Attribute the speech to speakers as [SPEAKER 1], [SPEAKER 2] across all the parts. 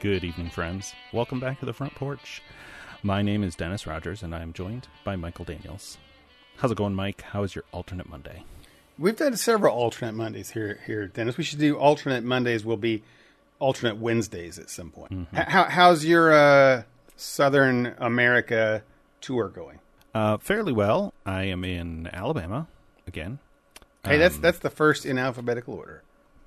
[SPEAKER 1] Good evening, friends. Welcome back to the front porch. My name is Dennis Rogers, and I am joined by Michael Daniels. How's it going, Mike? How is your alternate Monday?
[SPEAKER 2] We've done several alternate Mondays here, here, Dennis. We should do alternate Mondays. Will be alternate Wednesdays at some point.
[SPEAKER 1] Mm-hmm.
[SPEAKER 2] How, how's your uh, Southern America tour going?
[SPEAKER 1] Uh, fairly well. I am in Alabama again.
[SPEAKER 2] Hey, that's
[SPEAKER 1] Um,
[SPEAKER 2] that's the first in alphabetical order.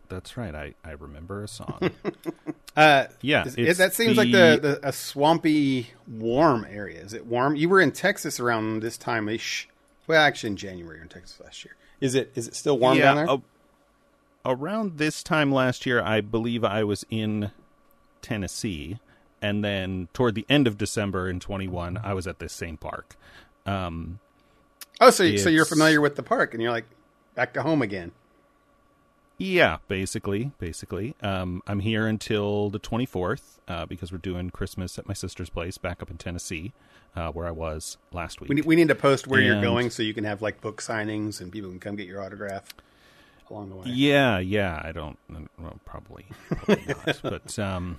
[SPEAKER 1] That's right. I, I remember a song.
[SPEAKER 2] Uh,
[SPEAKER 1] Yeah, it's
[SPEAKER 2] that seems like the, the a swampy, warm area. Is it warm? You were in Texas around this time ish. Well, actually, in January in Texas last year. Is it is it still warm down there?
[SPEAKER 1] a- around this time last year, I believe I was in Tennessee, and then toward the end of December in 21, I was at this same park. Um,
[SPEAKER 2] oh, so so you're familiar with the park, and you're like back to home again.
[SPEAKER 1] Yeah, basically, basically. Um, I'm here until the 24th uh, because we're doing Christmas at my sister's place back up in Tennessee, uh, where I was last week.
[SPEAKER 2] We need, we need to post where you're going so you can have like book signings and people can come get your autograph along the way.
[SPEAKER 1] Yeah, yeah. I don't. Well, probably, probably not. But um,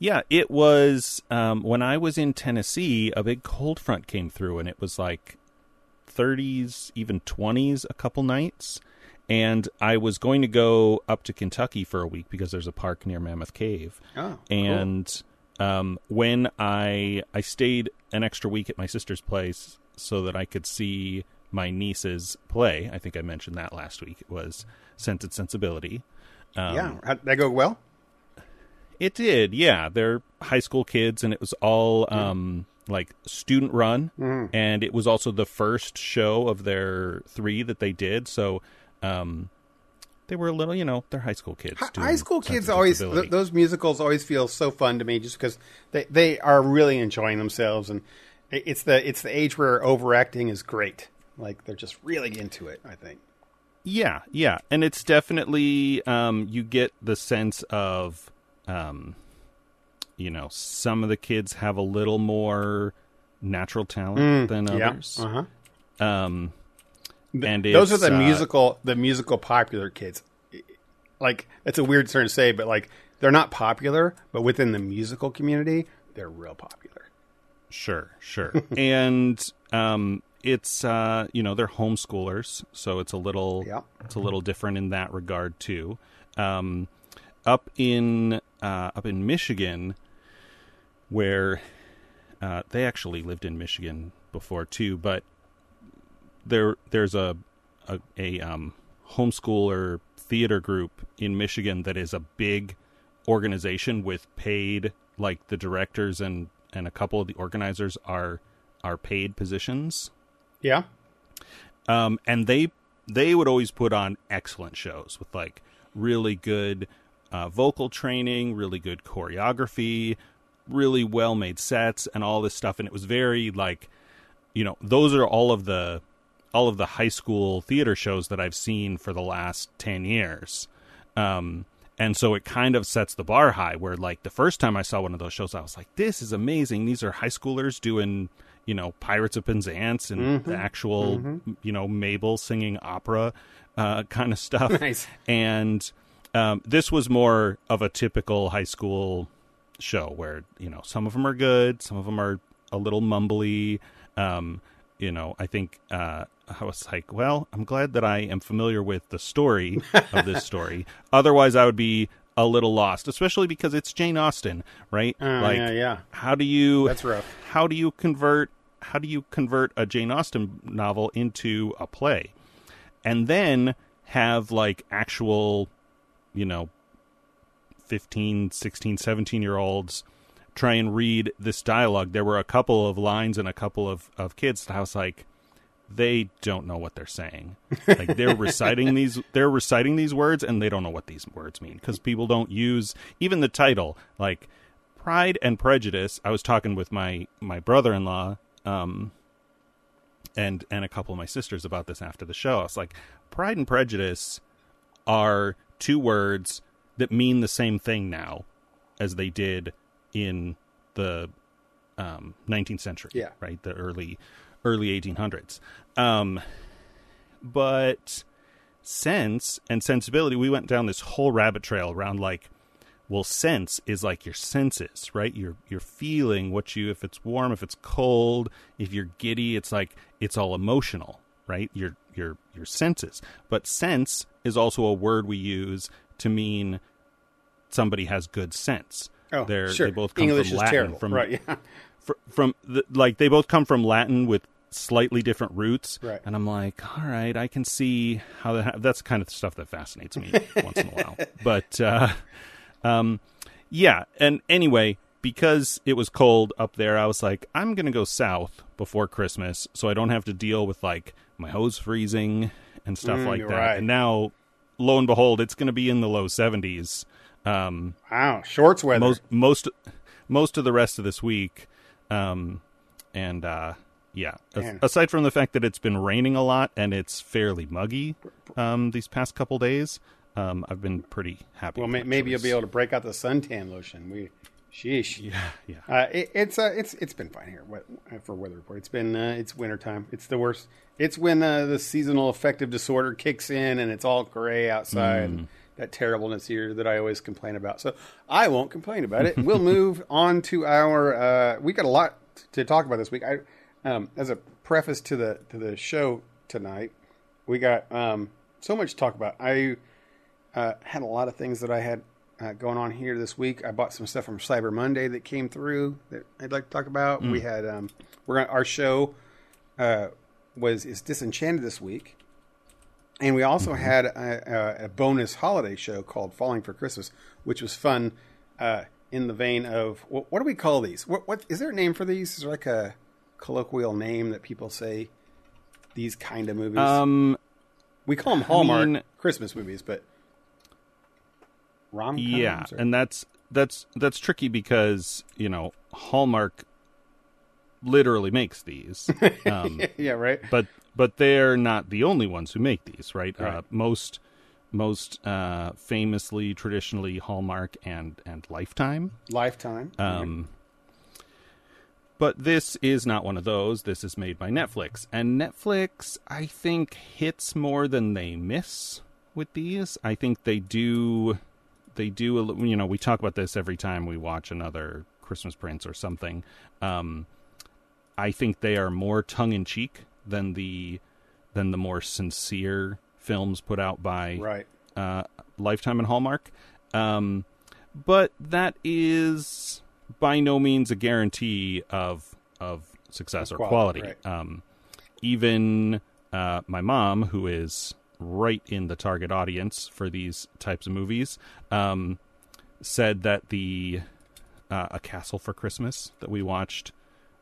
[SPEAKER 1] yeah, it was um, when I was in Tennessee. A big cold front came through, and it was like 30s, even 20s, a couple nights. And I was going to go up to Kentucky for a week because there's a park near Mammoth Cave.
[SPEAKER 2] Oh,
[SPEAKER 1] and um, when I I stayed an extra week at my sister's place so that I could see my nieces play. I think I mentioned that last week. It was Sense and Sensibility. Um,
[SPEAKER 2] yeah, How'd that go well?
[SPEAKER 1] it did. Yeah, they're high school kids, and it was all um, like student run, and it was also the first show of their three that they did. So. Um, they were a little, you know, they're high school kids.
[SPEAKER 2] High school kids always th- those musicals always feel so fun to me just because they they are really enjoying themselves and it's the it's the age where overacting is great. Like they're just really into it. I think.
[SPEAKER 1] Yeah, yeah, and it's definitely um, you get the sense of, um, you know, some of the kids have a little more natural talent than others.
[SPEAKER 2] Yeah. Uh-huh.
[SPEAKER 1] Um, and
[SPEAKER 2] Those are the
[SPEAKER 1] uh,
[SPEAKER 2] musical the musical popular kids. Like it's a weird term to say, but like they're not popular, but within the musical community, they're real popular.
[SPEAKER 1] Sure, sure, and um, it's uh, you know they're homeschoolers, so it's a little
[SPEAKER 2] Yeah.
[SPEAKER 1] it's a little different in that regard too. Um, up in uh, up in Michigan, where uh, they actually lived in Michigan before too, but there there's a a, a um, homeschooler theater group in Michigan that is a big organization with paid like the directors and and a couple of the organizers are are paid positions
[SPEAKER 2] Yeah.
[SPEAKER 1] um, and they they would always put on excellent shows with like really good uh, vocal training, really good choreography, really well made sets, and all this stuff. And it was very like, you know, those are all of the all of the high school theater shows that I've seen for the last ten years. Um, and so it kind of sets the bar high. Where like the first time I saw one of those shows, I was like, "This is amazing! These are high schoolers doing." you know Pirates of Penzance and the actual you know Mabel singing opera uh, kind of stuff.
[SPEAKER 2] Nice.
[SPEAKER 1] And um, this was more of a typical high school show where you know some of them are good, some of them are a little mumbly. Um, you know, I think uh, I was like, well, I'm glad that I am familiar with the story of this story. Otherwise, I would be a little lost, especially because it's Jane Austen, right?
[SPEAKER 2] Uh,
[SPEAKER 1] like,
[SPEAKER 2] yeah, yeah.
[SPEAKER 1] how do you
[SPEAKER 2] That's rough.
[SPEAKER 1] how do you convert how do you convert a Jane Austen novel into a play and then have like actual you know 15 16 17 year olds try and read this dialogue there were a couple of lines and a couple of, of kids that I was like they don't know what they're saying. Like they're reciting these they're reciting these words and they don't know what these words mean because people don't use even the title. Like pride and prejudice i was talking with my my brother-in-law um and and a couple of my sisters about this after the show. I was like pride and prejudice are two words that mean the same thing now as they did in the um 19th century
[SPEAKER 2] Yeah.
[SPEAKER 1] right? The early early 1800s um but sense and sensibility we went down this whole rabbit trail around like Well, sense is like your senses, right? You're you're feeling what you if it's warm, if it's cold, if you're giddy, it's like it's all emotional, right? Your your your senses. But sense is also a word we use to mean somebody has good sense.
[SPEAKER 2] Oh,
[SPEAKER 1] They're,
[SPEAKER 2] sure.
[SPEAKER 1] They both come
[SPEAKER 2] English
[SPEAKER 1] from
[SPEAKER 2] is
[SPEAKER 1] Latin.
[SPEAKER 2] terrible.
[SPEAKER 1] From
[SPEAKER 2] right? Yeah.
[SPEAKER 1] fr- from the, like they both come from Latin with slightly different roots.
[SPEAKER 2] Right.
[SPEAKER 1] And I'm like, all right, I can see how that. That's kind of the stuff that fascinates me once in a while. But uh, um, yeah. And anyway, because it was cold up there, I was like, I'm gonna go south before Christmas, so I don't have to deal with like my hose freezing and stuff
[SPEAKER 2] Mm,
[SPEAKER 1] like that.
[SPEAKER 2] right.
[SPEAKER 1] And now, lo and behold, it's gonna be in the low 70s. Um,
[SPEAKER 2] Wow. Shorts weather.
[SPEAKER 1] most most most of the rest of this week um and uh yeah
[SPEAKER 2] Man.
[SPEAKER 1] aside from the fact that it's been raining a lot and it's fairly muggy um these past couple days um i've been pretty happy
[SPEAKER 2] well, may, maybe you'll be able to break out the suntan lotion. We, sheesh.
[SPEAKER 1] yeah yeah
[SPEAKER 2] Uh, it, it's uh, it's it's been fine here what, for weather report. It's been uh, it's winter time. It's the worst. It's when uh, the seasonal affective disorder kicks in and it's all gray outside.
[SPEAKER 1] Mm.
[SPEAKER 2] That terribleness here that I always complain about. So I won't complain about it. we'll move on to our. Uh, we got a lot to talk about this week. I, um, as a preface to the to the show tonight, we got um, so much to talk about. I uh, had a lot of things that I had uh, going on here this week. I bought some stuff from Cyber Monday that came through that I'd like to talk about. We had um, we're gonna, our show uh, was is Disenchanted this week, and we also had a, a, bonus holiday show called Falling for Christmas, which was fun. Uh, in the vein of what, what do we call these? What, what is there a name for these? Is there like a colloquial name that people say these kind of movies?
[SPEAKER 1] um
[SPEAKER 2] we call them Hallmark
[SPEAKER 1] mean-
[SPEAKER 2] Christmas movies, but rom
[SPEAKER 1] yeah and that's that's that's tricky because you know hallmark literally makes these um
[SPEAKER 2] yeah, right.
[SPEAKER 1] but but they're not the only ones who make these, right? Uh, most most uh, famously, traditionally, Hallmark and and Lifetime.
[SPEAKER 2] Lifetime.
[SPEAKER 1] Um, but this is not one of those. This is made by Netflix, and Netflix, I think, hits more than they miss with these. I think they do. They do. a You know, we talk about this every time we watch another Christmas Prince or something. Um, I think they are more tongue in cheek than the than the more sincere films put out by
[SPEAKER 2] right.
[SPEAKER 1] uh, Lifetime and Hallmark. Um, but that is by no means a guarantee of of success or
[SPEAKER 2] quality,
[SPEAKER 1] quality.
[SPEAKER 2] right.
[SPEAKER 1] Um, even uh, my mom, who is right in the target audience for these types of movies, um, said that the uh, A Castle for Christmas that we watched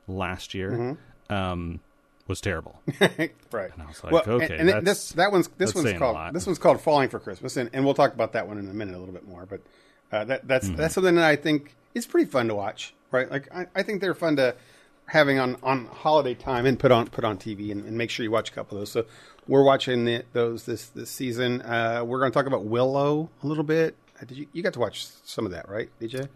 [SPEAKER 1] last year
[SPEAKER 2] Mm-hmm.
[SPEAKER 1] um, was terrible.
[SPEAKER 2] right.
[SPEAKER 1] And I was like,
[SPEAKER 2] well,
[SPEAKER 1] okay,
[SPEAKER 2] and, and
[SPEAKER 1] that's-
[SPEAKER 2] this that one's this one's called this one's called Falling for Christmas, and, and we'll talk about that one in a minute a little bit more. But uh, that that's
[SPEAKER 1] Mm-hmm.
[SPEAKER 2] that's something that I think is pretty fun to watch. Right. Like I, I think they're fun to having on, on holiday time and put on put on TV and, and make sure you watch a couple of those. So we're watching the, those this this season. Uh, we're going to talk about Willow a little bit. Uh, Did you you got to watch some of that, right? Did you?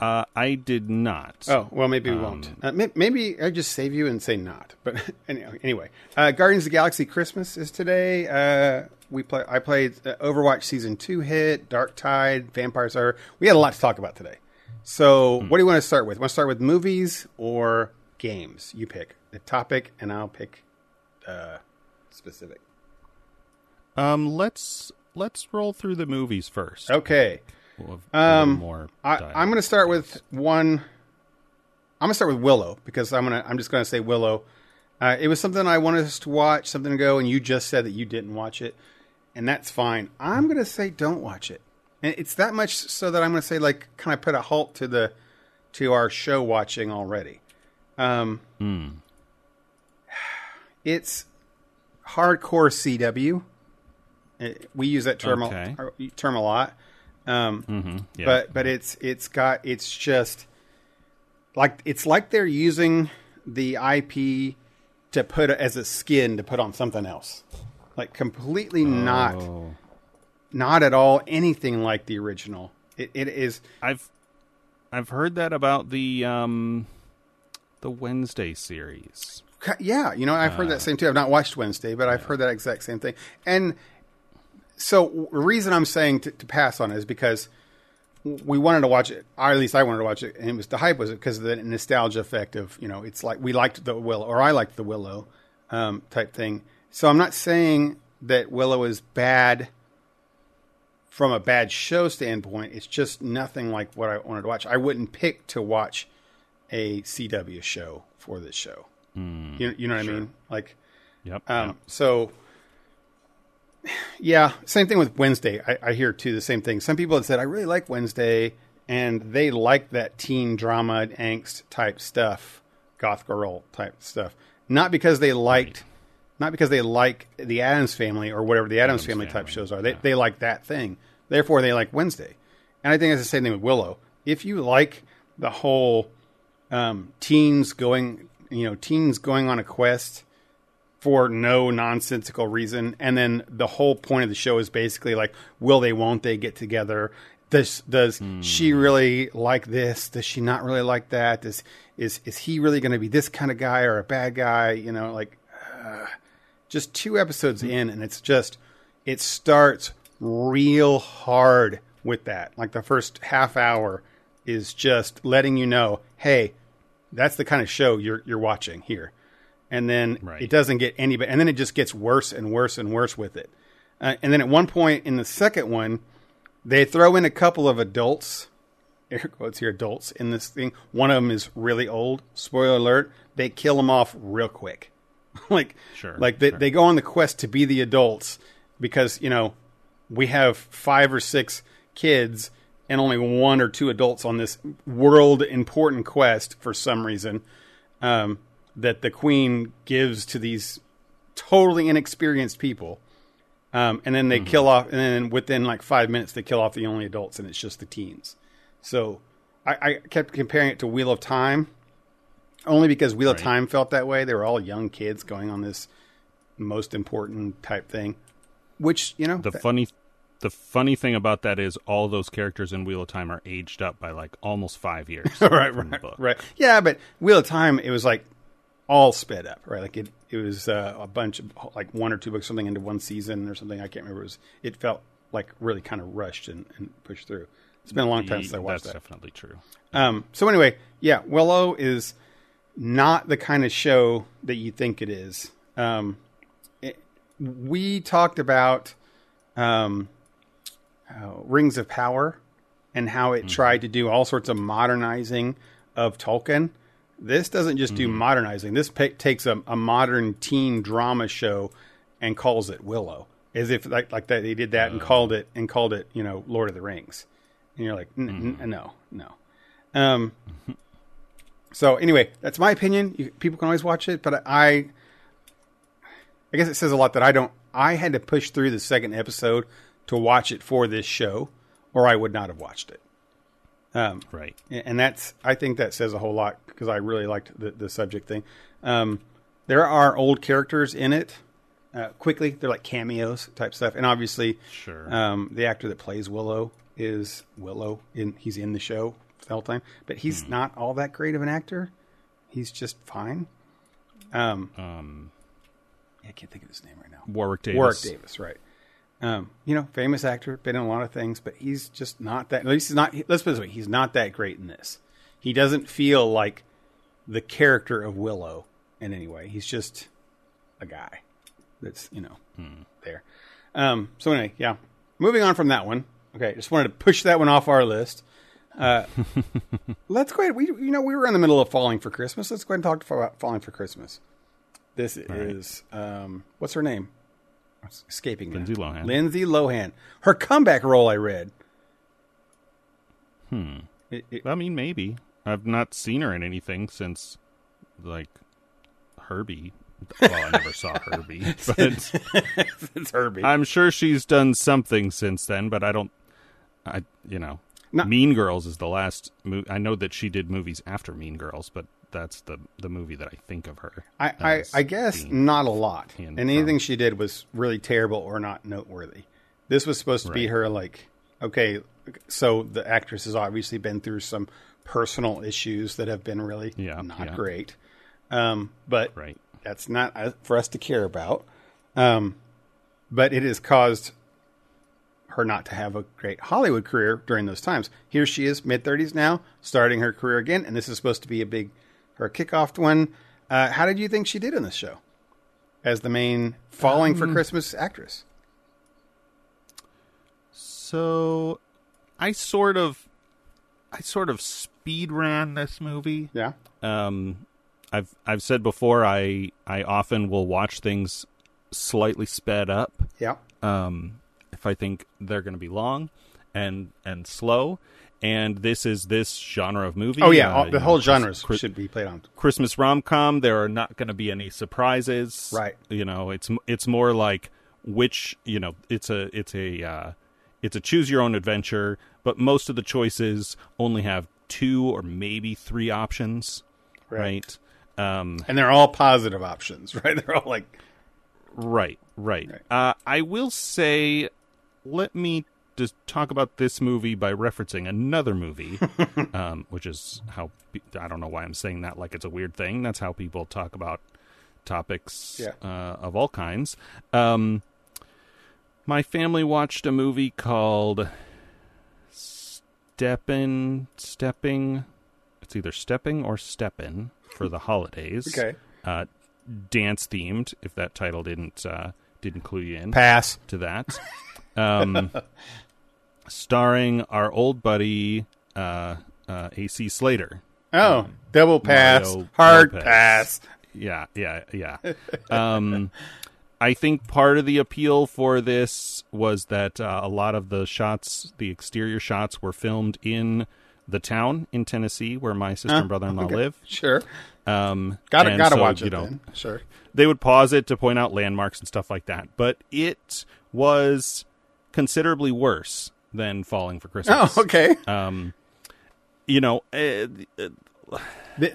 [SPEAKER 1] Uh, I did not.
[SPEAKER 2] Oh well, maybe we won't. Uh, may, maybe I just save you and say not. But anyway, anyway, uh, Guardians of the Galaxy Christmas is today. Uh, we play. I played uh, Overwatch season two hit, Dark Tide, Vampires Are. We had a lot to talk about today. So, what do you want to start with? Want to start with movies or games? You pick the topic, and I'll pick uh, specific.
[SPEAKER 1] Um, let's let's roll through the movies first.
[SPEAKER 2] Okay.
[SPEAKER 1] We'll a more.
[SPEAKER 2] I. I'm going to start with one. I'm going to start with Willow because I'm going to. I'm just going to say Willow. Uh, it was something I wanted us to watch, something to go, and you just said that you didn't watch it, and that's fine. I'm going to say don't watch it, and it's that much so that I'm going to say like, kind of put a halt to the to our show watching already. Um, It's hardcore CW. Uh, we use that term
[SPEAKER 1] Okay.
[SPEAKER 2] a, term a lot. Um,
[SPEAKER 1] Mm-hmm. Yeah.
[SPEAKER 2] but but it's it's got it's just like it's like they're using the IP to put as a skin to put on something else, like completely
[SPEAKER 1] Oh.
[SPEAKER 2] not at all anything like the original. It, it is
[SPEAKER 1] I've I've heard that about the um the Wednesday series.
[SPEAKER 2] Yeah, you know, I've heard that same too. I've not watched Wednesday, but I've heard that exact same thing. And so, the reason I'm saying to, to pass on is because we wanted to watch it. Or at least I wanted to watch it, and it was the hype was it because of the nostalgia effect of you know it's like we liked the Willow or I liked the Willow um, type thing. So I'm not saying that Willow is bad from a bad show standpoint. It's just nothing like what I wanted to watch. I wouldn't pick to watch a CW show for this show. you, you know what I mean? Like,
[SPEAKER 1] Yep.
[SPEAKER 2] um,
[SPEAKER 1] yep.
[SPEAKER 2] so yeah, same thing with Wednesday. I, I hear too the same thing. Some people have said I really like Wednesday, and they like that teen drama, angst type stuff, goth girl type stuff. Not because they liked, not because they like the Addams Family or whatever the Adams,
[SPEAKER 1] Addams
[SPEAKER 2] Family, type shows are. They they like that thing. Therefore, they like Wednesday. And I think it's the same thing with Willow. If you like the whole um, teens going, you know, teens going on a quest for no nonsensical reason, and then the whole point of the show is basically like, will they, won't they get together? Does does she really like this? Does she not really like that? Does is is he really going to be this kind of guy or a bad guy? You know, like uh, just two episodes in, and it's just it starts real hard with that. Like the first half hour is just letting you know, hey, that's the kind of show you're you're watching here. And then
[SPEAKER 1] Right.
[SPEAKER 2] it doesn't get any better. And then it just gets worse and worse and worse with it. Uh, and then at one point in the second one, they throw in a couple of adults, air quotes here, adults in this thing. One of them is really old. Spoiler alert: they kill them off real quick. like,
[SPEAKER 1] Sure,
[SPEAKER 2] like they,
[SPEAKER 1] sure.
[SPEAKER 2] they go on the quest to be the adults because you know we have five or six kids and only one or two adults on this world important quest for some reason um, that the queen gives to these totally inexperienced people. Um, and then they kill off, and then within like five minutes, they kill off the only adults, and it's just the teens. So I, I kept comparing it to Wheel of Time, only because Wheel of Time felt that way. They were all young kids going on this most important type thing, which you know,
[SPEAKER 1] The
[SPEAKER 2] th-
[SPEAKER 1] funny, the funny thing about that is all those characters in Wheel of Time are aged up by like almost five years.
[SPEAKER 2] right,
[SPEAKER 1] from the
[SPEAKER 2] right,
[SPEAKER 1] book.
[SPEAKER 2] right. Yeah, but Wheel of Time, it was like all sped up, right? Like it, it was uh, a bunch of like one or two books, something into one season or something. I can't remember. It was. It felt like really kind of rushed and, and pushed through. It's been a long time since I watched
[SPEAKER 1] That's
[SPEAKER 2] that.
[SPEAKER 1] definitely true.
[SPEAKER 2] Um, so anyway, yeah, Willow is not the kind of show that you think it is. Um, it, we talked about um, uh, Rings of Power and how it tried to do all sorts of modernizing of Tolkien. This doesn't just do modernizing. This takes a, a modern teen drama show and calls it Willow, as if like like that they did that and called it and called it you know Lord of the Rings, and you're like n- n- no no. Um, so anyway, that's my opinion. You, people can always watch it, but I, I guess it says a lot that I don't. I had to push through the second episode to watch it for this show, or I would not have watched it. Um,
[SPEAKER 1] Right.
[SPEAKER 2] and that's I think that says a whole lot because I really liked the, the subject thing. Um, there are old characters in it. Uh, quickly, they're like cameos type stuff, and obviously,
[SPEAKER 1] Sure.
[SPEAKER 2] um, the actor that plays Willow is Willow. In he's in the show the time, but he's
[SPEAKER 1] Hmm.
[SPEAKER 2] not all that great of an actor. He's just fine. Um,
[SPEAKER 1] Um,
[SPEAKER 2] I can't think of his name right now.
[SPEAKER 1] Warwick Davis.
[SPEAKER 2] Warwick Davis, right? Um, you know, famous actor, been in a lot of things, but he's just not that. At least he's not. Let's put it this way: he's not that great in this. He doesn't feel like the character of Willow in any way. He's just a guy that's you know there. Um, so anyway, yeah. Moving on from that one. Okay, just wanted to push that one off our list. Uh, let's go ahead. We you know we were in the middle of falling for Christmas. Let's go ahead and talk about falling for Christmas. This is um, what's her name? Escaping.
[SPEAKER 1] Lindsay Lohan.
[SPEAKER 2] Lindsay Lohan. Her comeback role I read. Hmm. It, it,
[SPEAKER 1] I mean, maybe. I've not seen her in anything since, like, Herbie. Well, I never saw Herbie, but
[SPEAKER 2] it's Herbie.
[SPEAKER 1] I'm sure she's done something since then. But I don't. I you know,
[SPEAKER 2] No.
[SPEAKER 1] Mean Girls is the last. Mo- I know that she did movies after Mean Girls, but that's the the movie that I think of her.
[SPEAKER 2] I, I, I guess not a lot. And anything she did was really terrible or not noteworthy. This was supposed to be her, like, okay, so the actress has obviously been through some personal issues that have been really
[SPEAKER 1] Yeah,
[SPEAKER 2] not
[SPEAKER 1] yeah.
[SPEAKER 2] great. Um, but
[SPEAKER 1] Right.
[SPEAKER 2] that's not uh, for us to care about. Um, but it has caused her not to have a great Hollywood career during those times. Here she is, mid thirties now, starting her career again, and this is supposed to be a big her kickoff one. Uh, how did you think she did in this show as the main falling for Christmas actress?
[SPEAKER 1] So, I sort of, I sort of speed ran this movie.
[SPEAKER 2] Yeah,
[SPEAKER 1] Um, I've I've said before I I often will watch things slightly sped up.
[SPEAKER 2] yeah,
[SPEAKER 1] um, if I think they're going to be long and and slow. And this is this genre of movie.
[SPEAKER 2] oh yeah,
[SPEAKER 1] uh,
[SPEAKER 2] the whole
[SPEAKER 1] Chris-
[SPEAKER 2] genres
[SPEAKER 1] Chris-
[SPEAKER 2] should be played on.
[SPEAKER 1] Christmas rom com. There are not going to be any surprises.
[SPEAKER 2] Right.
[SPEAKER 1] You know, it's it's more like which you know it's a it's a uh, it's a choose your own adventure, but most of the choices only have two or maybe three options. Right. Um,
[SPEAKER 2] and they're all positive options, right? They're all like,
[SPEAKER 1] Right, right.
[SPEAKER 2] Right.
[SPEAKER 1] Uh, I will say, let me just talk about this movie by referencing another movie, um, which is how I don't know why I'm saying that like it's a weird thing. That's how people talk about topics
[SPEAKER 2] Yeah.
[SPEAKER 1] uh, of all kinds. Um, my family watched a movie called Steppin' Stepping. It's either Stepping or Steppin' for the holidays
[SPEAKER 2] okay,
[SPEAKER 1] uh, dance themed. If that title didn't uh, didn't clue you in
[SPEAKER 2] pass.
[SPEAKER 1] to that, um, starring our old buddy uh, uh, AC Slater.
[SPEAKER 2] Oh, double pass,
[SPEAKER 1] Mario
[SPEAKER 2] hard
[SPEAKER 1] Lopez.
[SPEAKER 2] pass.
[SPEAKER 1] Yeah, yeah, yeah. Um, I think part of the appeal for this was that uh, a lot of the shots, the exterior shots, were filmed in the town in Tennessee where my sister and brother-in-law
[SPEAKER 2] okay.
[SPEAKER 1] live.
[SPEAKER 2] Sure,
[SPEAKER 1] Um,
[SPEAKER 2] gotta gotta
[SPEAKER 1] so,
[SPEAKER 2] watch
[SPEAKER 1] you
[SPEAKER 2] it
[SPEAKER 1] know,
[SPEAKER 2] then. Sure,
[SPEAKER 1] they would pause it to point out landmarks and stuff like that. But it was considerably worse than Falling for Christmas.
[SPEAKER 2] Oh, okay.
[SPEAKER 1] Um, you know, uh, uh,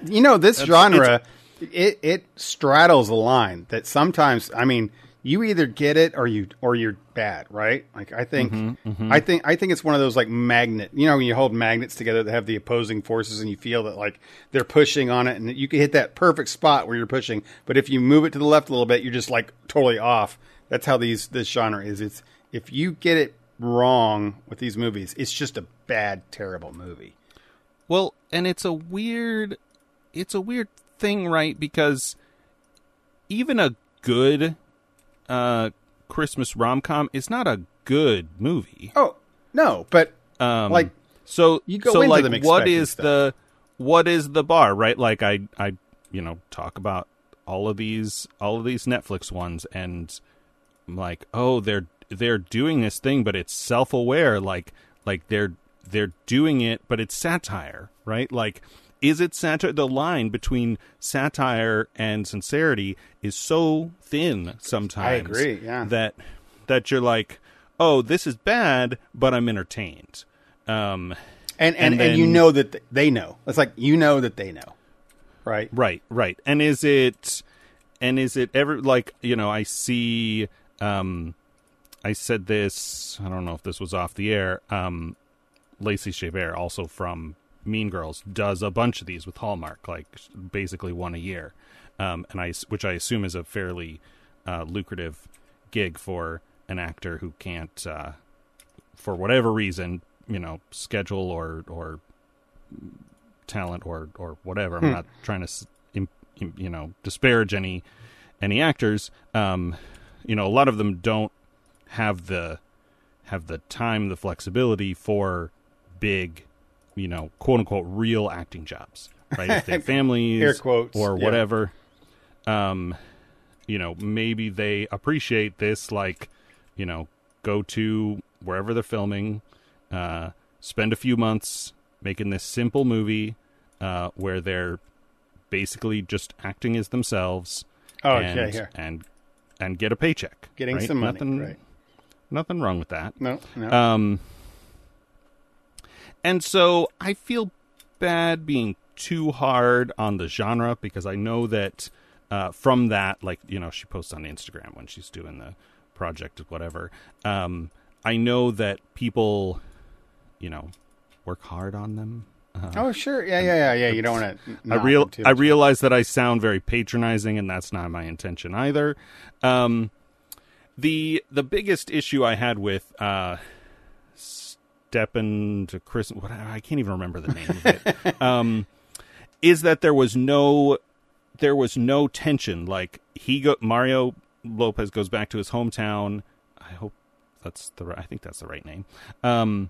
[SPEAKER 2] You know, this genre, it it straddles a line that sometimes, I mean, you either get it or you or you're bad, right? Like I think,
[SPEAKER 1] Mm-hmm,
[SPEAKER 2] I think, I think it's one of those like magnet. You know, when you hold magnets together that have the opposing forces, and you feel that like they're pushing on it, and you can hit that perfect spot where you're pushing. But if you move it to the left a little bit, you're just like totally off. That's how these this genre is. It's if you get it wrong with these movies, it's just a bad, terrible movie.
[SPEAKER 1] well, and it's a weird, it's a weird thing, right? Because even a good uh, Christmas rom com is not a good movie.
[SPEAKER 2] Oh no, but
[SPEAKER 1] Um,
[SPEAKER 2] Like,
[SPEAKER 1] so
[SPEAKER 2] you go
[SPEAKER 1] so
[SPEAKER 2] into
[SPEAKER 1] like
[SPEAKER 2] them
[SPEAKER 1] what is
[SPEAKER 2] stuff.
[SPEAKER 1] the what is the bar right like i i you know talk about all of these all of these netflix ones and I'm like oh they're they're doing this thing but it's self-aware like like they're they're doing it but it's satire right like is it satire the line between satire and sincerity is so thin sometimes I
[SPEAKER 2] agree, yeah.
[SPEAKER 1] that that you're like oh this is bad but i'm entertained um
[SPEAKER 2] and and,
[SPEAKER 1] And
[SPEAKER 2] and, you know that they know. It's like you know that they know, right?
[SPEAKER 1] Right, right. And is it and is it ever like, you know, I see um I said this, I don't know if this was off the air. Um Lacey Chabert also from Mean Girls does a bunch of these with Hallmark, like basically one a year. Um and I which I assume is a fairly uh lucrative gig for an actor who can't uh for whatever reason, you know, schedule or or talent or or whatever. I'm not trying to s- im, im, you know disparage any any actors. Um, you know, a lot of them don't have the have the time, the flexibility for big, you know, quote unquote real acting jobs, right? If they have families
[SPEAKER 2] quotes,
[SPEAKER 1] or
[SPEAKER 2] yeah.
[SPEAKER 1] whatever. Um, you know, maybe they appreciate this, like, you know, go to wherever they're filming, uh, spend a few months making this simple movie uh, where they're basically just acting as themselves.
[SPEAKER 2] Oh,
[SPEAKER 1] and,
[SPEAKER 2] yeah, here.
[SPEAKER 1] and and get a paycheck,
[SPEAKER 2] Getting
[SPEAKER 1] right?
[SPEAKER 2] some money,
[SPEAKER 1] Nothing,
[SPEAKER 2] right?
[SPEAKER 1] Nothing wrong with that.
[SPEAKER 2] No, no.
[SPEAKER 1] Um, and so I feel bad being too hard on the genre because I know that uh, from that, like you know, she posts on Instagram when she's doing the project or whatever. Um, I know that people, you know, work hard on them. Uh,
[SPEAKER 2] oh, sure. Yeah, yeah, yeah, yeah. You don't want to.
[SPEAKER 1] I real I realize that I sound very patronizing, and that's not my intention either. Um, the the biggest issue I had with uh, Steppen to Chris. What I can't even remember the name of it. um, is that there was no there was no tension. Like he go Mario Lopez goes back to his hometown. I hope that's the right, I think that's the right name. Um,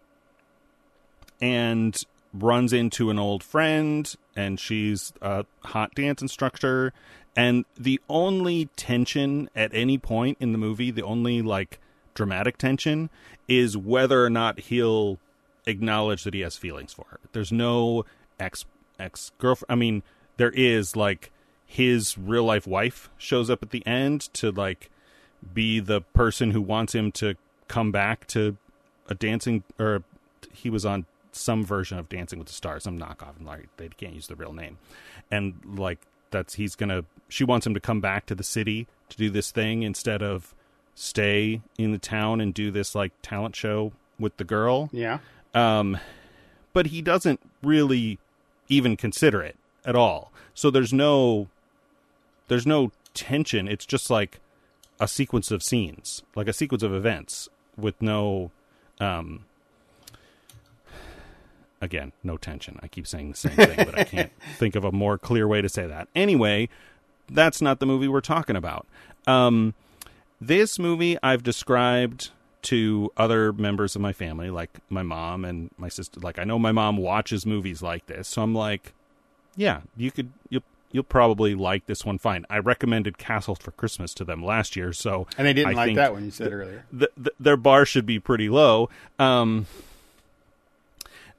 [SPEAKER 1] and runs into an old friend, and she's a hot dance instructor. And the only tension at any point in the movie, the only like dramatic tension, is whether or not he'll acknowledge that he has feelings for her. There's no ex ex girlfriend. I mean, there is like his real life wife shows up at the end to like be the person who wants him to come back to a dancing or he was on some version of Dancing with the Stars, some knockoff, and like they can't use the real name, and like that's he's gonna. She wants him to come back to the city to do this thing instead of stay in the town and do this like talent show with the girl.
[SPEAKER 2] Yeah.
[SPEAKER 1] Um, but he doesn't really even consider it at all. So there's no there's no tension. It's just like a sequence of scenes, like a sequence of events with no um again, no tension. I keep saying the same thing, but I can't think of a more clear way to say that. Anyway, that's not the movie we're talking about. Um this movie I've described to other members of my family, like my mom and my sister. Like I know my mom watches movies like this, so I'm like, yeah, you could you'll you'll probably like this one fine. I recommended Castle for Christmas to them last year, so
[SPEAKER 2] And they didn't
[SPEAKER 1] I
[SPEAKER 2] like that one you said earlier.
[SPEAKER 1] th- th- their bar should be pretty low. Um,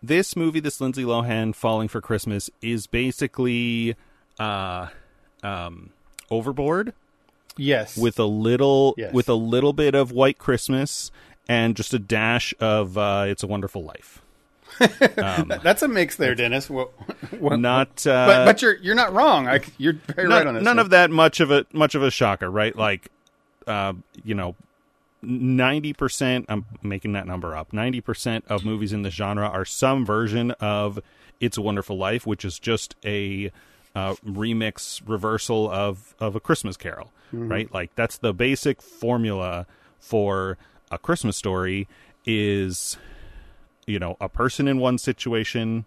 [SPEAKER 1] this movie, this Lindsay Lohan Falling for Christmas, is basically uh, um, Overboard
[SPEAKER 2] Yes.
[SPEAKER 1] with a little
[SPEAKER 2] Yes.
[SPEAKER 1] with a little bit of White Christmas and just a dash of uh, It's a Wonderful Life.
[SPEAKER 2] that's a mix there, Dennis. What, what,
[SPEAKER 1] Not, uh,
[SPEAKER 2] but but you're you're not wrong. I, you're very
[SPEAKER 1] none,
[SPEAKER 2] right on this.
[SPEAKER 1] none
[SPEAKER 2] one.
[SPEAKER 1] of that much of a much of a shocker, right? Like, uh, you know, ninety percent. I'm making that number up. Ninety percent of movies in the genre are some version of "It's a Wonderful Life," which is just a uh, remix reversal of of a Christmas Carol, right? Like that's the basic formula for a Christmas story. Is you know a person in one situation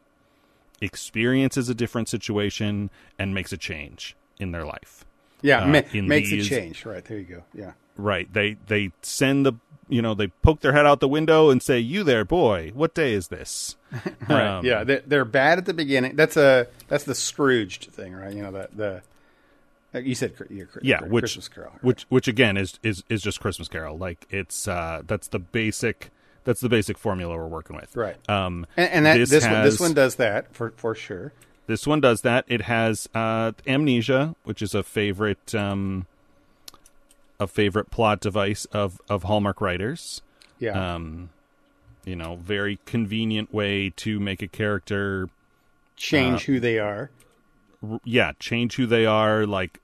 [SPEAKER 1] experiences a different situation and makes a change in their life.
[SPEAKER 2] yeah,
[SPEAKER 1] uh,
[SPEAKER 2] ma- makes
[SPEAKER 1] these-
[SPEAKER 2] a change. Right there, you go. Yeah.
[SPEAKER 1] Right. They they send the you know they poke their head out the window and say, "You there, boy? What day is this?"
[SPEAKER 2] Right.
[SPEAKER 1] Um,
[SPEAKER 2] yeah, they're, they're bad at the beginning. That's a that's the Scrooged thing, right? You know the the uh, you said yeah,
[SPEAKER 1] Yeah, which
[SPEAKER 2] Christmas Carol. right.
[SPEAKER 1] which which again is is is just Christmas Carol. Like it's uh that's the basic that's the basic formula we're working with.
[SPEAKER 2] Right.
[SPEAKER 1] Um
[SPEAKER 2] and, and that
[SPEAKER 1] this
[SPEAKER 2] this, one this one does that for for sure.
[SPEAKER 1] This one does that. It has uh, amnesia, which is a favorite um, a favorite plot device of of Hallmark writers.
[SPEAKER 2] Yeah.
[SPEAKER 1] Um, you know, very convenient way to make a character,
[SPEAKER 2] Change who they are.
[SPEAKER 1] r- yeah, change who they are, like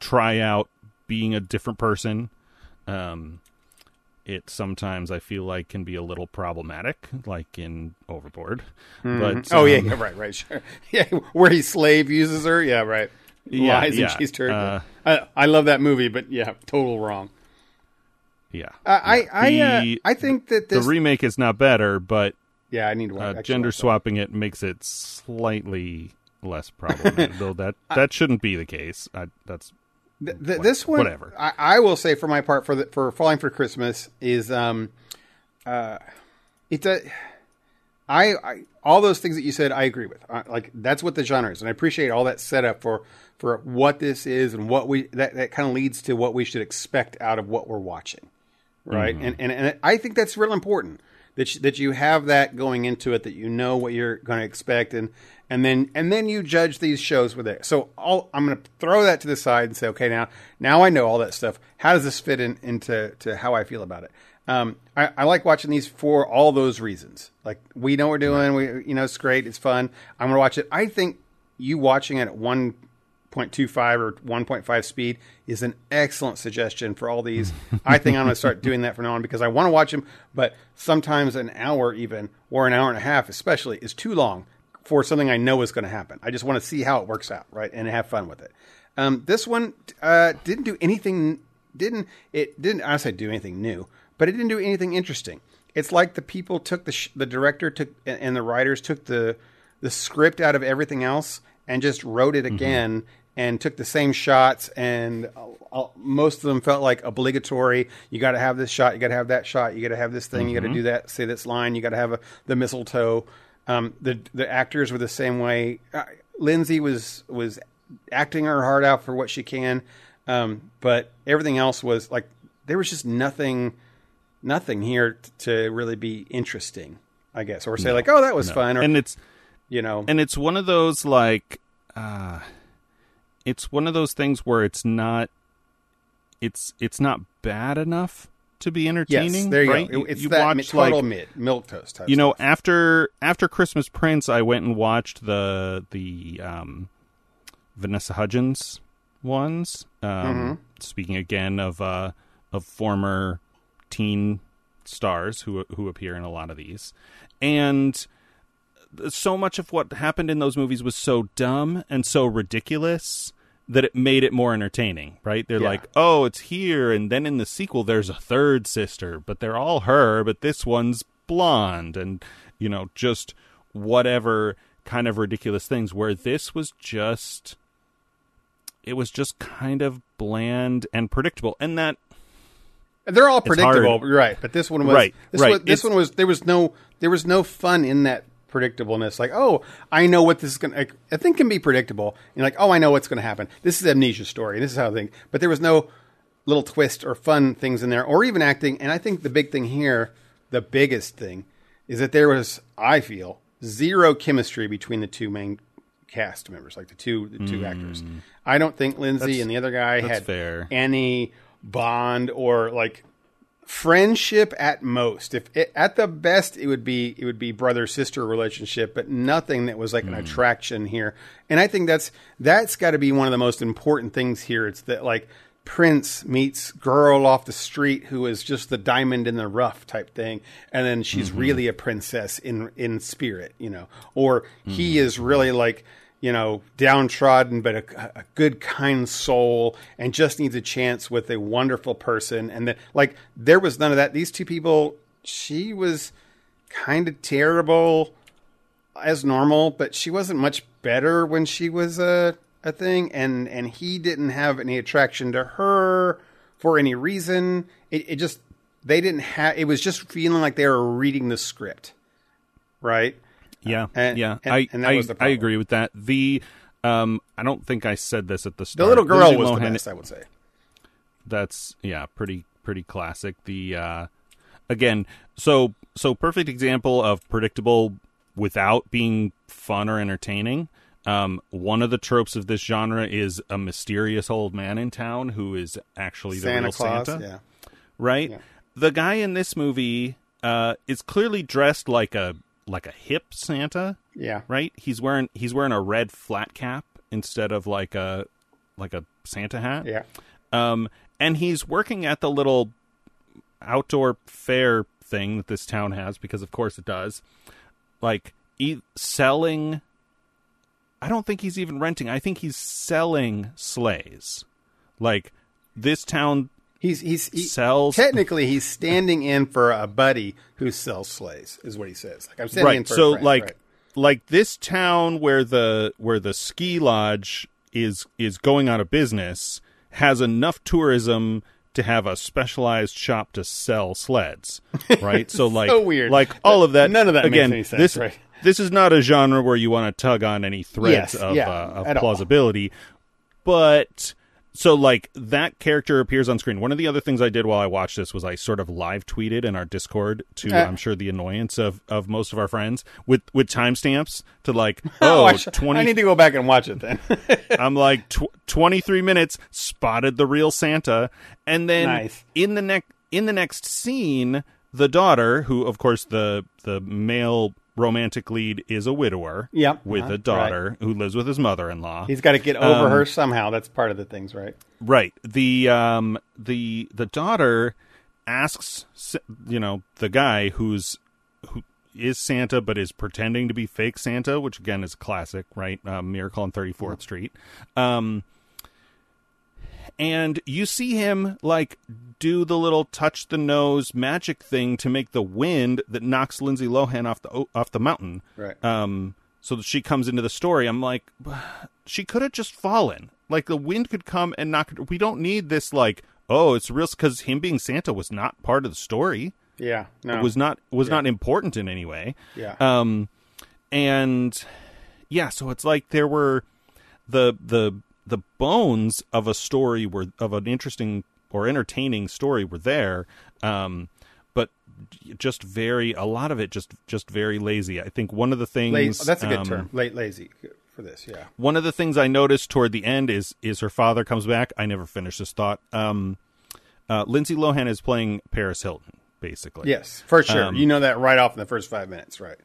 [SPEAKER 1] try out being a different person. Um, it sometimes I feel like can be a little problematic, like in Overboard. But
[SPEAKER 2] oh yeah,
[SPEAKER 1] um,
[SPEAKER 2] yeah, right, right, sure. Yeah, where he slave uses her. Yeah, right.
[SPEAKER 1] Yeah,
[SPEAKER 2] Lies
[SPEAKER 1] yeah.
[SPEAKER 2] and she's turned.
[SPEAKER 1] Uh,
[SPEAKER 2] I, I love that movie, but yeah, total wrong.
[SPEAKER 1] yeah.
[SPEAKER 2] Uh, I I uh,
[SPEAKER 1] The-
[SPEAKER 2] I think that
[SPEAKER 1] the remake is not better, but
[SPEAKER 2] yeah, I need to watch.
[SPEAKER 1] uh, gender
[SPEAKER 2] watch
[SPEAKER 1] swapping it makes it slightly less problematic. though that that shouldn't be the case. I, that's
[SPEAKER 2] Th- th- this one,
[SPEAKER 1] whatever.
[SPEAKER 2] I, I will say for my part for the, for falling for Christmas is um, uh, it's a, I, I all those things that you said I agree with. Like that's what the genre is, and I appreciate all that setup for for what this is and what we that that kind of leads to what we should expect out of what we're watching, right? Mm-hmm. And, and and I think that's real important that you, that you have that going into it that you know what you're going to expect and and then and then you judge these shows with it. So I'll, I'm going to throw that to the side and say, okay, now now I know all that stuff. How does this fit in into to how I feel about it? Um, I, I like watching these for all those reasons. Like we know what we're doing. We you know it's great. It's fun. I'm going to watch it. I think you watching it at 1.25 or 1.5 speed is an excellent suggestion for all these. I think I'm going to start doing that from now on because I want to watch them, but sometimes an hour even or an hour and a half especially is too long for something I know is going to happen. I just want to see how it works out, right, and have fun with it. Um, this one uh, didn't do anything. Didn't it? Didn't I say do anything new? But it didn't do anything interesting. it's like the people took the sh- the director took and the writers took the the script out of everything else and just wrote it again and took the same shots and uh, uh, most of them felt like obligatory. You got to have this shot, you got to have that shot, you got to have this thing, you got to do that, say this line, you got to have a, the mistletoe. Um, the the actors were the same way. Uh, Lindsay was was acting her heart out for what she can, um, but everything else was like there was just nothing nothing here t- to really be interesting. I guess, or say like, "Oh, that was fun," or
[SPEAKER 1] and it's
[SPEAKER 2] you know,
[SPEAKER 1] and it's one of those like uh it's one of those things where it's not it's it's not bad enough to be entertaining
[SPEAKER 2] yes, there you
[SPEAKER 1] right?
[SPEAKER 2] go. It's
[SPEAKER 1] you
[SPEAKER 2] that
[SPEAKER 1] watch,
[SPEAKER 2] total
[SPEAKER 1] like,
[SPEAKER 2] mid milquetoast.
[SPEAKER 1] You know
[SPEAKER 2] stuff.
[SPEAKER 1] after after christmas prince i went and watched the the um vanessa hudgens ones um
[SPEAKER 2] Mm-hmm.
[SPEAKER 1] speaking again of uh of former teen stars who who appear in a lot of these and so much of what happened in those movies was so dumb and so ridiculous that it made it more entertaining, right? They're
[SPEAKER 2] Yeah.
[SPEAKER 1] like, "Oh, it's here," and then in the sequel, there's a third sister, but they're all her, but this one's blonde, and you know, just whatever kind of ridiculous things. Where this was just, it was just kind of bland and predictable, and that
[SPEAKER 2] They're all predictable, right? But this one was
[SPEAKER 1] Right,
[SPEAKER 2] This,
[SPEAKER 1] right.
[SPEAKER 2] Was, this
[SPEAKER 1] It's-
[SPEAKER 2] one was there was no there was no fun in that predictableness. Like, oh, I know what this is going. to A thing can be predictable. You're like, oh, I know what's going to happen. This is amnesia story. This is how I think. But there was no little twist or fun things in there, or even acting. And I think the big thing here, the biggest thing, is that there was, I feel, zero chemistry between the two main cast members, like the two the two actors. Mm. I don't think Lindsay.
[SPEAKER 1] That's-
[SPEAKER 2] and the other guy had
[SPEAKER 1] fair.
[SPEAKER 2] any bond or like friendship at most. If it, at the best, it would be it would be brother sister relationship, but nothing that was like an hmm. attraction here. And I think that's that's got to be one of the most important things here. It's that like Prince meets girl off the street who is just the diamond in the rough type thing, and then she's mm-hmm. really a princess in in spirit, you know, or he mm-hmm. is really like you know, downtrodden, but a, a good, kind soul, and just needs a chance with a wonderful person. And that, like, there was none of that. These two people, she was kind of terrible as normal, but she wasn't much better when she was a a thing. And and he didn't have any attraction to her for any reason. It, it just they didn't have. It was just feeling like they were reading the script, right?
[SPEAKER 1] Yeah,
[SPEAKER 2] And-
[SPEAKER 1] yeah,
[SPEAKER 2] and-
[SPEAKER 1] I
[SPEAKER 2] and
[SPEAKER 1] I,
[SPEAKER 2] was the
[SPEAKER 1] I agree with that. The um, I don't think I said this at the start.
[SPEAKER 2] The little girl
[SPEAKER 1] Lindsay
[SPEAKER 2] was the best, I would say.
[SPEAKER 1] That's yeah, pretty pretty classic. The uh, again, so so perfect example of predictable without being fun or entertaining. Um, one of the tropes of this genre is a mysterious old man in town who is actually the
[SPEAKER 2] Santa
[SPEAKER 1] real
[SPEAKER 2] Claus,
[SPEAKER 1] Santa
[SPEAKER 2] yeah.
[SPEAKER 1] right?
[SPEAKER 2] Yeah.
[SPEAKER 1] The guy in this movie uh, is clearly dressed like a like a hip Santa,
[SPEAKER 2] Yeah.
[SPEAKER 1] right? He's wearing he's wearing a red flat cap instead of like a like a Santa hat.
[SPEAKER 2] Yeah.
[SPEAKER 1] Um, and he's working at the little outdoor fair thing that this town has because of course it does. Like e- selling I don't think he's even renting. I think he's selling sleighs. Like this town
[SPEAKER 2] He's he's he,
[SPEAKER 1] sells
[SPEAKER 2] technically he's standing in for a buddy who sells sleighs, is what he says. Like I'm standing in
[SPEAKER 1] right
[SPEAKER 2] for a
[SPEAKER 1] so
[SPEAKER 2] friend,
[SPEAKER 1] like
[SPEAKER 2] right.
[SPEAKER 1] like this town where the where the ski lodge is is going out of business has enough tourism to have a specialized shop to sell sleds right so like so
[SPEAKER 2] weird.
[SPEAKER 1] like all of that
[SPEAKER 2] None of that makes
[SPEAKER 1] again
[SPEAKER 2] any sense,
[SPEAKER 1] this
[SPEAKER 2] right.
[SPEAKER 1] this is not a genre where you want to tug on any threads
[SPEAKER 2] Yes,
[SPEAKER 1] of,
[SPEAKER 2] yeah,
[SPEAKER 1] uh, of
[SPEAKER 2] at all.
[SPEAKER 1] plausibility but so like that character appears on screen. One of the other things I did while I watched this was I sort of live tweeted in our Discord to
[SPEAKER 2] Uh.
[SPEAKER 1] I'm sure the annoyance of, of most of our friends with with timestamps to like
[SPEAKER 2] Oh,
[SPEAKER 1] oh,
[SPEAKER 2] I, sh-
[SPEAKER 1] 20
[SPEAKER 2] I need to go back and watch it then.
[SPEAKER 1] I'm like tw- 23 minutes spotted the real Santa and then
[SPEAKER 2] Nice.
[SPEAKER 1] in the next in the next scene the daughter who of course the the male romantic lead is a widower
[SPEAKER 2] Yep.
[SPEAKER 1] with
[SPEAKER 2] Uh-huh.
[SPEAKER 1] a daughter who lives with his mother-in-law
[SPEAKER 2] He's got to get over
[SPEAKER 1] Um,
[SPEAKER 2] her somehow. That's part of the things, right?
[SPEAKER 1] Right. The um the the daughter asks you know the guy who's who is Santa but is pretending to be fake Santa, which again is classic, right? Uh, Miracle on 34th Street. Um and you see him like do the little touch the nose magic thing to make the wind that knocks Lindsay Lohan off the off the mountain.
[SPEAKER 2] Right.
[SPEAKER 1] Um, so that she comes into the story. I'm like, she could have just fallen. Like the wind could come and knock. We don't need this. Like, oh, it's real because him being Santa was not part of the story.
[SPEAKER 2] Yeah. No.
[SPEAKER 1] It was not was
[SPEAKER 2] Yeah.
[SPEAKER 1] not important in any way.
[SPEAKER 2] Yeah.
[SPEAKER 1] Um, and yeah, so it's like there were the the the bones of a story were of an interesting or entertaining story were there. Um, but just very a lot of it just just very lazy. I think one of the things
[SPEAKER 2] La- that's a good
[SPEAKER 1] um,
[SPEAKER 2] term. Late lazy for this. Yeah.
[SPEAKER 1] one of the things I noticed toward the end is is her father comes back. I never finished this thought. Um, uh, Lindsay Lohan is playing Paris Hilton, basically.
[SPEAKER 2] Yes, for sure.
[SPEAKER 1] Um,
[SPEAKER 2] you know that right off in the first five minutes, right?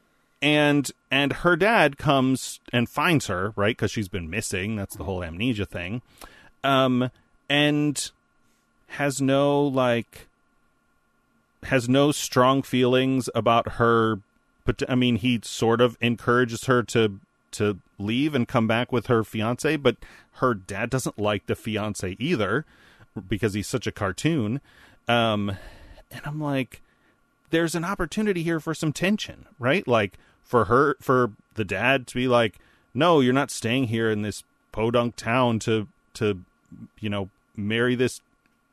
[SPEAKER 1] And and her dad comes and finds her right? Because she's been missing. That's the whole amnesia thing. Um and has no like has no strong feelings about her but i mean he sort of encourages her to to leave and come back with her fiance but her dad doesn't like the fiance either because he's such a cartoon. Um and i'm like there's an opportunity here for some tension, right? Like for her, for the dad to be like, no, you're not staying here in this podunk town to, to, you know, marry this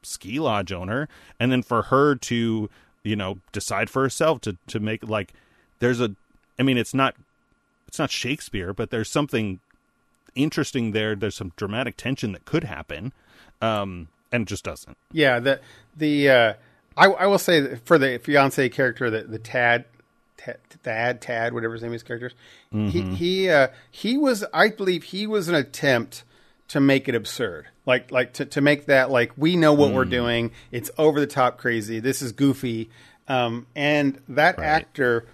[SPEAKER 1] ski lodge owner. And then for her to, you know, decide for herself to, to make like, there's a, I mean, it's not, it's not Shakespeare, but there's something interesting there. There's some dramatic tension that could happen. Um, and it just doesn't.
[SPEAKER 2] Yeah. The the uh, I I will say for the fiance character, the the Tad. Tad, Thad, Tad, whatever his name is, characters. He he uh, he was, I believe, he was an attempt to make it absurd, like like to, to make that like we know what we're doing. It's over the top crazy. This is goofy, um, and that actor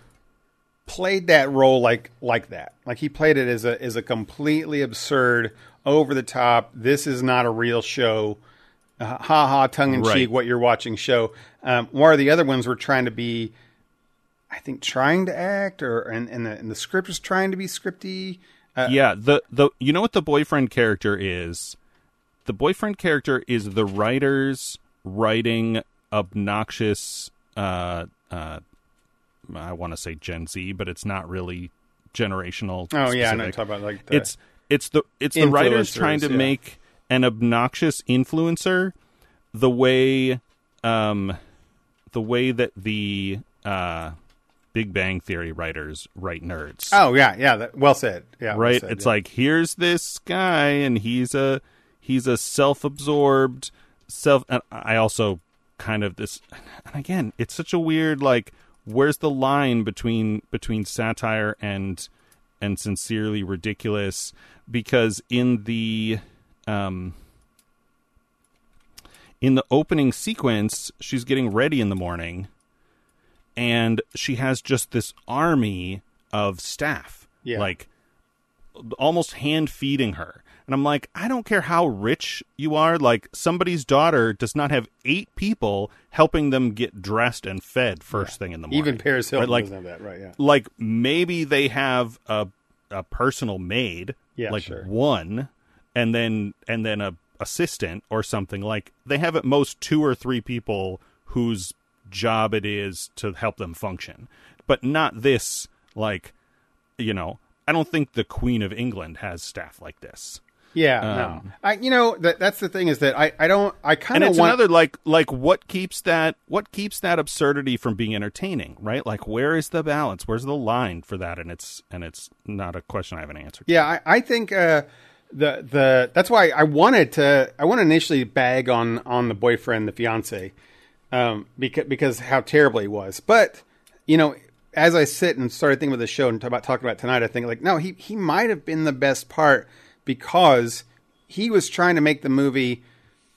[SPEAKER 2] played that role like like that. Like he played it as a as a completely absurd, over the top. This is not a real show. Uh, ha ha, tongue in cheek.
[SPEAKER 1] Right.
[SPEAKER 2] What you're watching show. Um, while the other ones were trying to be, I think, trying to act, or and and the, and the script is trying to be scripty. Uh,
[SPEAKER 1] yeah the the you know what the boyfriend character is the boyfriend character is the writers writing obnoxious uh uh i want to say gen z but it's not really generational
[SPEAKER 2] Oh yeah, I know.
[SPEAKER 1] specific.
[SPEAKER 2] talking about like the,
[SPEAKER 1] it's it's the it's the writers trying to
[SPEAKER 2] yeah.
[SPEAKER 1] make an obnoxious influencer the way um the way that the uh big bang theory writers write nerds
[SPEAKER 2] oh yeah, yeah. That, well said. Yeah,
[SPEAKER 1] right
[SPEAKER 2] said,
[SPEAKER 1] it's
[SPEAKER 2] yeah.
[SPEAKER 1] like here's this guy and he's a he's a self-absorbed self and i also kind of this and again it's such a weird like where's the line between between satire and and sincerely ridiculous because in the um in the opening sequence she's getting ready in the morning and she has just this army of staff
[SPEAKER 2] Yeah.
[SPEAKER 1] like almost hand feeding her and i'm like i don't care how rich you are like somebody's daughter does not have eight people helping them get dressed and fed first thing in the morning
[SPEAKER 2] even Paris Hilton
[SPEAKER 1] Right, like
[SPEAKER 2] doesn't have that, right? Yeah.
[SPEAKER 1] like maybe they have a a personal maid,
[SPEAKER 2] Yeah,
[SPEAKER 1] like
[SPEAKER 2] sure.
[SPEAKER 1] one, and then and then a assistant or something. Like they have at most two or three people whose job it is to help them function, but not this. Like, you know, I don't think the Queen of England has staff like this.
[SPEAKER 2] Yeah,
[SPEAKER 1] Um,
[SPEAKER 2] no. I you know that that's the thing is that I I don't I kind
[SPEAKER 1] and
[SPEAKER 2] of
[SPEAKER 1] it's
[SPEAKER 2] want
[SPEAKER 1] another like like what keeps that what keeps that absurdity from being entertaining right like where is the balance where's the line for that and it's and it's not a question i have an answer to.
[SPEAKER 2] Yeah, I, I think uh, the the that's why I wanted to I want to initially bag on on the boyfriend, the fiance, um, because because how terrible he was. But you know, as I sit and started thinking about the show and about talking about tonight, I think like no, he he might have been the best part because he was trying to make the movie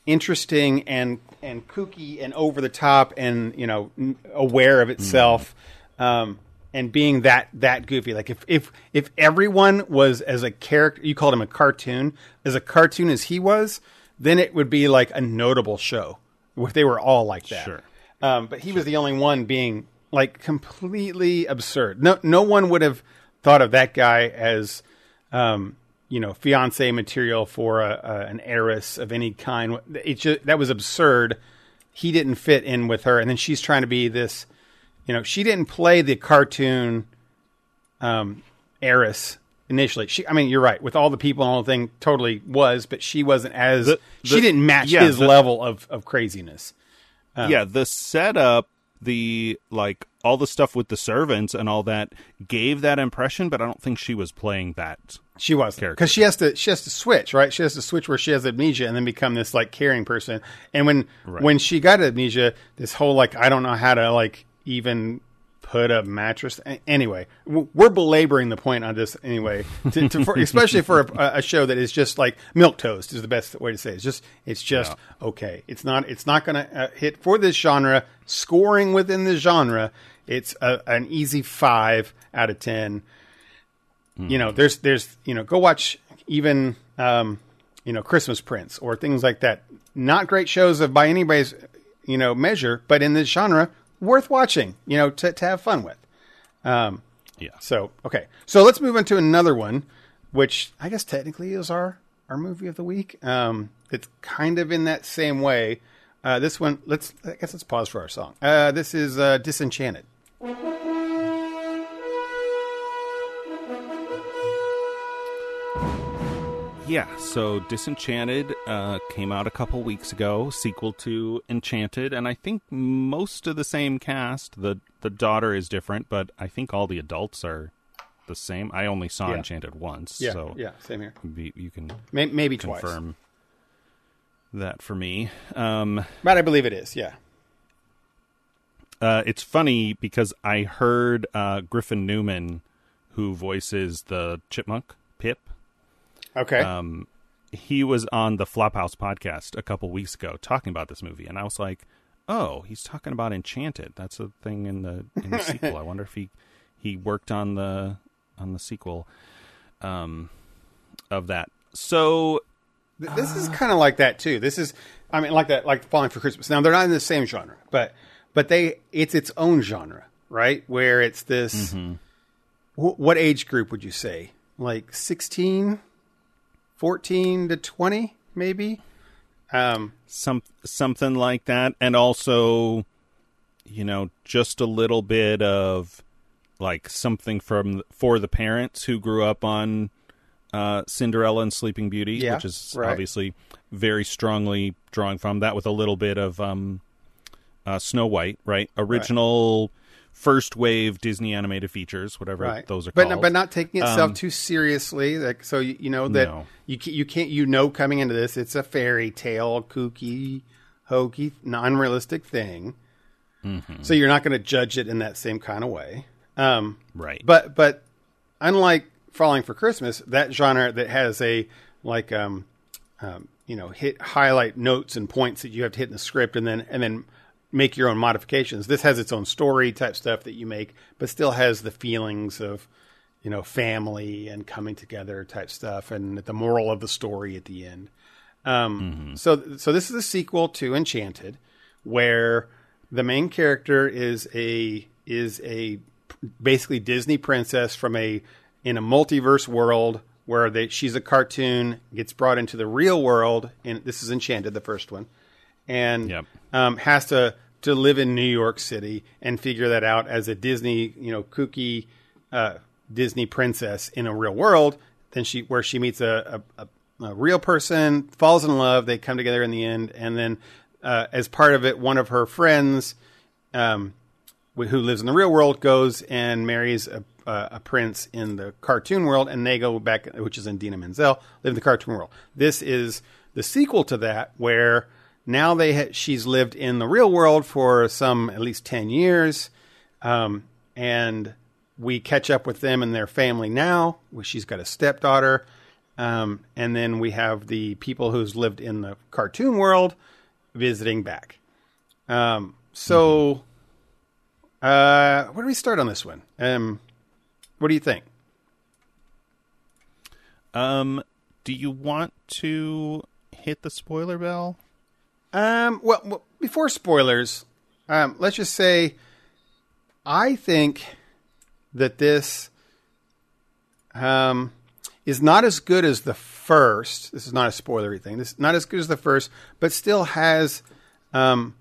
[SPEAKER 2] interesting and and kooky and over the top and you know aware of itself um, and being that that goofy like if if if everyone was as a character you called him a cartoon as a cartoon as he was then it would be like a notable show they were all like that
[SPEAKER 1] Sure.
[SPEAKER 2] um, but he was the only one being like completely absurd no no one would have thought of that guy as um, you know, fiance material for a, a, an heiress of any kind. It just, that was absurd. He didn't fit in with her, and then she's trying to be this. You know, she didn't play the cartoon um, heiress initially. She, I mean, you're right. With all the people and all the thing, totally was, but she wasn't as.
[SPEAKER 1] The-
[SPEAKER 2] she didn't match
[SPEAKER 1] yeah,
[SPEAKER 2] his
[SPEAKER 1] the-
[SPEAKER 2] level of of craziness.
[SPEAKER 1] Um, yeah, the setup, the like all the stuff with the servants and all that gave that impression, but I don't think she was playing that.
[SPEAKER 2] She was because she has to she has to switch right. She has to switch where she has amnesia and then become this like caring person. And when
[SPEAKER 1] Right.
[SPEAKER 2] when she got amnesia, this whole like I don't know how to like even put a mattress. Anyway, we're belaboring the point on this anyway, to, to, for, especially for a, a show that is just like milquetoast is the best way to say it. It's just it's just okay. It's not it's not going to uh, hit for this genre. Scoring within the genre, it's a, an easy five out of ten you know there's there's you know go watch even um you know christmas prince or things like that not great shows of by anybody's you know measure but in this genre worth watching you know to, to have fun with. Um
[SPEAKER 1] Yeah.
[SPEAKER 2] so okay. So let's move on to another one which i guess technically is our our movie of the week. Um it's kind of in that same way. Uh this one let's i guess let's pause for our song. Uh this is uh disenchanted
[SPEAKER 1] Yeah, so Disenchanted uh, came out a couple weeks ago, sequel to Enchanted, and I think most of the same cast. the The daughter is different, but I think all the adults are the same. I only saw
[SPEAKER 2] Yeah.
[SPEAKER 1] Enchanted once,
[SPEAKER 2] yeah
[SPEAKER 1] so
[SPEAKER 2] yeah same here
[SPEAKER 1] be- you can
[SPEAKER 2] May- maybe twice
[SPEAKER 1] confirm that for me. Um,
[SPEAKER 2] but i believe it is yeah
[SPEAKER 1] uh, it's funny because I heard uh, Griffin Newman, who voices the chipmunk Pip.
[SPEAKER 2] Okay
[SPEAKER 1] um, he was on the Flophouse podcast a couple weeks ago talking about this movie, and I was like, "Oh, he's talking about Enchanted. That's a thing in the in the sequel. I wonder if he he worked on the on the sequel um, of that." So
[SPEAKER 2] Th- This is kind of like that too. This is, I mean, like that, like Falling for Christmas. Now they're not in the same genre, but but they, it's its own genre, right? Where it's this. wh- what age group would you say? Like 16, 14 to twenty, maybe. Um,
[SPEAKER 1] some something like that, and also, you know, just a little bit of like something from for the parents who grew up on uh, Cinderella and Sleeping Beauty,
[SPEAKER 2] Yeah,
[SPEAKER 1] which is
[SPEAKER 2] right.
[SPEAKER 1] obviously very strongly drawing from that, with a little bit of um, uh, Snow White, right? Original first wave Disney animated features, whatever
[SPEAKER 2] right.
[SPEAKER 1] those are
[SPEAKER 2] but
[SPEAKER 1] called.
[SPEAKER 2] but not taking itself
[SPEAKER 1] Um,
[SPEAKER 2] too seriously. Like so, you, you know that
[SPEAKER 1] No.
[SPEAKER 2] you you can't you know coming into this, it's a fairy tale, kooky, hokey, non-realistic thing.
[SPEAKER 1] Mm-hmm.
[SPEAKER 2] So you're not going to judge it in that same kind of way. Um,
[SPEAKER 1] right,
[SPEAKER 2] but but unlike Falling for Christmas, that genre that has a like um, um, you know hit highlight notes and points that you have to hit in the script, and then and then make your own modifications. This has its own story type stuff that you make, but still has the feelings of you know family and coming together type stuff, and the moral of the story at the end. Um, So so this is a sequel to Enchanted, where the main character is a is a basically Disney princess from a in a multiverse world where they, she's a cartoon gets brought into the real world, and this is Enchanted, the first one, and
[SPEAKER 1] Yep.
[SPEAKER 2] Um, has to to live in New York City and figure that out as a Disney, you know, kooky uh, Disney princess in a real world. Then she where she meets a, a, a, real person, falls in love. They come together in the end, and then uh, as part of it, one of her friends, um, wh- who lives in the real world, goes and marries a, a, a prince in the cartoon world, and they go back, which is Idina Menzel, live in the cartoon world. This is the sequel to that, where now they ha- she's lived in the real world for some at least ten years, um, and we catch up with them and their family now. She's got a stepdaughter, um, and then we have the people who's lived in the cartoon world visiting back. Um, so, uh, where do we start on this one? Um, what do you think?
[SPEAKER 1] um, do you want to hit the spoiler bell?
[SPEAKER 2] Um, well, well, before spoilers, um, let's just say I think that this, um, is not as good as the first. This is not a spoilery thing. This is not as good as the first, but still has um,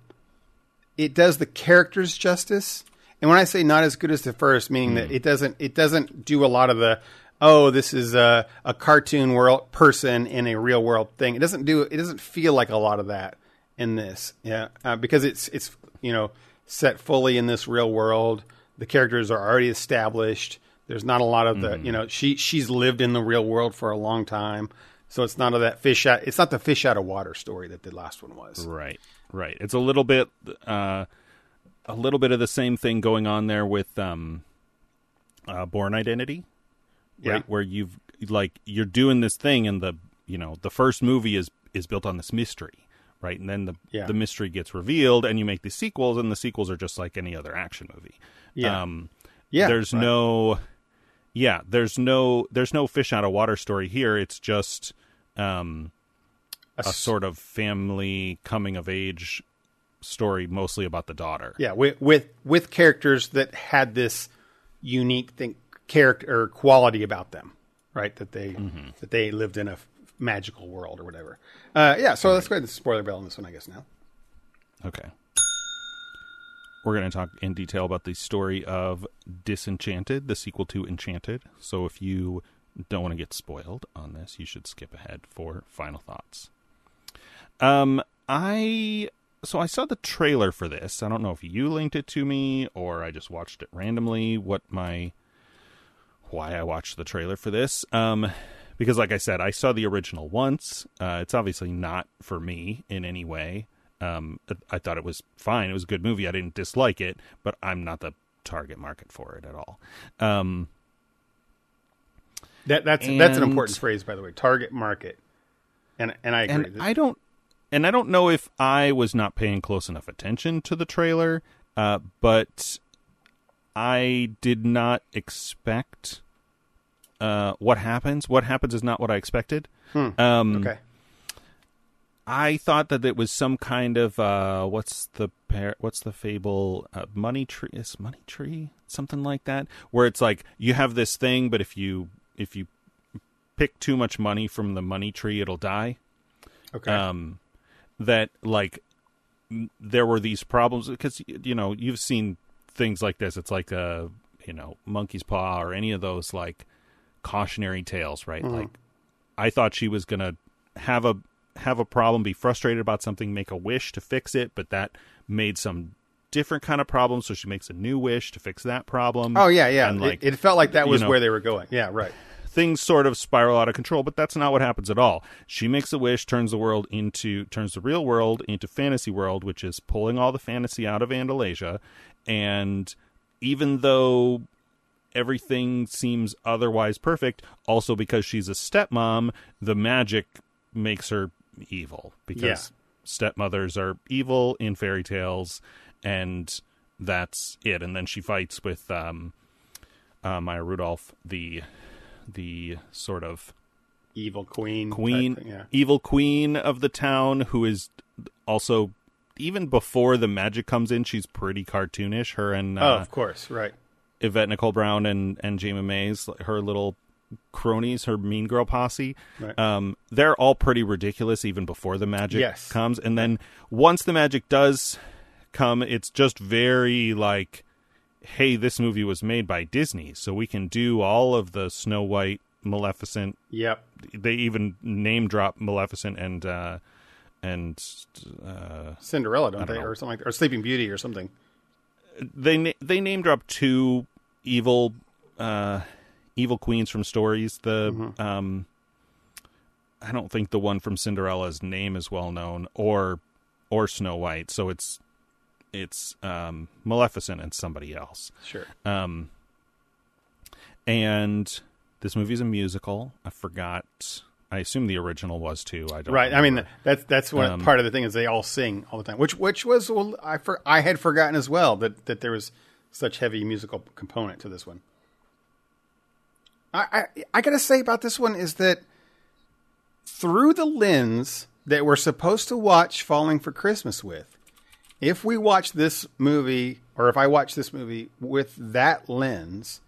[SPEAKER 2] it does the characters justice. And when I say not as good as the first, meaning that it doesn't it doesn't do a lot of the oh this is a, a cartoon world person in a real world thing. It doesn't do it doesn't feel like a lot of that in this. Yeah, uh, because it's it's you know set fully in this real world. The characters are already established. There's not a lot of the you know she she's lived in the real world for a long time. So it's not of that fish out. It's not the fish out of water story that the last one was.
[SPEAKER 1] Right, right. It's a little bit, uh, a little bit of the same thing going on there with um, uh, Bourne Identity, right?
[SPEAKER 2] Yeah.
[SPEAKER 1] Where you've like you're doing this thing, and the you know the first movie is is built on this mystery, right? And then the
[SPEAKER 2] Yeah.
[SPEAKER 1] the mystery gets revealed, and you make the sequels, and the sequels are just like any other action movie.
[SPEAKER 2] Yeah.
[SPEAKER 1] Um,
[SPEAKER 2] Yeah,
[SPEAKER 1] there's
[SPEAKER 2] right.
[SPEAKER 1] no yeah there's no there's no fish out of water story here it's just um
[SPEAKER 2] A
[SPEAKER 1] a
[SPEAKER 2] s-
[SPEAKER 1] sort of family coming of age story mostly about the daughter
[SPEAKER 2] Yeah, with with with characters that had this unique thing, character quality about them, right? That they
[SPEAKER 1] Mm-hmm.
[SPEAKER 2] that they lived in a magical world or whatever. Uh, yeah, so let's go ahead and spoiler bell on this one, I guess. Now,
[SPEAKER 1] okay. We're going to talk in detail about the story of disenchanted the sequel to enchanted. So if you don't want to get spoiled on this you should skip ahead for final thoughts. Um i so i saw the trailer for this. I don't know if you linked it to me or i just watched it randomly what my why i watched the trailer for this. Um because like i said i saw the original once. Uh, it's obviously not for me in any way. Um i thought it was fine. It was a good movie. I didn't dislike it but i'm not the target market for it at all. Um
[SPEAKER 2] that that's that's an important phrase, by the way. Target market, and and I agree.
[SPEAKER 1] and I don't and I don't know if I was not paying close enough attention to the trailer, uh, but I did not expect uh, what happens. What happens is not what I expected. Um,
[SPEAKER 2] okay,
[SPEAKER 1] I thought that it was some kind of uh, what's the par- what's the fable uh, money tree is money tree something like that where it's like you have this thing but if you if you pick too much money from the money tree it'll die
[SPEAKER 2] okay,
[SPEAKER 1] um, that like there were these problems because you know you've seen things like this. It's like a you know monkey's paw or any of those like cautionary tales, right? Mm-hmm. Like I thought she was gonna have a have a problem, be frustrated about something, make a wish to fix it, but that made some different kind of problem. So she makes a new wish to fix that problem.
[SPEAKER 2] oh yeah, yeah.
[SPEAKER 1] and,
[SPEAKER 2] It-
[SPEAKER 1] like,
[SPEAKER 2] it, felt like that
[SPEAKER 1] you
[SPEAKER 2] was
[SPEAKER 1] know-
[SPEAKER 2] where they were going. Yeah, right.
[SPEAKER 1] things sort of spiral out of control, but that's not what happens at all. She makes a wish, turns the world into turns the real world into fantasy world, which is pulling all the fantasy out of Andalasia. And even though everything seems otherwise perfect, also because she's a stepmom, the magic makes her evil because stepmothers are evil in fairy tales, and that's it. And then she fights with um, uh, Maya Rudolph, the the sort of
[SPEAKER 2] Evil queen,
[SPEAKER 1] queen,
[SPEAKER 2] thing, yeah.
[SPEAKER 1] evil queen of the town, who is also even before the magic comes in, she's pretty cartoonish. Her and
[SPEAKER 2] oh,
[SPEAKER 1] uh,
[SPEAKER 2] of course, right.
[SPEAKER 1] Yvette Nicole Brown and and Jayma Mays, her little cronies, her Mean Girl posse.
[SPEAKER 2] Right.
[SPEAKER 1] Um, they're all pretty ridiculous even before the magic
[SPEAKER 2] Yes.
[SPEAKER 1] comes, and then once the magic does come, it's just very like, hey, this movie was made by Disney, so we can do all of the Snow White, Maleficent.
[SPEAKER 2] Yep.
[SPEAKER 1] They even name drop Maleficent and uh, and uh,
[SPEAKER 2] Cinderella, don't, they,
[SPEAKER 1] know.
[SPEAKER 2] or something like that, or Sleeping Beauty, or something.
[SPEAKER 1] they na- they name drop two evil uh evil queens from stories. The um i don't think the one from cinderella's name is well known or or snow white. So it's it's um maleficent and somebody else.
[SPEAKER 2] Sure.
[SPEAKER 1] um and this movie's a musical. I forgot i assume the original was too. I don't
[SPEAKER 2] Right. I mean, that's that's one
[SPEAKER 1] Um,
[SPEAKER 2] part of the thing is they all sing all the time, which which was well, I for, I had forgotten as well that that there was such heavy musical component to this one. I I, I got to say about this one is that through the lens that we're supposed to watch Falling for Christmas with, if we watch this movie or if I watch this movie with that lens,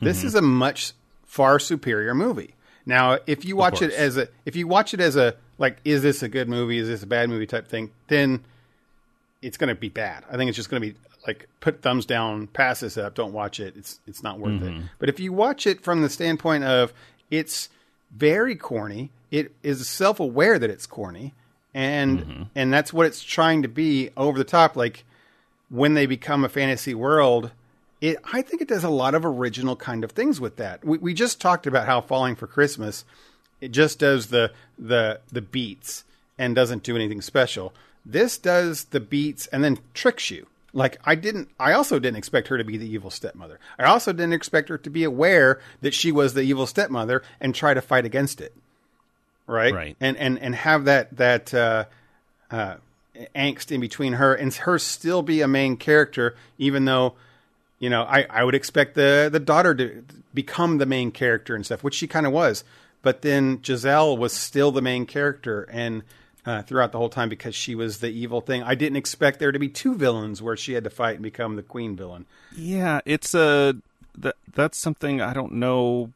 [SPEAKER 2] this mm-hmm. is a much far superior movie. Now, if you watch it as a if you watch it as a like, is this a good movie? Is this a bad movie type thing? Then it's going to be bad. I think it's just going to be like put thumbs down, pass this up, don't watch it. It's it's not worth it. Mm-hmm. But if you watch it from the standpoint of it's very corny, it is self aware that it's corny, and mm-hmm. and that's what it's trying to be over the top. Like when they become a fantasy world, it I think it does a lot of original kind of things with that. We we just talked about how Falling for Christmas it just does the the the beats and doesn't do anything special. This does the beats and then tricks you. Like I didn't I also didn't expect her to be the evil stepmother. I also didn't expect her to be aware that she was the evil stepmother and try to fight against it. Right?
[SPEAKER 1] Right.
[SPEAKER 2] And and and have that that uh uh angst in between her and her still be a main character even though you know, I, I would expect the the daughter to become the main character and stuff, which she kind of was. But then Giselle was still the main character and uh, throughout the whole time because she was the evil thing. I didn't expect there to be two villains where she had to fight and become the queen villain.
[SPEAKER 1] Yeah, it's a that that's something I don't know.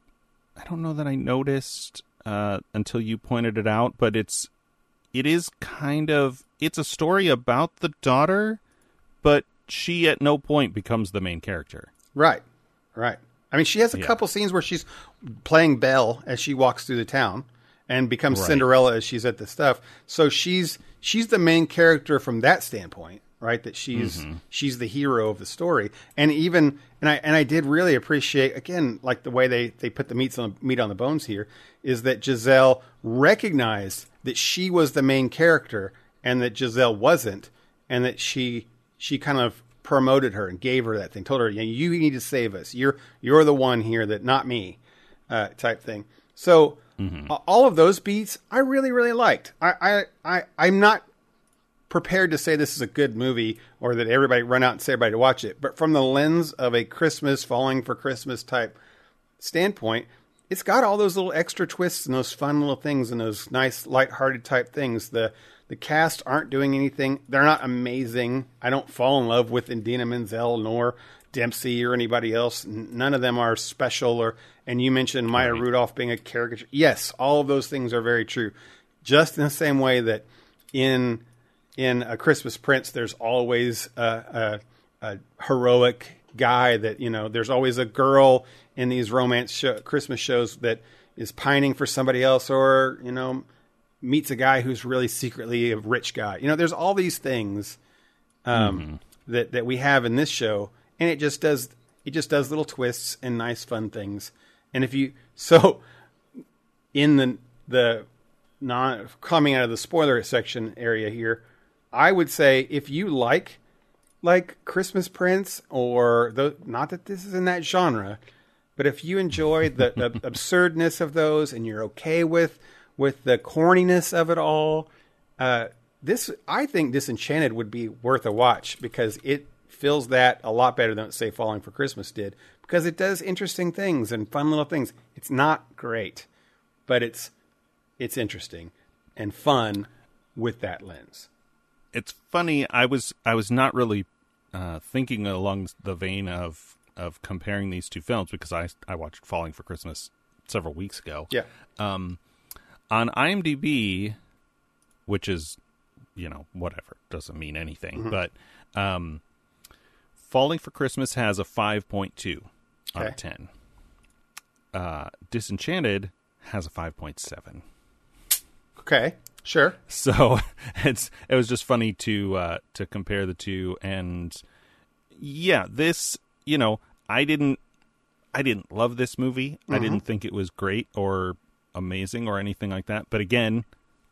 [SPEAKER 1] I don't know that I noticed uh, until you pointed it out, but it's it is kind of it's a story about the daughter, but she at no point becomes the main character.
[SPEAKER 2] Right, right. I mean, she has a
[SPEAKER 1] Yeah.
[SPEAKER 2] couple scenes where she's playing Belle as she walks through the town and becomes
[SPEAKER 1] Right.
[SPEAKER 2] Cinderella as she's at the stuff. So she's she's the main character from that standpoint, right? That she's
[SPEAKER 1] Mm-hmm.
[SPEAKER 2] she's the hero of the story. And even and I and I did really appreciate again like the way they they put the meats on meat on the bones here is that Giselle recognized that she was the main character and that Giselle wasn't and that she she kind of promoted her and gave her that thing, told her, "Yeah, you need to save us. You're you're the one here that not me," uh, type thing. So Mm-hmm. a- all of those beats, I really really liked. I I, I I'm not prepared to say this is a good movie or that everybody run out and say everybody to watch it, but from the lens of a Christmas falling for Christmas type standpoint, it's got all those little extra twists and those fun little things and those nice lighthearted type things. The the cast aren't doing anything. They're not amazing. I don't fall in love with Idina Menzel nor Dempsey or anybody else. None of them are special or and you mentioned Maya Rudolph being a caricature. Yes, all of those things are very true. Just in the same way that in in a Christmas Prince, there's always a, a, a heroic guy that you know. There's always a girl in these romance show, Christmas shows that is pining for somebody else, or you know, meets a guy who's really secretly a rich guy. You know, there's all these things um, that that we have in this show, and it just does it just does little twists and nice fun things. And if you so in the the non coming out of the spoiler section area here, I would say if you like like Christmas Prince or the not that this is in that genre, but if you enjoy the, the absurdness of those and you're okay with with the corniness of it all, uh, this I think Disenchanted would be worth a watch because it fills that a lot better than say Falling for Christmas did because it does interesting things and fun little things. It's not great, but it's it's interesting and fun with that lens.
[SPEAKER 1] It's funny. I was I was not really uh, thinking along the vein of of comparing these two films because I I watched Falling for Christmas several weeks ago.
[SPEAKER 2] Yeah.
[SPEAKER 1] Um, on IMDb, which is, you know, whatever, doesn't mean anything, but um, Falling for Christmas has a 5.2 out of 10. Uh, Disenchanted has a 5.7.
[SPEAKER 2] Okay. Sure.
[SPEAKER 1] So it's it was just funny to uh, to compare the two, and yeah, this you know I didn't I didn't love this movie. I didn't think it was great or amazing or anything like that. But again,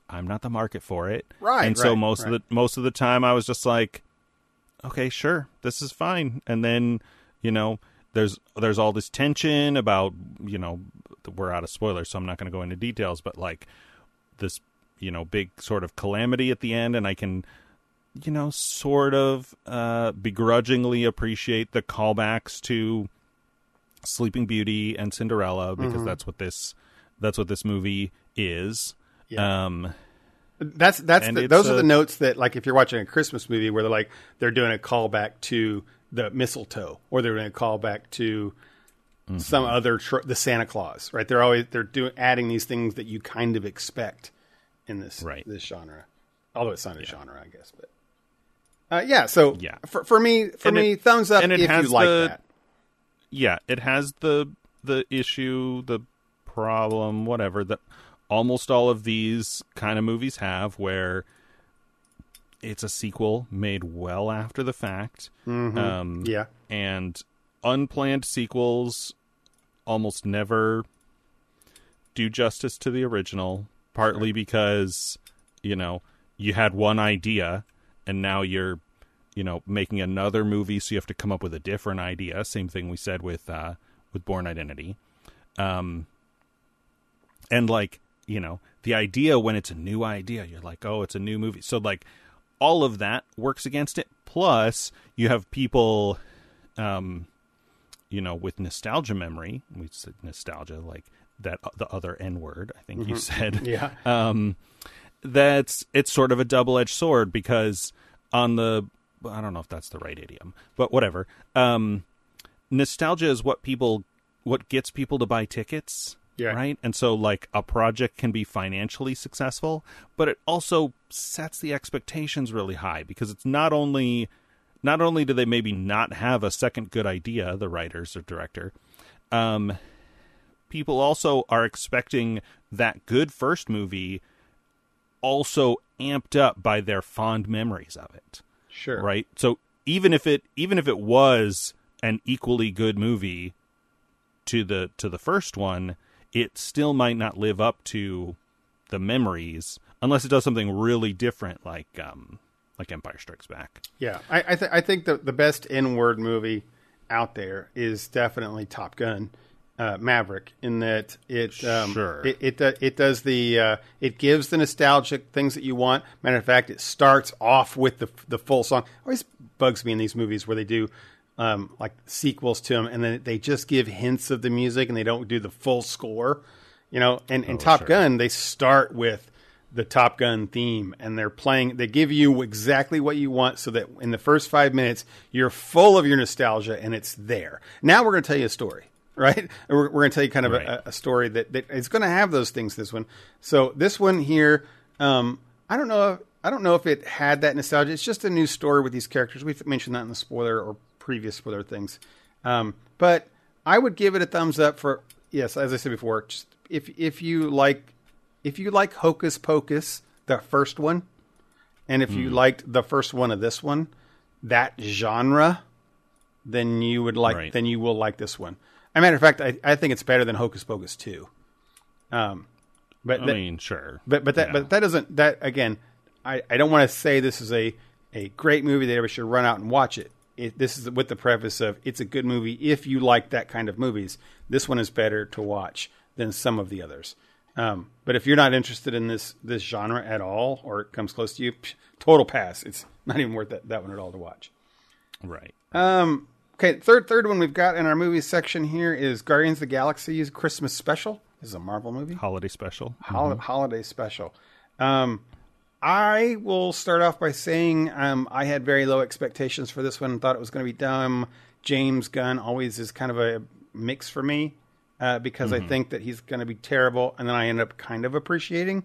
[SPEAKER 1] I'm not the market for it,
[SPEAKER 2] Right,
[SPEAKER 1] And so
[SPEAKER 2] right,
[SPEAKER 1] most
[SPEAKER 2] right.
[SPEAKER 1] of the most of the time, I was just like, okay, sure, this is fine. And then you know there's there's all this tension about you know we're out of spoilers, so I'm not going to go into details, but like this you know big sort of calamity at the end and i can you know sort of uh begrudgingly appreciate the callbacks to sleeping beauty and cinderella because
[SPEAKER 2] Mm-hmm.
[SPEAKER 1] that's what this that's what this movie is
[SPEAKER 2] Yeah.
[SPEAKER 1] um
[SPEAKER 2] That's that's the, those are
[SPEAKER 1] a-
[SPEAKER 2] the notes that like if you're watching a Christmas movie where they're like they're doing a callback to the mistletoe or they're doing a callback to some other tr- the Santa Claus, right? They're always they're doing adding these things that you kind of expect in this
[SPEAKER 1] Right.
[SPEAKER 2] this genre, although it's not a genre, I guess. But uh, yeah, so
[SPEAKER 1] Yeah.
[SPEAKER 2] for for me, for
[SPEAKER 1] And
[SPEAKER 2] me,
[SPEAKER 1] it-
[SPEAKER 2] thumbs up
[SPEAKER 1] and it
[SPEAKER 2] if
[SPEAKER 1] has
[SPEAKER 2] you like
[SPEAKER 1] the-
[SPEAKER 2] that.
[SPEAKER 1] yeah, it has the the issue, the problem, whatever that almost all of these kind of movies have, where it's a sequel made well after the fact, um,
[SPEAKER 2] Yeah,
[SPEAKER 1] and unplanned sequels almost never do justice to the original. Partly because you know you had one idea, and now you're you know making another movie, so you have to come up with a different idea. Same thing we said with uh, with Bourne Identity, um, and like you know the idea when it's a new idea, you're like, oh, it's a new movie. So like all of that works against it. Plus, you have people, um, you know, with nostalgia memory. We said nostalgia, like that the other N word. I think you said
[SPEAKER 2] yeah,
[SPEAKER 1] um, that's it's sort of a double edged sword because on the I don't know if that's the right idiom, but whatever. Um, nostalgia is what people what gets people to buy tickets.
[SPEAKER 2] Yeah.
[SPEAKER 1] Right. And so like a project can be financially successful, but it also sets the expectations really high because it's not only not only do they maybe not have a second good idea, the writers or director, um, people also are expecting that good first movie also amped up by their fond memories of it
[SPEAKER 2] sure,
[SPEAKER 1] right so even if it even if it was an equally good movie to the to the first one it still might not live up to the memories unless it does something really different like um like empire strikes back
[SPEAKER 2] Yeah, I I, th- I think the the best N word movie out there is definitely Top Gun, uh, Maverick. In that it um,
[SPEAKER 1] Sure.
[SPEAKER 2] it it, do- it does the uh, it gives the nostalgic things that you want. Matter of fact, it starts off with the the full song. Always bugs me in these movies where they do. Um, like sequels to them, and then they just give hints of the music, and they don't do the full score, you know. And in Top
[SPEAKER 1] sure.
[SPEAKER 2] Gun, they start with the Top Gun theme and they're playing they give you exactly what you want so that in the first 5 minutes you're full of your nostalgia and it's there. Now we're going to tell you a story, right? We're, we're going to tell you kind of
[SPEAKER 1] Right.
[SPEAKER 2] a, a story that, it's going to have those things this one. So this one here um I don't know if, I don't know if it had that nostalgia. It's just a new story with these characters. We've mentioned that in the spoiler or previous spoiler things. Um, but I would give it a thumbs up for yes, as I said before, just if if you like if you like Hocus Pocus, the first one, and if you
[SPEAKER 1] Hmm.
[SPEAKER 2] liked the first one of this one, that genre, then you would like
[SPEAKER 1] Right.
[SPEAKER 2] then you will like this one. As a matter of fact, I, I think it's better than Hocus Pocus two. Um, but
[SPEAKER 1] i
[SPEAKER 2] that-
[SPEAKER 1] mean sure
[SPEAKER 2] but but that
[SPEAKER 1] Yeah.
[SPEAKER 2] but that doesn't that again. I, I don't want to say this is a a great movie that everybody should run out and watch it. It. This is with the preface of it's a good movie if you like that kind of movies. This one is better to watch than some of the others. Um, but if you're not interested in this this genre at all, or it comes close to you, psh, total pass. It's not even worth that, that one at all to watch.
[SPEAKER 1] right
[SPEAKER 2] Um, okay, third third one we've got in our movies section here is Guardians of the Galaxy's Christmas special. This is a Marvel movie
[SPEAKER 1] holiday special
[SPEAKER 2] hol- holiday special. Um, I will start off by saying um, I had very low expectations for this one. And thought it was going to be dumb. James Gunn always is kind of a mix for me uh, because I think that he's going to be terrible, and then I end up kind of appreciating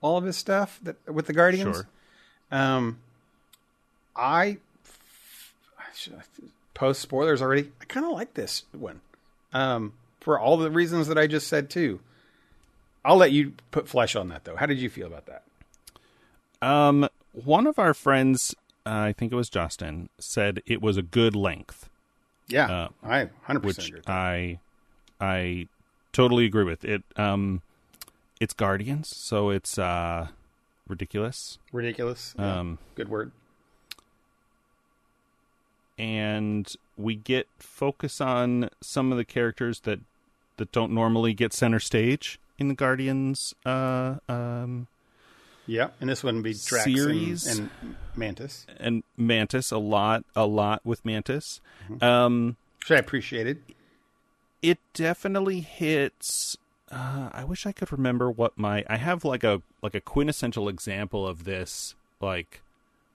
[SPEAKER 2] all of his stuff that with the Guardians.
[SPEAKER 1] Sure.
[SPEAKER 2] Um, I post spoilers already. I kind of like this one um, for all the reasons that I just said too. I'll let you put flesh on that though. How did you feel about that?
[SPEAKER 1] Um, one of our friends, uh, I think it was Justin, said it was a good length,
[SPEAKER 2] Yeah,
[SPEAKER 1] Uh,
[SPEAKER 2] I hundred percent
[SPEAKER 1] which
[SPEAKER 2] agree. with that.
[SPEAKER 1] I, I totally agree with it. Um, it's Guardians, so it's uh ridiculous.
[SPEAKER 2] Ridiculous. Yeah,
[SPEAKER 1] Um,
[SPEAKER 2] good word.
[SPEAKER 1] and we get focus on some of the characters that that don't normally get center stage in the Guardians uh um
[SPEAKER 2] Yeah, and this one would be Drax
[SPEAKER 1] Series?
[SPEAKER 2] and, and Mantis,
[SPEAKER 1] and Mantis a lot a lot with Mantis.
[SPEAKER 2] Mm-hmm.
[SPEAKER 1] Um
[SPEAKER 2] which I appreciated.
[SPEAKER 1] it It definitely hits uh, I wish I could remember what my I have like a like a quintessential example of this like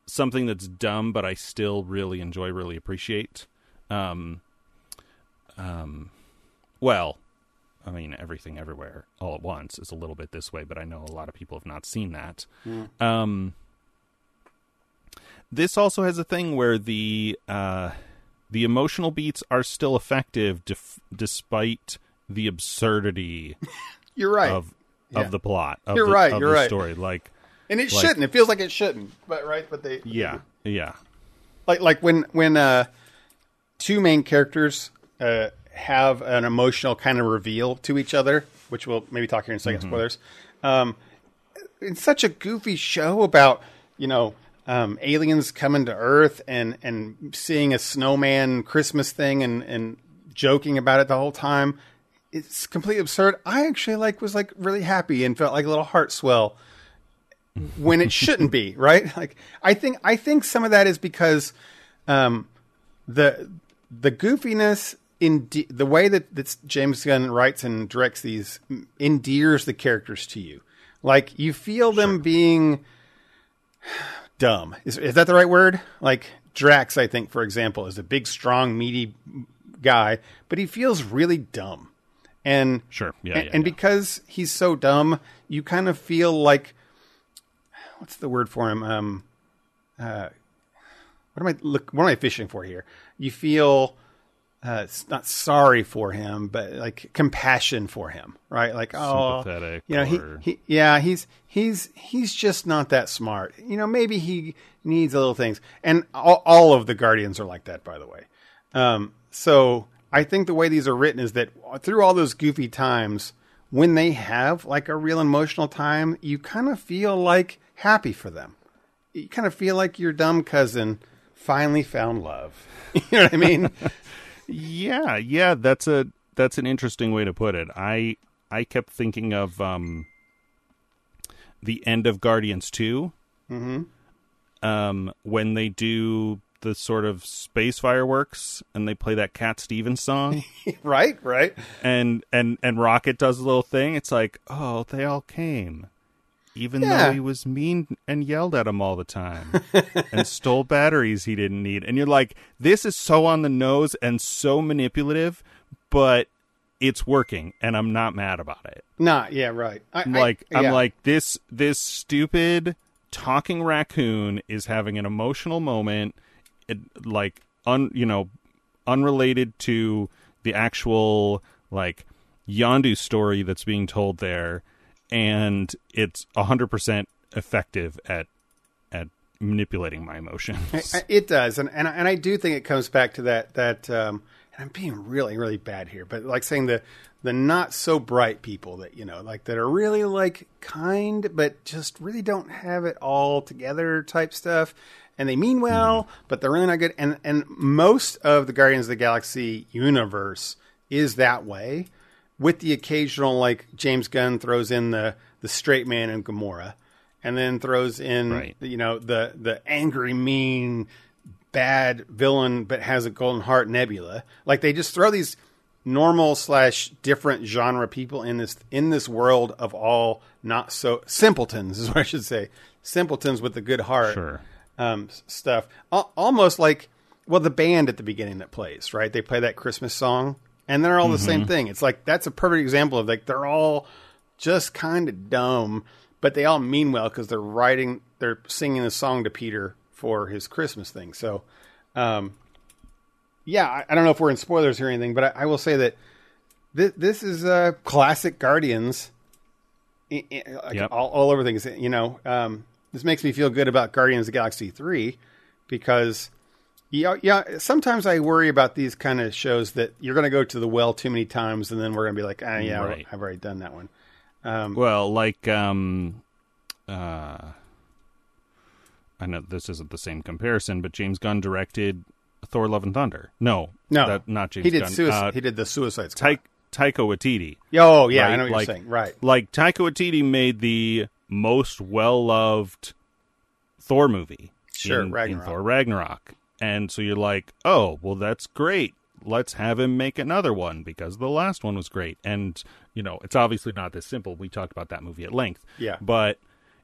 [SPEAKER 1] something that's dumb but I still really enjoy really appreciate um um well, I mean, everything everywhere all at once is a little bit this way, but I know a lot of people have not seen that. Um, this also has a thing where the uh, the emotional beats are still effective def- despite the absurdity
[SPEAKER 2] You're right.
[SPEAKER 1] of
[SPEAKER 2] Yeah.
[SPEAKER 1] of the plot. Of
[SPEAKER 2] You're
[SPEAKER 1] the,
[SPEAKER 2] right, you're right.
[SPEAKER 1] story, like
[SPEAKER 2] and it
[SPEAKER 1] like-
[SPEAKER 2] shouldn't. It feels like it shouldn't. But right, but they
[SPEAKER 1] yeah, yeah,
[SPEAKER 2] like like when when uh two main characters uh have an emotional kind of reveal to each other, which we'll maybe talk here in a 2nd spoilers. Um it's such a goofy show about, you know, um, aliens coming to Earth and and seeing a snowman Christmas thing and and joking about it the whole time. It's completely absurd. I actually like was like really happy and felt like a little heart swell when it shouldn't be, right? Like I think I think some of that is because um, the the goofiness in the way that that James Gunn writes and directs these endears the characters to you. Like you feel them being dumb. Is is that the right word? Like Drax, I think, for example, is a big, strong, meaty guy, but he feels really dumb. And
[SPEAKER 1] sure, yeah,
[SPEAKER 2] and,
[SPEAKER 1] yeah,
[SPEAKER 2] and
[SPEAKER 1] yeah.
[SPEAKER 2] because he's so dumb, you kind of feel like what's the word for him? Um, uh, what am I look? What am I fishing for here? You feel uh, it's not sorry for him, but like compassion for him, right? Like oh, you know, he, he yeah, he's he's he's just not that smart. You know, maybe he needs a little things, and all, all of the Guardians are like that, by the way. Um, so I think the way these are written is that through all those goofy times, when they have like a real emotional time, you kind of feel like happy for them. You kind of feel like your dumb cousin finally found love. you know what I mean?
[SPEAKER 1] Yeah, yeah, that's a that's an interesting way to put it. I I kept thinking of um the end of Guardians 2 Mm-hmm. Um, when they do the sort of space fireworks and they play that Cat Stevens song
[SPEAKER 2] right, right.
[SPEAKER 1] and and and Rocket does a little thing. It's like, oh, they all came, even
[SPEAKER 2] Yeah.
[SPEAKER 1] though he was mean and yelled at him all the time and stole batteries he didn't need. And you're like, this is so on the nose and so manipulative, but it's working, and I'm not mad about it.
[SPEAKER 2] Nah, yeah, right. I,
[SPEAKER 1] I'm
[SPEAKER 2] I-
[SPEAKER 1] like, I'm
[SPEAKER 2] yeah.
[SPEAKER 1] like this this stupid talking raccoon is having an emotional moment, it, like un you know unrelated to the actual like Yondu story that's being told there, and it's hundred percent effective at at manipulating my emotions.
[SPEAKER 2] It does, and and I- and I do think it comes back to that that. Um, and I'm being really really bad here, but like saying the the not so bright people that you know like that are really like kind, but just really don't have it all together type stuff, and they mean well, but they're really not good. And and most of the Guardians of the Galaxy universe is that way, with the occasional like James Gunn throws in the the straight man and Gamora, and then throws in
[SPEAKER 1] Right.
[SPEAKER 2] you know the the angry mean bad villain but has a golden heart nebula. Like they just throw these normal slash different genre people in this in this world of all not so simpletons is what i should say. Simpletons with a good heart
[SPEAKER 1] Sure.
[SPEAKER 2] um, stuff. Al- almost like well the band at the beginning that plays right? They play that christmas song and they're all the same thing. It's like that's a perfect example of like they're all just kind of dumb but they all mean well because they're writing they're singing a song to peter for his christmas thing. So um, yeah I, I don't know if we're in spoilers or anything but i, I will say that this, this is uh, classic guardians like
[SPEAKER 1] Yep.
[SPEAKER 2] all, all over things you know? Um, this makes me feel good about guardians of the galaxy 3 because yeah, yeah. Sometimes I worry about these kind of shows that you're going to go to the well too many times, and then we're going to be like, ah, yeah,
[SPEAKER 1] Right.
[SPEAKER 2] I've already done that one. Um,
[SPEAKER 1] Well, like um uh I know this isn't the same comparison, but James Gunn directed Thor Love and Thunder. No.
[SPEAKER 2] no,
[SPEAKER 1] that, not James
[SPEAKER 2] he did.
[SPEAKER 1] Gunn.
[SPEAKER 2] Suicide,
[SPEAKER 1] Uh,
[SPEAKER 2] he did the Suicide Squad.
[SPEAKER 1] Tai- Taika Waititi.
[SPEAKER 2] oh, yeah, I
[SPEAKER 1] right?
[SPEAKER 2] know what
[SPEAKER 1] Like-
[SPEAKER 2] you're saying. Right.
[SPEAKER 1] Like Taika Waititi made the most well-loved Thor movie
[SPEAKER 2] Sure,
[SPEAKER 1] in, in Thor Ragnarok. And so you're like, "Oh, well that's great. Let's have him make another one because the last one was great." And, you know, it's obviously not this simple. We talked about that movie at length.
[SPEAKER 2] Yeah.
[SPEAKER 1] But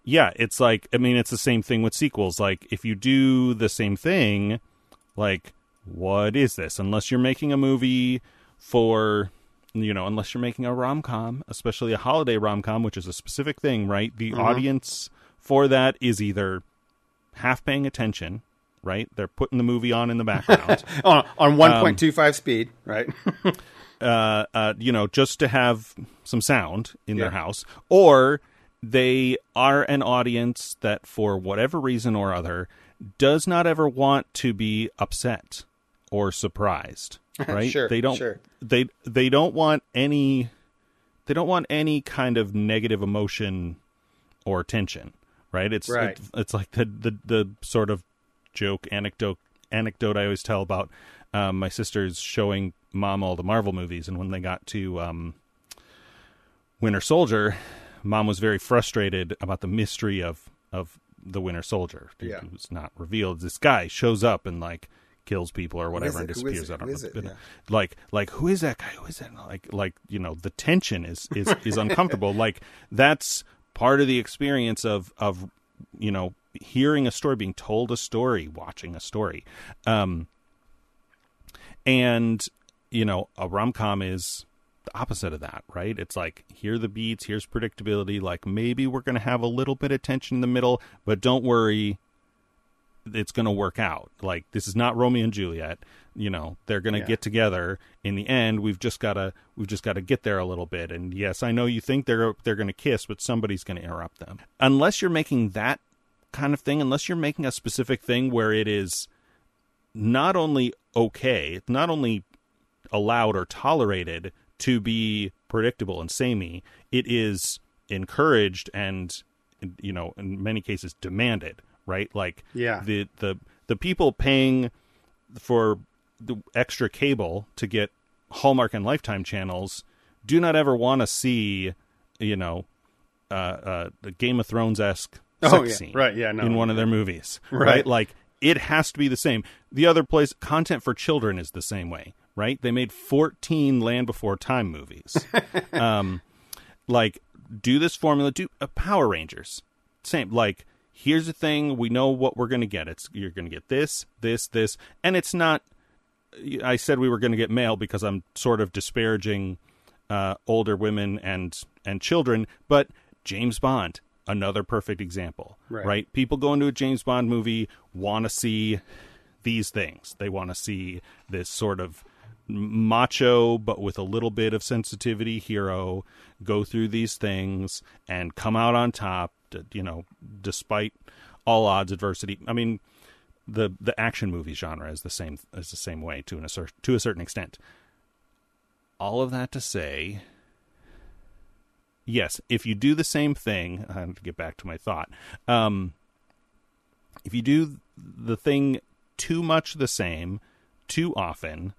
[SPEAKER 1] yeah, it's like I mean, it's the same thing with sequels. Like if you do the same thing, like what is this? Unless you're making a movie for you know, unless you're making a rom com, especially a holiday rom com, which is a specific thing, right? The mm-hmm. audience for that is either half paying attention, right? They're putting the movie on in the background,
[SPEAKER 2] on on one point two five speed, right?
[SPEAKER 1] uh, uh, you know, just to have some sound in their house, or they are an audience that, for whatever reason or other, does not ever want to be upset or surprised. Right?
[SPEAKER 2] Sure,
[SPEAKER 1] They don't.
[SPEAKER 2] sure.
[SPEAKER 1] They they don't want any. They don't want any kind of negative emotion or tension. Right? It's
[SPEAKER 2] Right.
[SPEAKER 1] It, it's like the, the the sort of joke anecdote anecdote I always tell about um, my sisters showing mom all the Marvel movies, and when they got to um, Winter Soldier, mom was very frustrated about the mystery of of the Winter Soldier. It,
[SPEAKER 2] Yeah.
[SPEAKER 1] it was not revealed. This guy shows up and like kills people or whatever and
[SPEAKER 2] it? Who is
[SPEAKER 1] disappears. I don't know.
[SPEAKER 2] Yeah.
[SPEAKER 1] Like like who is that guy? Who is that? Like like you know the tension is is is uncomfortable. like that's part of the experience of of you know hearing a story, being told a story, watching a story. Um, and you know a rom-com is the opposite of that right? It's like here are the beats here's predictability like maybe we're going to have a little bit of tension in the middle but don't worry it's going to work out. Like this is not romeo and juliet you know they're going to
[SPEAKER 2] Yeah.
[SPEAKER 1] get together in the end. We've just got to we've just got to get there a little bit. And yes i know you think they're they're going to kiss but somebody's going to interrupt them. Unless you're making that kind of thing unless you're making a specific thing where it is not only okay, not only allowed or tolerated to be predictable and samey, it is encouraged and you know in many cases demanded, right? Like
[SPEAKER 2] Yeah.
[SPEAKER 1] the the the people paying for the extra cable to get Hallmark and Lifetime channels do not ever want to see, you know, uh, uh, the Game of Thrones esque
[SPEAKER 2] Oh,
[SPEAKER 1] sex
[SPEAKER 2] yeah.
[SPEAKER 1] scene
[SPEAKER 2] Right, yeah, no.
[SPEAKER 1] in one of their movies,
[SPEAKER 2] Right.
[SPEAKER 1] right? Like it has to be the same. The other place, content for children is the same way, right? They made 14 Land Before Time movies. um, like, do this formula, do uh, Power Rangers. Same. Like, here's the thing, we know what we're going to get. It's You're going to get this, this, this. And it's not, I said we were going to get male because I'm sort of disparaging uh, older women and and children, but James Bond, another perfect example,
[SPEAKER 2] Right.
[SPEAKER 1] People go into a James Bond movie want to see these things. They want to see this sort of macho but with a little bit of sensitivity hero go through these things and come out on top, to, you know, despite all odds adversity. I mean, the the action movie genre is the same is the same way to an to a certain extent. All of that to say, yes, if you do the same thing, I have to get back to my thought. Um, if you do the thing too much the same, too often,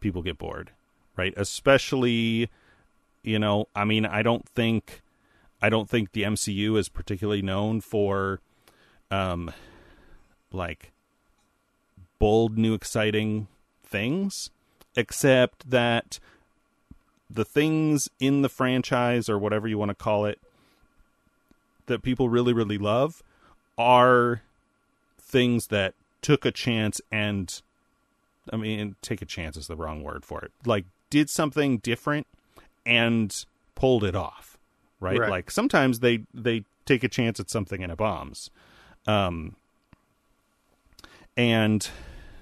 [SPEAKER 1] people get bored, right? Especially, you know, I mean, I don't think, I don't think the MCU is particularly known for, um, like bold, new, exciting things, except that the things in the franchise or whatever you want to call it that people really, really love are things that took a chance and I mean, take a chance is the wrong word for it. Like, did something different and pulled it off, right?
[SPEAKER 2] Right.
[SPEAKER 1] Like sometimes they they take a chance at something and it bombs, um, and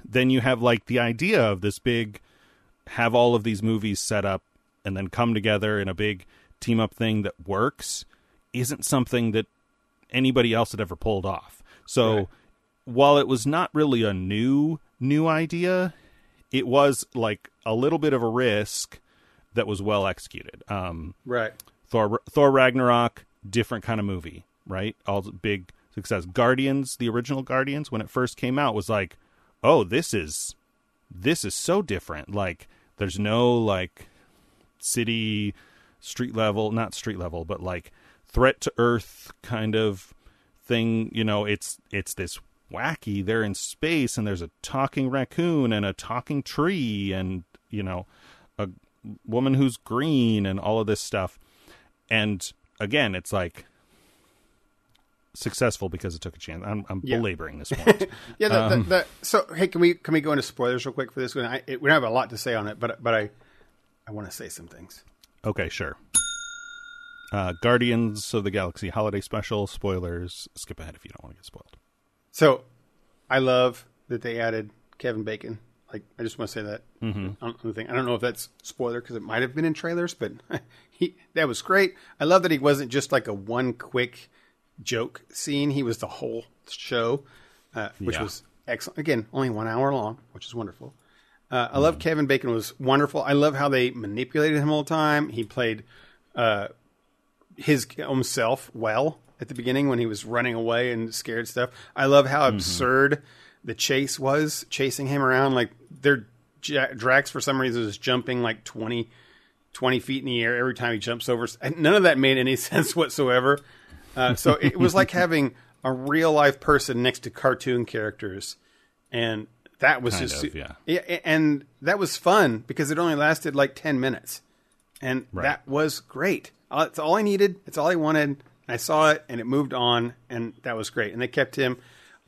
[SPEAKER 1] then you have like the idea of this big, have all of these movies set up and then come together in a big team up thing that works, isn't something that anybody else had ever pulled off. So
[SPEAKER 2] Right.
[SPEAKER 1] while it was not really a new new idea, it was like a little bit of a risk that was well executed. Um,
[SPEAKER 2] Right.
[SPEAKER 1] Thor Thor Ragnarok, different kind of movie, right? All big success. Guardians, the original Guardians, when it first came out, was like, oh, this is this is so different. Like, there's no like city street level, not street level, but like threat to Earth kind of thing. You know, it's it's this wacky. They're in space, and there's a talking raccoon and a talking tree, and you know, a woman who's green, and all of this stuff. And again, it's like successful because it took a chance. I'm, I'm
[SPEAKER 2] Yeah.
[SPEAKER 1] belaboring this point.
[SPEAKER 2] Yeah. The,
[SPEAKER 1] Um,
[SPEAKER 2] the, the, so hey, can we can we go into spoilers real quick for this one? I, it, we don't have a lot to say on it, but but I I want to say some things.
[SPEAKER 1] Okay, sure. Uh, Guardians of the Galaxy Holiday Special spoilers. Skip ahead if you don't want to get spoiled.
[SPEAKER 2] So, I love that they added Kevin Bacon. Like, I just want to say that.
[SPEAKER 1] Mm-hmm.
[SPEAKER 2] the thing. I don't know if that's spoiler because it might have been in trailers, but he that was great. I love that he wasn't just like a one quick joke scene. He was the whole show, uh, which
[SPEAKER 1] Yeah.
[SPEAKER 2] was excellent. Again, only one hour long, which is wonderful. Uh, I love Kevin Bacon was wonderful. I love how they manipulated him all the time. He played uh, his own self well at the beginning when he was running away and scared stuff. I love how absurd the chase was, chasing him around like their Drax for some reason is jumping like 20, 20 feet in the air every time he jumps over. None of that made any sense whatsoever. Uh, so it was like having a real life person next to cartoon characters, and that was
[SPEAKER 1] Kind
[SPEAKER 2] just
[SPEAKER 1] of, yeah.
[SPEAKER 2] and that was fun because it only lasted like ten minutes, and
[SPEAKER 1] Right.
[SPEAKER 2] that was great. It's all I needed. It's all I wanted. I saw it, and it moved on, and that was great. And they kept him.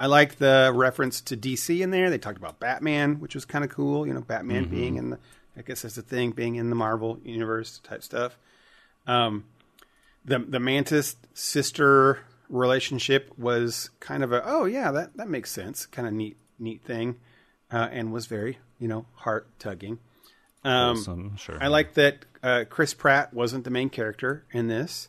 [SPEAKER 2] I liked the reference to DC in there. They talked about Batman, which was kind of cool. You know, Batman being in the, I guess that's the thing, being in the Marvel universe type stuff. Um, the the Mantis sister relationship was kind of a oh yeah that that makes sense kind of neat neat thing, uh, and was very you know heart tugging. Um,
[SPEAKER 1] Awesome, sure.
[SPEAKER 2] I like that uh, Chris Pratt wasn't the main character in this.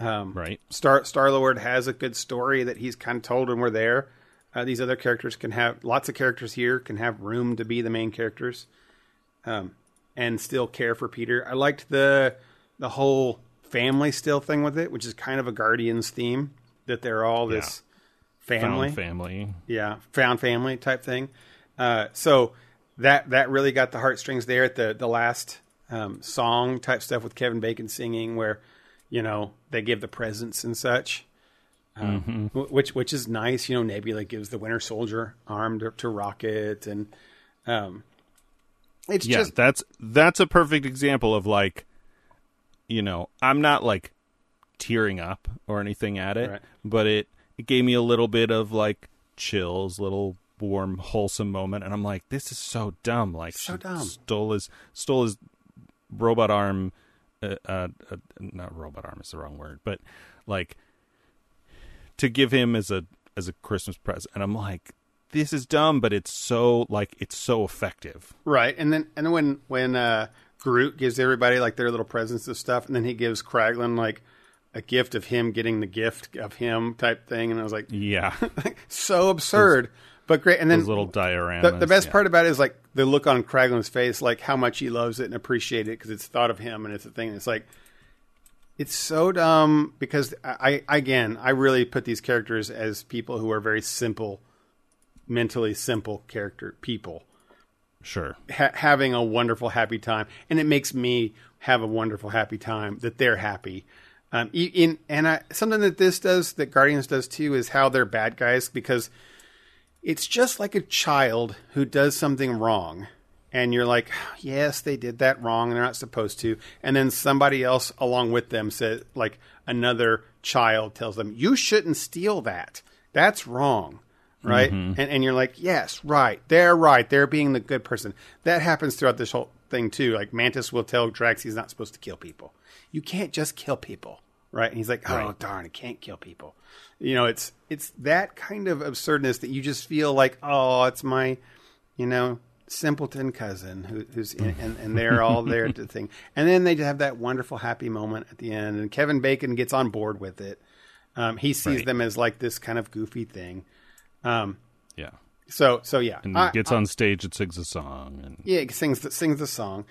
[SPEAKER 2] Um,
[SPEAKER 1] right.
[SPEAKER 2] Star Star Lord has a good story that he's kind of told when we're there. Uh, these other characters can have lots of characters here can have room to be the main characters, um, and still care for Peter. I liked the the whole family still thing with it, which is kind of a Guardians theme that they're all this family,
[SPEAKER 1] Found family.
[SPEAKER 2] yeah, found family type thing. Uh, so that that really got the heartstrings there at the the last um, song type stuff with Kevin Bacon singing, where you know they give the presents and such, um, wh- which which is nice. You know, Nebula gives the Winter Soldier arm to, to Rocket, and um, it's
[SPEAKER 1] yeah,
[SPEAKER 2] just
[SPEAKER 1] that's that's a perfect example of like, you know, I'm not like tearing up or anything at it,
[SPEAKER 2] Right.
[SPEAKER 1] but it it gave me a little bit of like chills, little warm, wholesome moment, and I'm like, this is so dumb. Like,
[SPEAKER 2] So dumb.
[SPEAKER 1] Stole his stole his robot arm. Uh, uh, uh, not robot arm is the wrong word, but like to give him as a as a Christmas present, and I'm like. This is dumb, but it's so like it's so effective.
[SPEAKER 2] Right, and then and then when when uh, Groot gives everybody like their little presents of stuff, and then he gives Kraglin like a gift of him getting the gift of him type thing, and I was like,
[SPEAKER 1] Yeah,
[SPEAKER 2] so absurd, but great. And then
[SPEAKER 1] those little dioramas.
[SPEAKER 2] the, the best
[SPEAKER 1] yeah.
[SPEAKER 2] part about it is like the look on Kraglin's face, like how much he loves it and appreciates it because it's thought of him and it's a thing. It's like it's so dumb because I, I again I really put these characters as people who are very simple, mentally simple character people
[SPEAKER 1] Sure.
[SPEAKER 2] ha- having a wonderful happy time and it makes me have a wonderful happy time that they're happy um, in and I, something that this does that guardians does too is how they're bad guys because it's just like a child who does something wrong and you're like yes they did that wrong and they're not supposed to and then somebody else along with them says like another child tells them you shouldn't steal that. That's wrong right? Mm-hmm. And, and you're like yes right. They're right. They're being the good person. That happens throughout this whole thing too. Like mantis will tell drax he's not supposed to kill people. You can't just kill people right? And he's like oh
[SPEAKER 1] Right.
[SPEAKER 2] darn i can't kill people you know it's it's that kind of absurdness that you just feel like oh it's my you know simpleton cousin who, who's in, and, and they're all there the thing and then they have that wonderful happy moment at the end and kevin bacon gets on board with it um, he sees
[SPEAKER 1] Right.
[SPEAKER 2] them as like this kind of goofy thing um,
[SPEAKER 1] Yeah.
[SPEAKER 2] so so yeah
[SPEAKER 1] And
[SPEAKER 2] I-
[SPEAKER 1] gets on stage and sings a song. And
[SPEAKER 2] yeah, sings the, sings the song.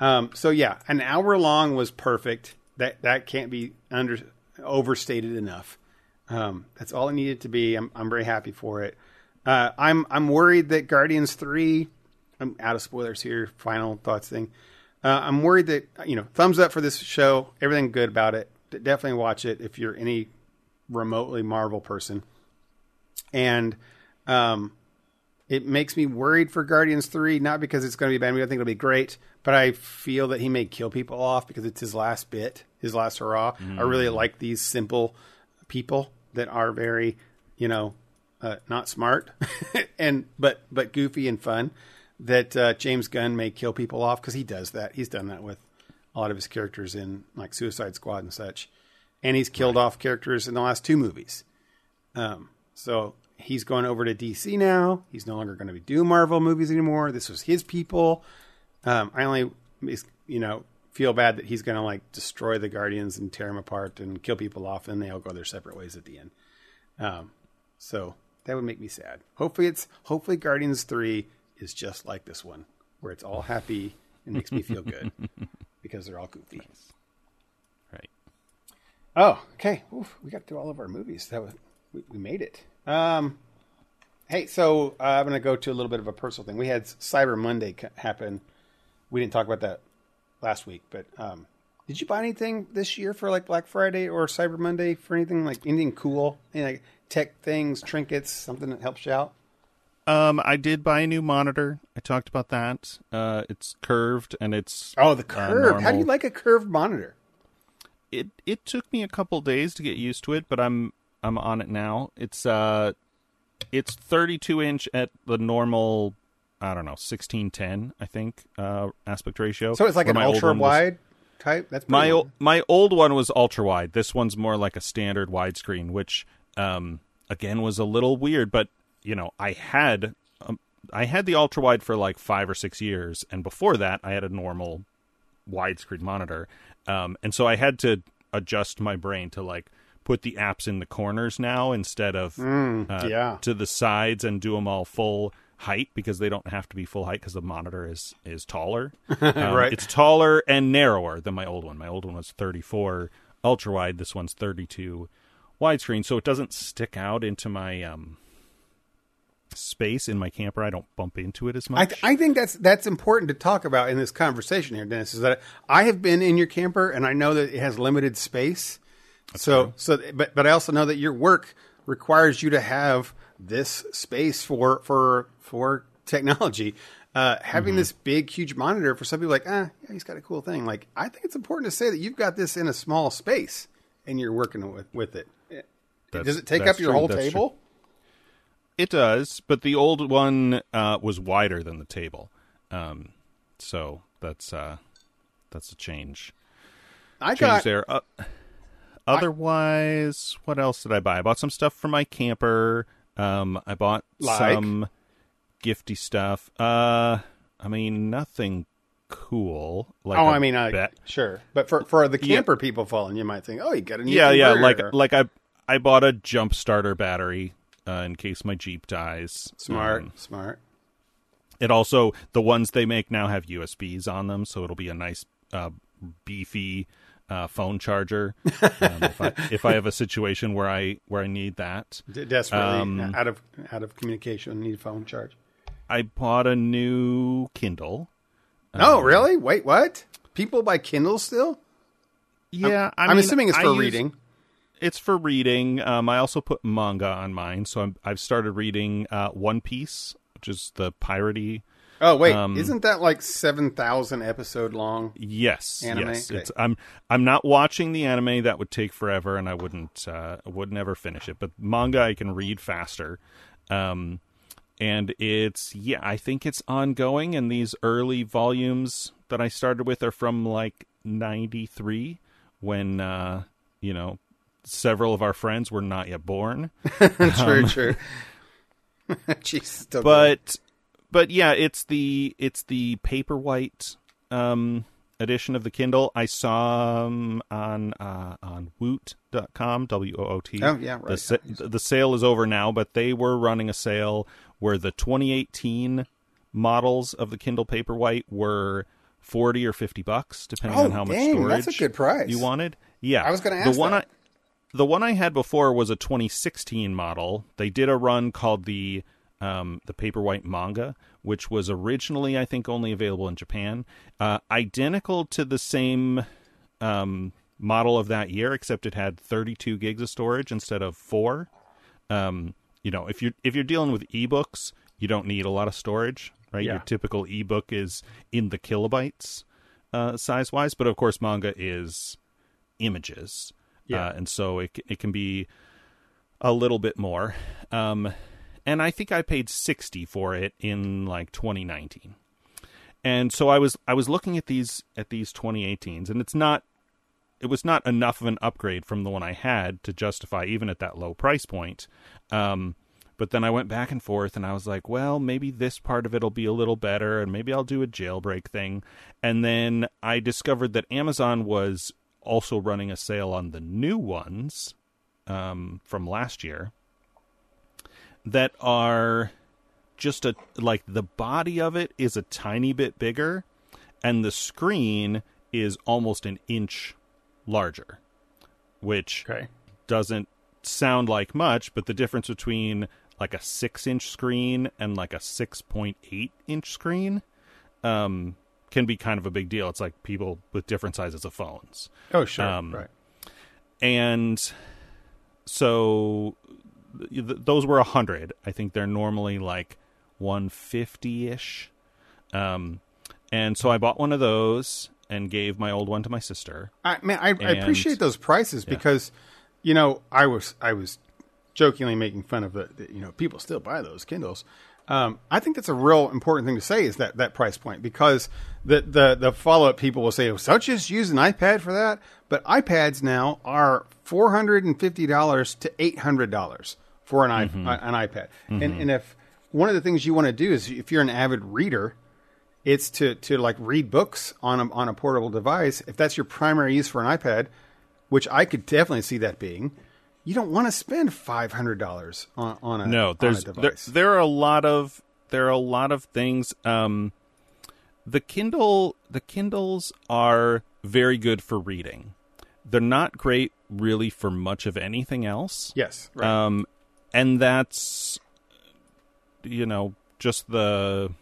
[SPEAKER 2] Um, so yeah, an hour long was perfect. That that can't be under overstated enough. Um, that's all it needed to be. I'm I'm very happy for it. Uh, I'm I'm worried that Guardians three. I'm out of spoilers here. Final thoughts thing. Uh, I'm worried that you know thumbs up for this show. Everything good about it. Definitely watch it if you're any remotely Marvel person. And um, it makes me worried for Guardians 3, not because it's going to be bad. I think it'll be great, but I feel that he may kill people off because it's his last bit, his last hurrah. I really like these simple people that are very, you know, uh, not smart and but but goofy and fun. that uh, James Gunn may kill people off because he does that. He's done that with a lot of his characters in like Suicide Squad and such, and he's killed off characters in the last two movies. Um, so he's going over to DC now. He's no longer going to be doing Marvel movies anymore. This was his people. Um, I only, you know, feel bad that he's going to like destroy the Guardians and tear them apart and kill people off, and they all go their separate ways at the end. Um, so that would make me sad. Hopefully, it's hopefully Guardians Three is just like this one, where it's all happy and makes me feel good because they're all goofy.
[SPEAKER 1] Right.
[SPEAKER 2] Oh, okay. Oof, we got through all of our movies. That was we, we made it. Um, hey, so uh, I'm going to go to a little bit of a personal thing. We had Cyber Monday happen. We didn't talk about that last week, but um, did you buy anything this year for like Black Friday or Cyber Monday for anything like anything cool? Any like tech things, trinkets, something that helps you out?
[SPEAKER 1] Um, I did buy a new monitor. I talked about that. Uh, it's curved and it's
[SPEAKER 2] oh the
[SPEAKER 1] uh,
[SPEAKER 2] curve. How do you like a curved monitor?
[SPEAKER 1] it it took me a couple days to get used to it, but I'm I'm on it now. It's uh it's 32 inch at the normal I don't know 1610 I think uh aspect ratio.
[SPEAKER 2] So it's like an ultra
[SPEAKER 1] one was-
[SPEAKER 2] wide type. That's
[SPEAKER 1] My old my old one was ultra wide. This one's more like a standard widescreen, which um again was a little weird, but you know I had um, I had the ultra wide for like five or six years, and before that I had a normal widescreen monitor, um, and so I had to adjust my brain to like put the apps in the corners now instead of uh,
[SPEAKER 2] yeah.
[SPEAKER 1] to the sides and do them all full height because they don't have to be full height because the monitor is is taller. Um,
[SPEAKER 2] Right.
[SPEAKER 1] It's taller and narrower than my old one. My old one was 34 ultra wide. This one's 32 widescreen, so it doesn't stick out into my um space in my camper. I don't bump into it as
[SPEAKER 2] I,
[SPEAKER 1] much.
[SPEAKER 2] th- I think that's that's important to talk about in this conversation here, Dennis. Is that I have been in your camper and I know that it has limited space. so so, but but I also know that your work requires you to have this space for for for technology. Uh, having
[SPEAKER 1] Mm-hmm.
[SPEAKER 2] this big, huge monitor for some people, like, ah, yeah, he's got a cool thing. Like, I think it's important to say that you've got this in a small space and you're working with with it.
[SPEAKER 1] That's-
[SPEAKER 2] Does it take up your
[SPEAKER 1] true,
[SPEAKER 2] whole
[SPEAKER 1] that's true.
[SPEAKER 2] table?
[SPEAKER 1] It does, but the old one uh, was wider than the table, um, so that's uh, that's a change.
[SPEAKER 2] I
[SPEAKER 1] change
[SPEAKER 2] got
[SPEAKER 1] there. Uh, otherwise, what else did I buy? I bought some stuff for my camper. Um, I bought
[SPEAKER 2] Like?
[SPEAKER 1] some gifty stuff. Uh, I mean, nothing cool. Like
[SPEAKER 2] oh, I mean, I,
[SPEAKER 1] bet-
[SPEAKER 2] sure, but for for the
[SPEAKER 1] Yeah.
[SPEAKER 2] camper people falling, you might think, oh, you got a new
[SPEAKER 1] yeah, yeah. Like like I I bought a jump starter battery uh, in case my Jeep dies.
[SPEAKER 2] smart,
[SPEAKER 1] Um,
[SPEAKER 2] smart.
[SPEAKER 1] It also the ones they make now have USBs on them, so it'll be a nice uh, beefy uh, phone charger um, if, I, if I have a situation where I where I need that.
[SPEAKER 2] Desperately
[SPEAKER 1] Um,
[SPEAKER 2] out of out of communication, need a phone charge.
[SPEAKER 1] I bought a new Kindle.
[SPEAKER 2] No,
[SPEAKER 1] Um,
[SPEAKER 2] really? Wait, what? People buy Kindle still?
[SPEAKER 1] Yeah, I
[SPEAKER 2] I'm
[SPEAKER 1] mean,
[SPEAKER 2] assuming it's for
[SPEAKER 1] use-
[SPEAKER 2] reading.
[SPEAKER 1] It's for reading. Um, I also put manga on mine, so I'm, I've started reading uh, One Piece, which is the piratey.
[SPEAKER 2] Oh wait,
[SPEAKER 1] um,
[SPEAKER 2] isn't that like seven thousand episode long?
[SPEAKER 1] Yes,
[SPEAKER 2] Anime?
[SPEAKER 1] yes.
[SPEAKER 2] Okay.
[SPEAKER 1] It's I'm I'm not watching the anime. That would take forever, and I wouldn't uh, would never finish it. But manga I can read faster. Um, and it's yeah, I think it's ongoing. And these early volumes that I started with are from like '93, when uh, you know several of our friends were not yet born.
[SPEAKER 2] true, true. Jeez,
[SPEAKER 1] but but yeah, it's the it's the paperwhite um edition of the Kindle. I saw um, on uh on woot.com, W O O T.
[SPEAKER 2] Oh, yeah, right.
[SPEAKER 1] The sa- the sale is over now, but they were running a sale where the 2018 models of the Kindle Paperwhite were 40 or 50 bucks depending
[SPEAKER 2] Oh,
[SPEAKER 1] on how much
[SPEAKER 2] dang,
[SPEAKER 1] storage
[SPEAKER 2] that's a good price.
[SPEAKER 1] you wanted. Yeah.
[SPEAKER 2] I was gonna
[SPEAKER 1] the
[SPEAKER 2] ask
[SPEAKER 1] one
[SPEAKER 2] that.
[SPEAKER 1] I the one I had before was a 2016 model. They did a run called the um, the Paperwhite manga, which was originally I think only available in Japan, uh, identical to the same um, model of that year, except it had 32 gigs of storage instead of four. Um, you know, if you're if you're dealing with ebooks, you don't need a lot of storage, right?
[SPEAKER 2] Yeah.
[SPEAKER 1] Your typical ebook is in the kilobytes uh, size wise, but of course, manga is images,
[SPEAKER 2] Yeah.
[SPEAKER 1] uh, and so it it can be a little bit more. Um, and I think I paid 60 for it in like 2019. And so I was I was looking at these at these 2018s and it's not it was not enough of an upgrade from the one I had to justify even at that low price point. Um, but then I went back and forth and I was like, well, maybe this part of it'll be a little better and maybe I'll do a jailbreak thing. And then I discovered that Amazon was also running a sale on the new ones um, from last year that are just a like the body of it is a tiny bit bigger and the screen is almost an inch larger which
[SPEAKER 2] Okay.
[SPEAKER 1] doesn't sound like much but the difference between like a 6 inch screen and like a 6.8 inch screen um can be kind of a big deal it's like people with different sizes of phones
[SPEAKER 2] Oh, sure.
[SPEAKER 1] Um,
[SPEAKER 2] right.
[SPEAKER 1] and so th- th- those were a hundred. I think they're normally like one fifty ish. Um, and so I bought one of those and gave my old one to my sister.
[SPEAKER 2] I man, I, I appreciate those prices because, you know, I was I was jokingly making fun of the, the you know people still buy those Kindles. Um, I think that's a real important thing to say is that that price point because the the the follow up people will say, "Oh, so just use an iPad for that?" But iPads now are four hundred and fifty dollars to eight hundred dollars for an i an iPad. And and if one of the things you want to do is if you're an avid reader, it's to to like read books on a, on a portable device. If that's your primary use for an iPad, which I could definitely see that being, you don't want to spend five hundred dollars on on a
[SPEAKER 1] No, there's
[SPEAKER 2] a
[SPEAKER 1] there, there are a lot of there are a lot of things. Um, the Kindle the Kindles are very good for reading. They're not great really for much of anything else.
[SPEAKER 2] yes, right.
[SPEAKER 1] Um, and that's you know just the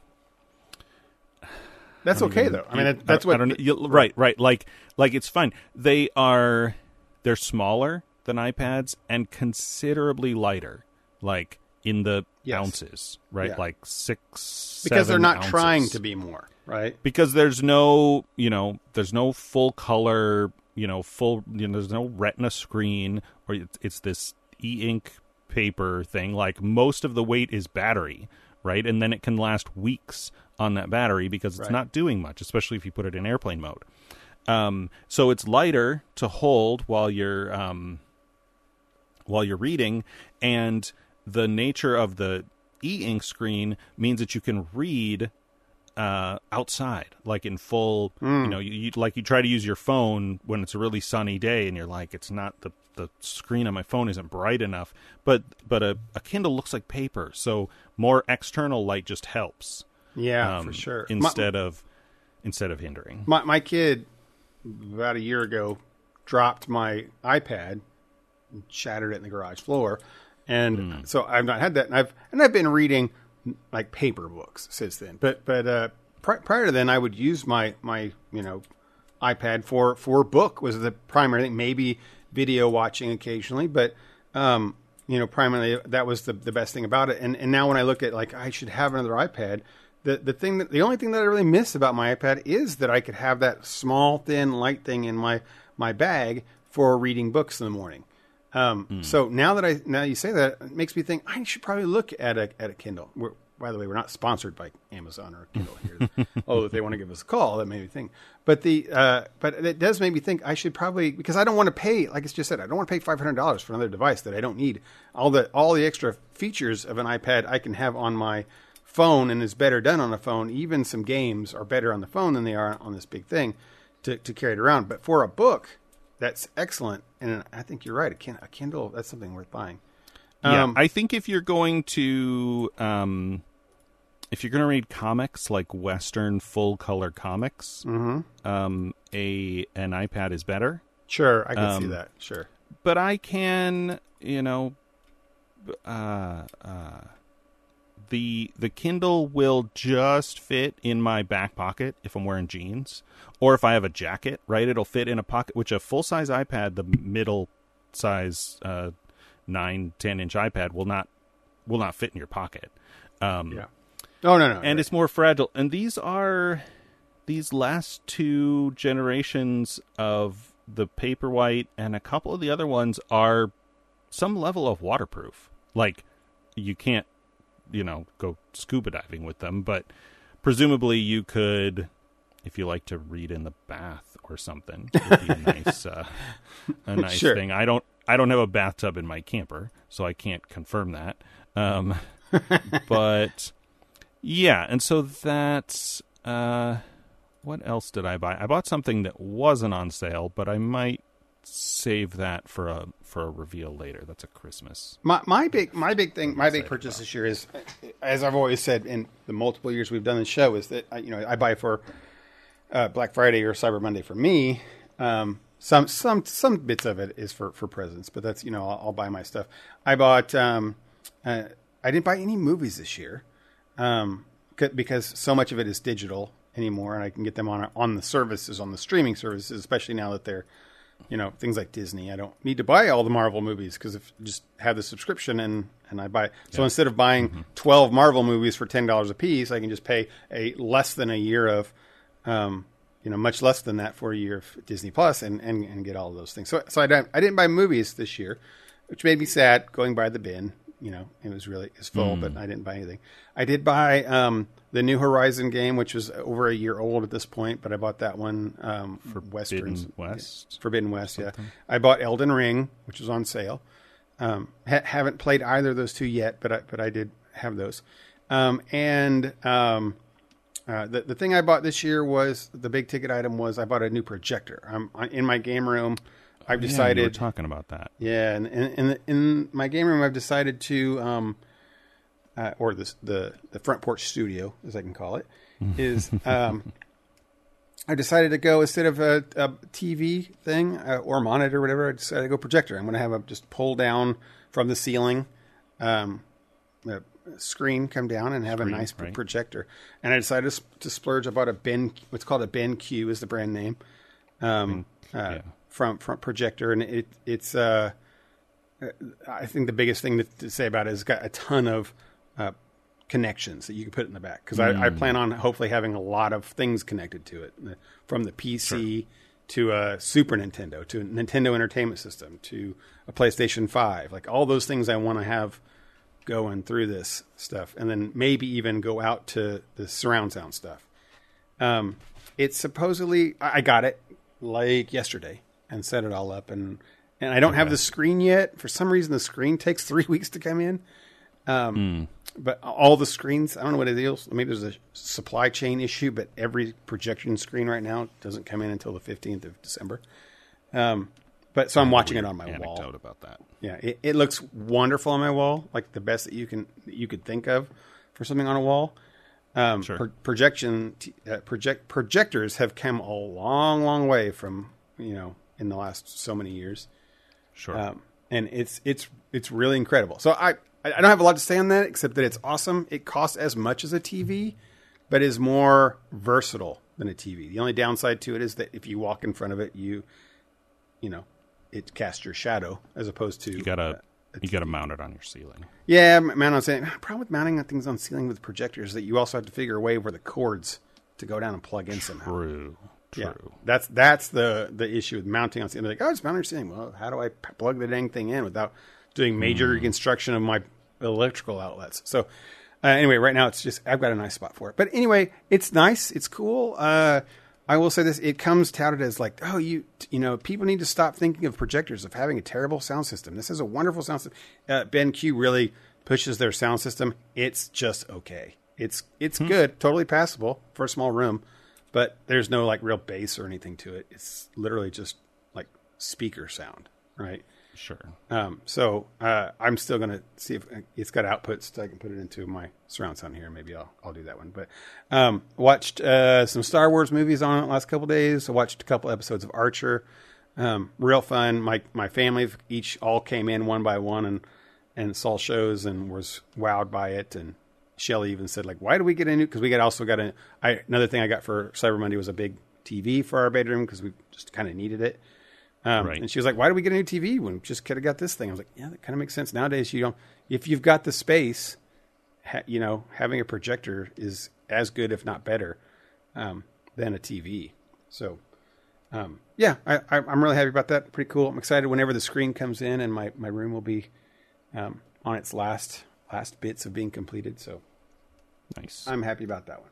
[SPEAKER 2] that's okay though. I mean, that, that's
[SPEAKER 1] I
[SPEAKER 2] what.
[SPEAKER 1] don't. You- right, right. Like, like it's fine. They are they're smaller than iPads and considerably lighter, like in the
[SPEAKER 2] Yes.
[SPEAKER 1] ounces, right?
[SPEAKER 2] Yeah.
[SPEAKER 1] Like six
[SPEAKER 2] because they're not
[SPEAKER 1] ounces.
[SPEAKER 2] trying to be more, right?
[SPEAKER 1] Because there's no, you know, there's no full color, you know, full, you know, there's no Retina screen, or it's, it's this e-ink paper thing. Like most of the weight is battery, right? And then it can last weeks on that battery because it's
[SPEAKER 2] Right.
[SPEAKER 1] not doing much, especially if you put it in airplane mode. Um, so it's lighter to hold while you're um, while you're reading, and the nature of the e-ink screen means that you can read uh, outside, like in full. You know, you, you like you try to use your phone when it's a really sunny day, and you're like, it's not the the screen on my phone isn't bright enough. But but a, a Kindle looks like paper, so more external light just helps.
[SPEAKER 2] Yeah,
[SPEAKER 1] um,
[SPEAKER 2] for sure. My-
[SPEAKER 1] Instead of instead of hindering.
[SPEAKER 2] my my kid about a year ago dropped my iPad, and shattered it in the garage floor, and so I've not had that. And I've and I've been reading like paper books since then. But but uh, pri- prior to then, I would use my my you know iPad for for book was the primary thing. Maybe video watching occasionally, but um, you know primarily that was the the best thing about it. And and now when I look at like I should have another iPad. The, the thing that the only thing that I really miss about my iPad is that I could have that small thin light thing in my my bag for reading books in the morning. Um, So now that I now you say that, it makes me think I should probably look at a at a Kindle. We're, by the way, we're not sponsored by Amazon or Kindle here. oh, if they want to give us a call, that made me think. But the uh, but it does make me think I should probably because I don't want to pay like it's just said I don't want to pay five hundred dollars for another device that I don't need. All the all the extra features of an iPad I can have on my phone and is better done on a phone. Even some games are better on the phone than they are on this big thing to, to carry it around. But for a book, that's excellent. And I think you're right. A, kin- a Kindle, that's something worth buying.
[SPEAKER 1] Yeah,
[SPEAKER 2] Um,
[SPEAKER 1] I think if you're going to um, if you're going to read comics like Western full color comics,
[SPEAKER 2] Mm-hmm.
[SPEAKER 1] um, a an iPad is better.
[SPEAKER 2] Sure, I can see
[SPEAKER 1] Um,
[SPEAKER 2] that. Sure.
[SPEAKER 1] But I can, you know, uh, uh, the the Kindle will just fit in my back pocket if I'm wearing jeans, or if I have a jacket. Right, it'll fit in a pocket. Which a full size iPad, the middle size uh, nine ten inch iPad will not will not fit in your pocket. Um,
[SPEAKER 2] Yeah. Oh, no, no.
[SPEAKER 1] and it's more fragile. And these are these last two generations of the Paperwhite and a couple of the other ones are some level of waterproof. Like you can't you know, go scuba diving with them, but presumably you could, if you like to read in the bath or something, it would be a nice, uh, a nice
[SPEAKER 2] Sure.
[SPEAKER 1] thing. I don't, I don't have a bathtub in my camper, so I can't confirm that. Um, but yeah, and so that's uh, what else did I buy? I bought something that wasn't on sale, but I might save that for a for a reveal later. That's a Christmas.
[SPEAKER 2] My my big my big thing my big purchase this year is, as I've always said in the multiple years we've done the show, is that I, you know I buy for uh, Black Friday or Cyber Monday for me. Um, some some some bits of it is for for presents, but that's you know I'll, I'll buy my stuff. I bought um, uh, I didn't buy any movies this year um, c- because so much of it is digital anymore, and I can get them on on the services on the streaming services, especially now that they're you know things like Disney. I don't need to buy all the Marvel movies because if just have the subscription and and I buy. So instead of buying twelve Marvel movies for ten dollars a piece, I can just pay a less than a year of, um, you know, much less than that for a year of Disney Plus and and, and get all of those things. So so I don't, I didn't buy movies this year, which made me sad going by the bin. You know, it was really it was full, but I didn't buy anything. I did buy um, the New Horizon game, which was over a year old at this point, but I bought that one um, for westerns.
[SPEAKER 1] West.
[SPEAKER 2] Forbidden West, yeah. I bought Elden Ring, which was on sale. Um, ha- haven't played either of those two yet, but I, but I did have those. Um, and um, uh, the the thing I bought this year was the big ticket item was I bought a new projector. I'm in my game room. I've
[SPEAKER 1] Yeah, you were
[SPEAKER 2] decided,
[SPEAKER 1] talking about that.
[SPEAKER 2] yeah, and in, in, in my game room, I've decided to, um, uh, or the, the the front porch studio, as I can call it, is um, I decided to go instead of a, a TV thing uh, or monitor or whatever. I decided to go projector. I'm going to have a just pull down from the ceiling, um, a screen come down and have a nice
[SPEAKER 1] right.
[SPEAKER 2] projector. And I decided to, to splurge. I bought a Ben, what's called a BenQ is the brand name, um, uh,
[SPEAKER 1] yeah.
[SPEAKER 2] From from projector, and it it's uh, I think the biggest thing to, to say about it is it's got a ton of uh, connections that you can put in the back because I, I plan on hopefully having a lot of things connected to it, uh, from the PC to a Super Nintendo to a Nintendo Entertainment System to a PlayStation Five, like all those things I want to have going through this stuff, and then maybe even go out to the surround sound stuff. Um, it's supposedly I got it like yesterday and set it all up, and and I don't have the screen yet. For some reason, the screen takes three weeks to come in. Um, But all the screens, I don't know what it is. Maybe there's a supply chain issue, but every projection screen right now doesn't come in until the 15th of December. Um, but so I'm watching it on my wall.
[SPEAKER 1] Anecdote about that.
[SPEAKER 2] Yeah, it, it looks wonderful on my wall, like the best that you can that you could think of for something on a wall. Um,
[SPEAKER 1] Sure.
[SPEAKER 2] pro- projection uh, project projectors have come a long, long way from you know in the last so many years,
[SPEAKER 1] Sure.
[SPEAKER 2] um, and it's it's it's really incredible. So I I don't have a lot to say on that except that it's awesome. It costs as much as a TV, but is more versatile than a TV. The only downside to it is that if you walk in front of it, you you know it casts your shadow as opposed to
[SPEAKER 1] you gotta you gotta mount it on your ceiling.
[SPEAKER 2] yeah, mount on saying problem with mounting things on ceiling with projectors is that you also have to figure a way where the cords to go down and plug in somehow.
[SPEAKER 1] True. True.
[SPEAKER 2] Yeah, that's that's the the issue with mounting on ceiling. They're like, oh, it's mounting on ceiling. Well, how do I plug the dang thing in without doing major
[SPEAKER 1] Hmm.
[SPEAKER 2] reconstruction of my electrical outlets? So uh, anyway, right now it's just I've got a nice spot for it. But anyway, it's nice. It's cool. Uh, I will say this: it comes touted as like, oh, you you know, people need to stop thinking of projectors of having a terrible sound system. This is a wonderful sound system. Uh, BenQ really pushes their sound system. It's just okay. It's it's good, totally passable for a small room, but there's no like real bass or anything to it. It's literally just like speaker sound, right?
[SPEAKER 1] Sure.
[SPEAKER 2] Um, so uh, I'm still going to see if it's got outputs so I can put it into my surround sound here. Maybe I'll I'll do that one. But um, watched uh, some Star Wars movies on it last couple days. I watched a couple episodes of Archer. Um, real fun. My my family each all came in one by one and and saw shows and was wowed by it. And Shelly even said like, "Why do we get a new?" Because we got also got a I, another thing I got for Cyber Monday was a big TV for our bedroom because we just kind of needed it. Um,
[SPEAKER 1] Right.
[SPEAKER 2] And she was like, "Why do we get a new TV when we just could have got this thing?" I was like, "Yeah, that kind of makes sense nowadays. You don't if you've got the space, ha, you know, having a projector is as good, if not better, um, than a TV." So, um, yeah, I, I, I'm really happy about that. Pretty cool. I'm excited whenever the screen comes in and my, my room will be um, on its last last bits of being completed. So
[SPEAKER 1] Nice.
[SPEAKER 2] I'm happy about that one.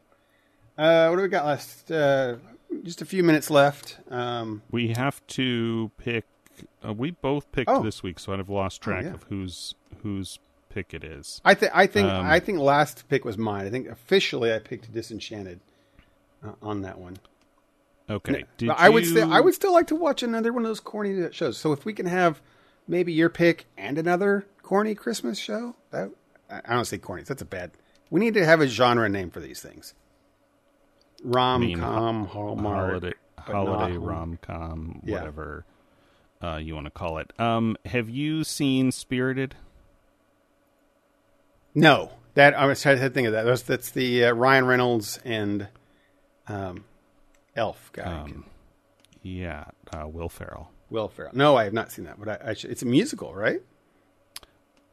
[SPEAKER 2] Uh, what do we got last? Uh, just a few minutes left. Um,
[SPEAKER 1] we have to pick. Uh, we both picked
[SPEAKER 2] Oh.
[SPEAKER 1] this week, so I've lost track
[SPEAKER 2] yeah.
[SPEAKER 1] of whose whose pick it is.
[SPEAKER 2] I think I think
[SPEAKER 1] Um,
[SPEAKER 2] I think last pick was mine. I think officially I picked Disenchanted uh, on that one.
[SPEAKER 1] Okay.
[SPEAKER 2] But I would still I would still like to watch another one of those corny shows. So if we can have maybe your pick and another corny Christmas show, that I don't say corny. That's a bad. We need to have a genre name for these things. Rom
[SPEAKER 1] mean,
[SPEAKER 2] com, Hallmark,
[SPEAKER 1] holiday holiday rom com,
[SPEAKER 2] Yeah.
[SPEAKER 1] whatever uh, you want to call it. Um, have you seen Spirited?
[SPEAKER 2] No, that I was trying to think of that. That's, that's the uh, Ryan Reynolds and um, Elf guy,
[SPEAKER 1] Um, yeah, uh, Will Ferrell.
[SPEAKER 2] Will Ferrell. No, I have not seen that, but I, I should, it's a musical, right?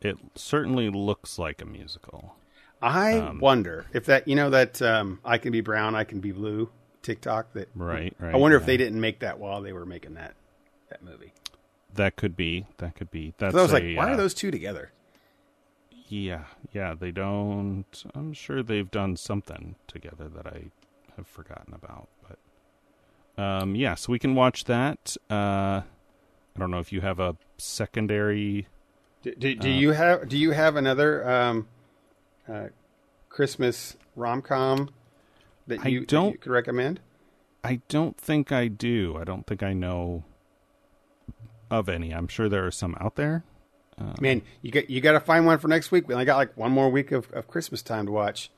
[SPEAKER 1] It certainly looks like a musical.
[SPEAKER 2] I
[SPEAKER 1] Um,
[SPEAKER 2] wonder if that you know that um, I can be brown, I can be blue TikTok. That
[SPEAKER 1] Right, right.
[SPEAKER 2] I wonder if they didn't make that while they were making that that movie.
[SPEAKER 1] That could be. That could be. That's.
[SPEAKER 2] So I was like, why
[SPEAKER 1] uh,
[SPEAKER 2] are those two together?
[SPEAKER 1] Yeah, yeah. They don't. I'm sure they've done something together that I have forgotten about. But um, yeah, so we can watch that. Uh, I don't know if you have a secondary.
[SPEAKER 2] Do, do,
[SPEAKER 1] uh,
[SPEAKER 2] do you have Do you have another um, uh, Christmas rom com that
[SPEAKER 1] I
[SPEAKER 2] you, that
[SPEAKER 1] don't-
[SPEAKER 2] you could recommend?
[SPEAKER 1] I don't think I do. I don't think I know of any. I'm sure there are some out there. Uh,
[SPEAKER 2] Man, you got you got to find one for next week. We only got like one more week of, of Christmas time to watch.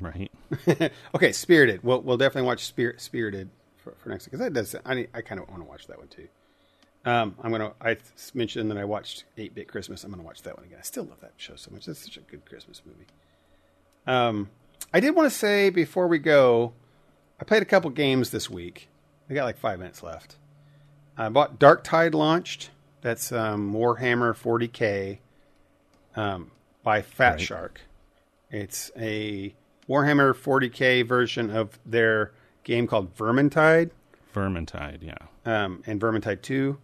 [SPEAKER 1] right.
[SPEAKER 2] okay, Spirited. We'll we'll definitely watch Spirit Spirited for, for next week because that does. I I kind of want to watch that one too. Um, I'm gonna. I mentioned that I watched Eight Bit Christmas. I'm gonna watch that one again. I still love that show so much. That's such a good Christmas movie. Um, I did want to say before we go, I played a couple games this week. I got like five minutes left. I bought Darktide launched. That's um, Warhammer 40k um, by Fat
[SPEAKER 1] Right.
[SPEAKER 2] Shark. It's a Warhammer 40k version of their game called Vermintide
[SPEAKER 1] Vermintide. Yeah.
[SPEAKER 2] um, and Vermintide 2,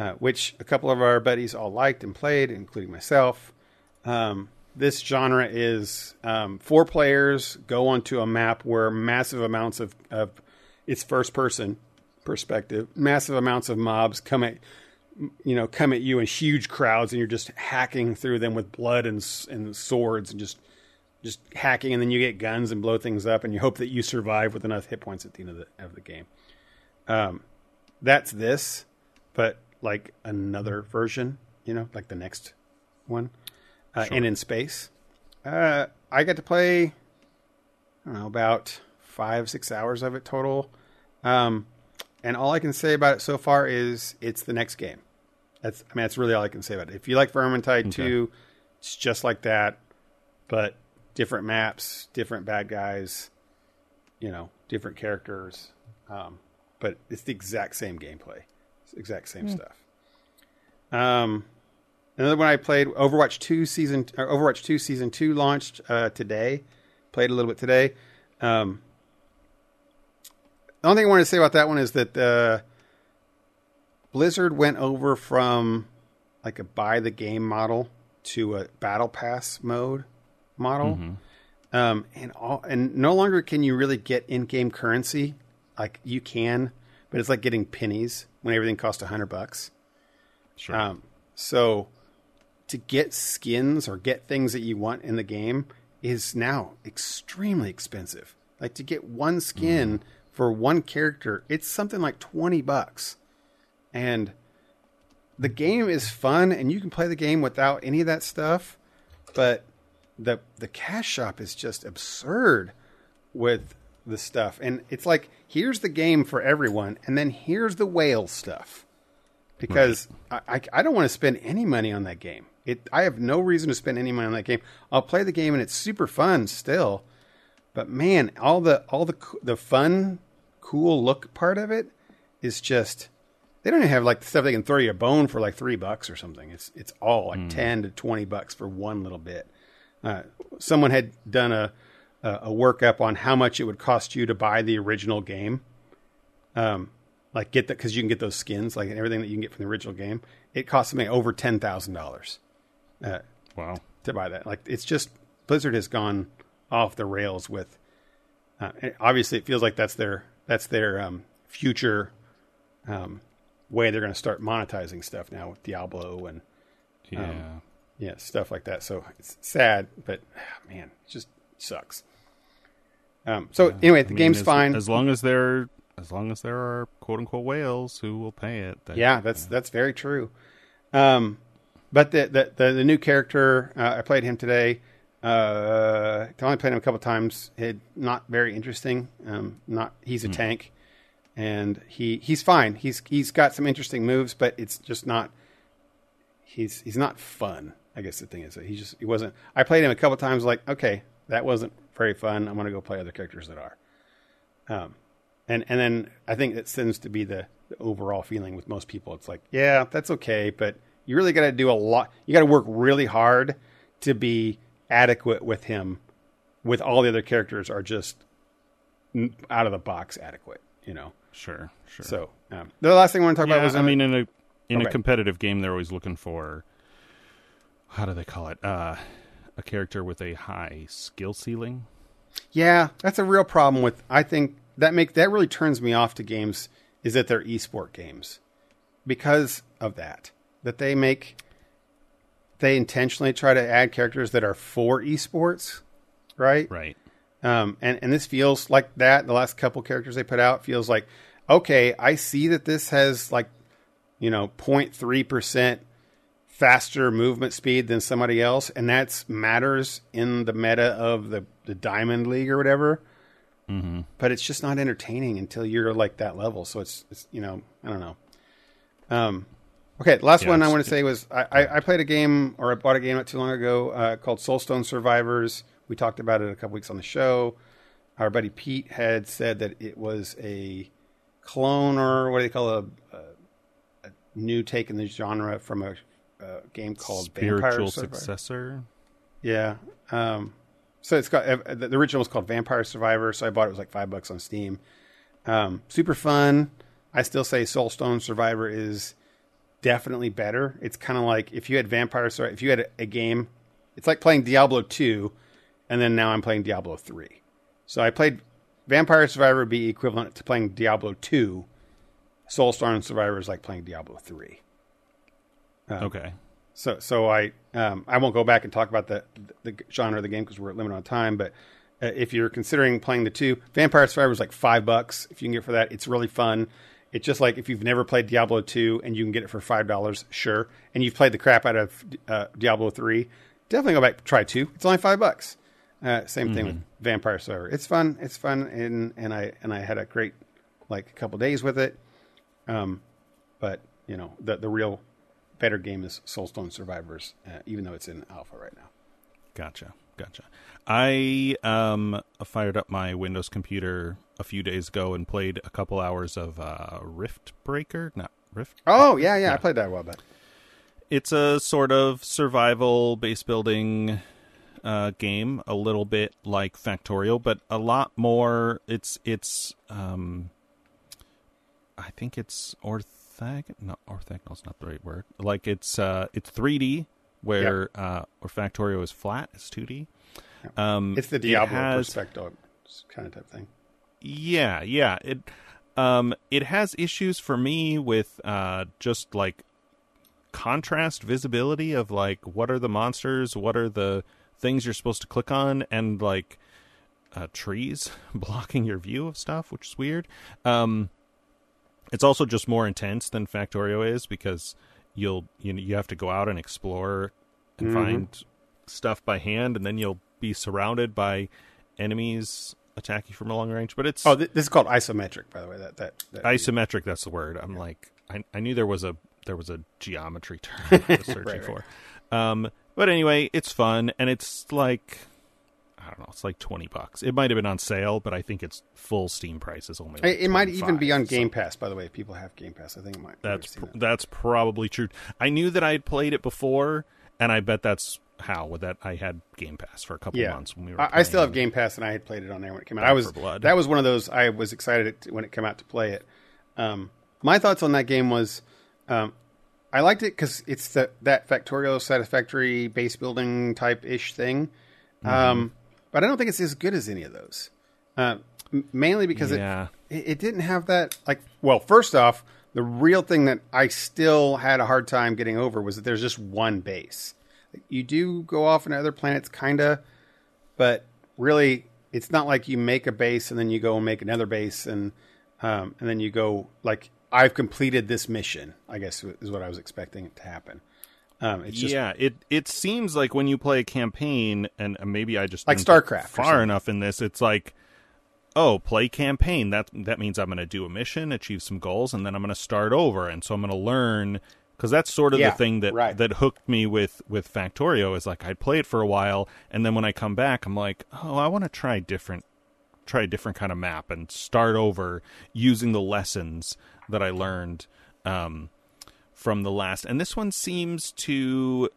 [SPEAKER 2] uh, which a couple of our buddies all liked and played, including myself. Um, this genre is um, four players go onto a map where massive amounts of, of it's first person perspective, massive amounts of mobs come at you know come at you in huge crowds, and you're just hacking through them with blood and and swords and just just hacking, and then you get guns and blow things up, and you hope that you survive with enough hit points at the end of the of the game. Um, that's this, but like another version, you know, like the next one, uh,
[SPEAKER 1] Sure.
[SPEAKER 2] and in space. Uh, I got to play, I don't know, about five, six hours of it total. Um, and all I can say about it so far is it's the next game. That's, I mean, that's really all I can say about it. If you like Vermintide 2, it's just like that, but different maps, different bad guys, you know, different characters. Um, but it's the exact same gameplay, exact same stuff. Um, another one I played, Overwatch Two season, Overwatch Two season two launched uh, today. Played a little bit today. Um, the only thing I wanted to say about that one is that uh, Blizzard went over from like a buy the game model to a battle pass mode model. Um, and all, and no longer can you really get in-game currency like you can, but it's like getting pennies when everything costs a hundred bucks.
[SPEAKER 1] Sure.
[SPEAKER 2] Um, so to get skins or get things that you want in the game is now extremely expensive. Like to get one skin for one character, it's something like 20 bucks. And the game is fun and you can play the game without any of that stuff, but the the cash shop is just absurd with the stuff. And it's like here's the game for everyone and then here's the whale stuff because I, I, I don't want to spend any money on that game. It I have no reason to spend any money on that game. I'll play the game and it's super fun still, but man, all the all the the fun, cool look part of it is just they don't even have like stuff they can throw you a bone for like three bucks or something. It's it's all like ten to twenty bucks for one little bit. Uh, someone had done a a a workup on how much it would cost you to buy the original game um, like get that because you can get those skins, like and everything that you can get from the original game. It costs something over ten thousand dollars. Uh,
[SPEAKER 1] wow.
[SPEAKER 2] to buy that. Like it's just Blizzard has gone off the rails with. Uh, obviously, it feels like that's their that's their um, future um, way they're going to start monetizing stuff now with Diablo and
[SPEAKER 1] Yeah.
[SPEAKER 2] Um, yeah stuff like that. So it's sad, but man, it just sucks. Um, so anyway, the
[SPEAKER 1] I mean,
[SPEAKER 2] game's
[SPEAKER 1] as,
[SPEAKER 2] fine.
[SPEAKER 1] as long as there as long as there are quote unquote whales who will pay it.
[SPEAKER 2] Yeah, that's that's very true. Um, but the, the the the new character, uh, I played him today. Uh, I only played him a couple times. It not very interesting. Um, not he's a tank, and he he's fine. He's he's got some interesting moves, but it's just not. He's he's not fun. I guess the thing is that he just he wasn't. I played him a couple times. Like okay, that wasn't very fun. I'm gonna go play other characters that are. Um, and and then I think that tends to be the, the overall feeling with most people. It's like, yeah, that's okay, but you really got to do a lot. You got to work really hard to be adequate with him. With all the other characters are just out of the box adequate, you know.
[SPEAKER 1] Sure, sure.
[SPEAKER 2] So um, the last thing I want to talk about
[SPEAKER 1] yeah,
[SPEAKER 2] was
[SPEAKER 1] I mean in a in
[SPEAKER 2] Okay.
[SPEAKER 1] a competitive game they're always looking for how do they call it? Uh a character with a high skill ceiling.
[SPEAKER 2] Yeah, that's a real problem with. I think that make that really turns me off to games is that they're esport games because of that. That they make they intentionally try to add characters that are for esports, right?
[SPEAKER 1] Right.
[SPEAKER 2] Um, and and this feels like that. The last couple characters they put out feels like okay. I see that this has like you know 03 percent faster movement speed than somebody else, and that's matters in the meta of the the Diamond League or whatever.
[SPEAKER 1] Mm-hmm.
[SPEAKER 2] But it's just not entertaining until you're like that level. So it's, it's you know I don't know. Um, okay, last
[SPEAKER 1] Yeah,
[SPEAKER 2] one I want to say was I, I, I played a game or I bought a game not too long ago uh, called Soulstone Survivors. We talked about it a couple weeks on the show. Our buddy Pete had said that it was a clone or what do they call a, a, a new take in the genre from a, a game called Vampire
[SPEAKER 1] Spiritual
[SPEAKER 2] Survivor.
[SPEAKER 1] successor.
[SPEAKER 2] Yeah. Um, so it's got the the original was called Vampire Survivor. So I bought it, it was like five bucks on Steam. Um, super fun. I still say Soulstone Survivor is definitely better. It's kind of like if you had Vampire Survivor, if you had a, a game, it's like playing Diablo two, and then now I'm playing Diablo three. So I played Vampire Survivor would be equivalent to playing Diablo two. Soulstone Survivor is like playing Diablo three. Um,
[SPEAKER 1] Okay.
[SPEAKER 2] So, so I um, I won't go back and talk about the the genre of the game because we're limited on time. But uh, if you're considering playing the two, Vampire Survivor is like five bucks if you can get for that. It's really fun. It's just like if you've never played Diablo two and you can get it for five dollars, sure. And you've played the crap out of uh, Diablo three, definitely go back and try two. It's only five bucks. Uh, same thing with Vampire Survivor. It's fun. It's fun, and and I and I had a great like a couple days with it. Um, but you know the the real better game is Soulstone Survivors, uh, even though it's in alpha right now.
[SPEAKER 1] Gotcha. Gotcha. I um fired up my Windows computer a few days ago and played a couple hours of uh Rift Breaker, not Rift.
[SPEAKER 2] Oh yeah, yeah, I played that a while back.
[SPEAKER 1] It's a sort of survival base building uh game, a little bit like Factorio, but a lot more it's it's um I think it's orthag no orthogonal's not the right word. Like it's uh it's 3D where uh or Factorio is flat, it's 2D. Um
[SPEAKER 2] It's the
[SPEAKER 1] it
[SPEAKER 2] Diablo
[SPEAKER 1] has-
[SPEAKER 2] perspective kind of type thing.
[SPEAKER 1] yeah, yeah. It um it has issues for me with uh just like contrast visibility of like what are the monsters, what are the things you're supposed to click on and like uh trees blocking your view of stuff, which is weird. Um it's also just more intense than Factorio is because you'll you know you have to go out and explore and
[SPEAKER 2] Mhm.
[SPEAKER 1] find stuff by hand and then you'll be surrounded by enemies attack you from a long range but it's
[SPEAKER 2] Oh, th- this is called isometric, by the way. That that, that
[SPEAKER 1] isometric that's the word i'm like I, I knew there was a there was a geometry term i was searching
[SPEAKER 2] Right, right.
[SPEAKER 1] for um but anyway it's fun and it's like i don't know it's like 20 bucks it might have been on sale but i think its full steam price is only like
[SPEAKER 2] It, might even be
[SPEAKER 1] 25,
[SPEAKER 2] on
[SPEAKER 1] so
[SPEAKER 2] Game Pass, by the way. If people have Game Pass, I think it might.
[SPEAKER 1] that's pr-
[SPEAKER 2] that.
[SPEAKER 1] that's probably true i knew that i had played it before and i bet that's how with that i had game pass for a couple
[SPEAKER 2] yeah.
[SPEAKER 1] months when we were
[SPEAKER 2] I, I still have. Game Pass, and I had played it on there when it came out.
[SPEAKER 1] Back
[SPEAKER 2] I was that was one of those. I was excited to, when it came out to play it. Um, my thoughts on that game was, um, I liked it because it's that that Factorio satisfactory base building type ish thing.
[SPEAKER 1] Mm-hmm.
[SPEAKER 2] Um, but I don't think it's as good as any of those. Uh, mainly because
[SPEAKER 1] Yeah.
[SPEAKER 2] it, it didn't have that like. Well, first off, the real thing that I still had a hard time getting over was that there's just one base. You do go off into other planets, kinda, but really, it's not like you make a base and then you go and make another base and um, and then you go like I've completed this mission. I guess is what I was expecting it to happen. Um, it's just
[SPEAKER 1] yeah, it it seems like when you play a campaign, and uh, maybe I just
[SPEAKER 2] Like StarCraft
[SPEAKER 1] far enough in this. It's like, oh, play campaign. That that means I'm going to do a mission, achieve some goals, and then I'm going to start over. And so I'm going to learn because that's sort of
[SPEAKER 2] Yeah,
[SPEAKER 1] the thing that
[SPEAKER 2] right.
[SPEAKER 1] that hooked me with with Factorio. Is like I'd play it for a while, and then when I come back, I'm like, oh, I want to try different try a different kind of map and start over using the lessons that I learned um, from the last. And this one seems to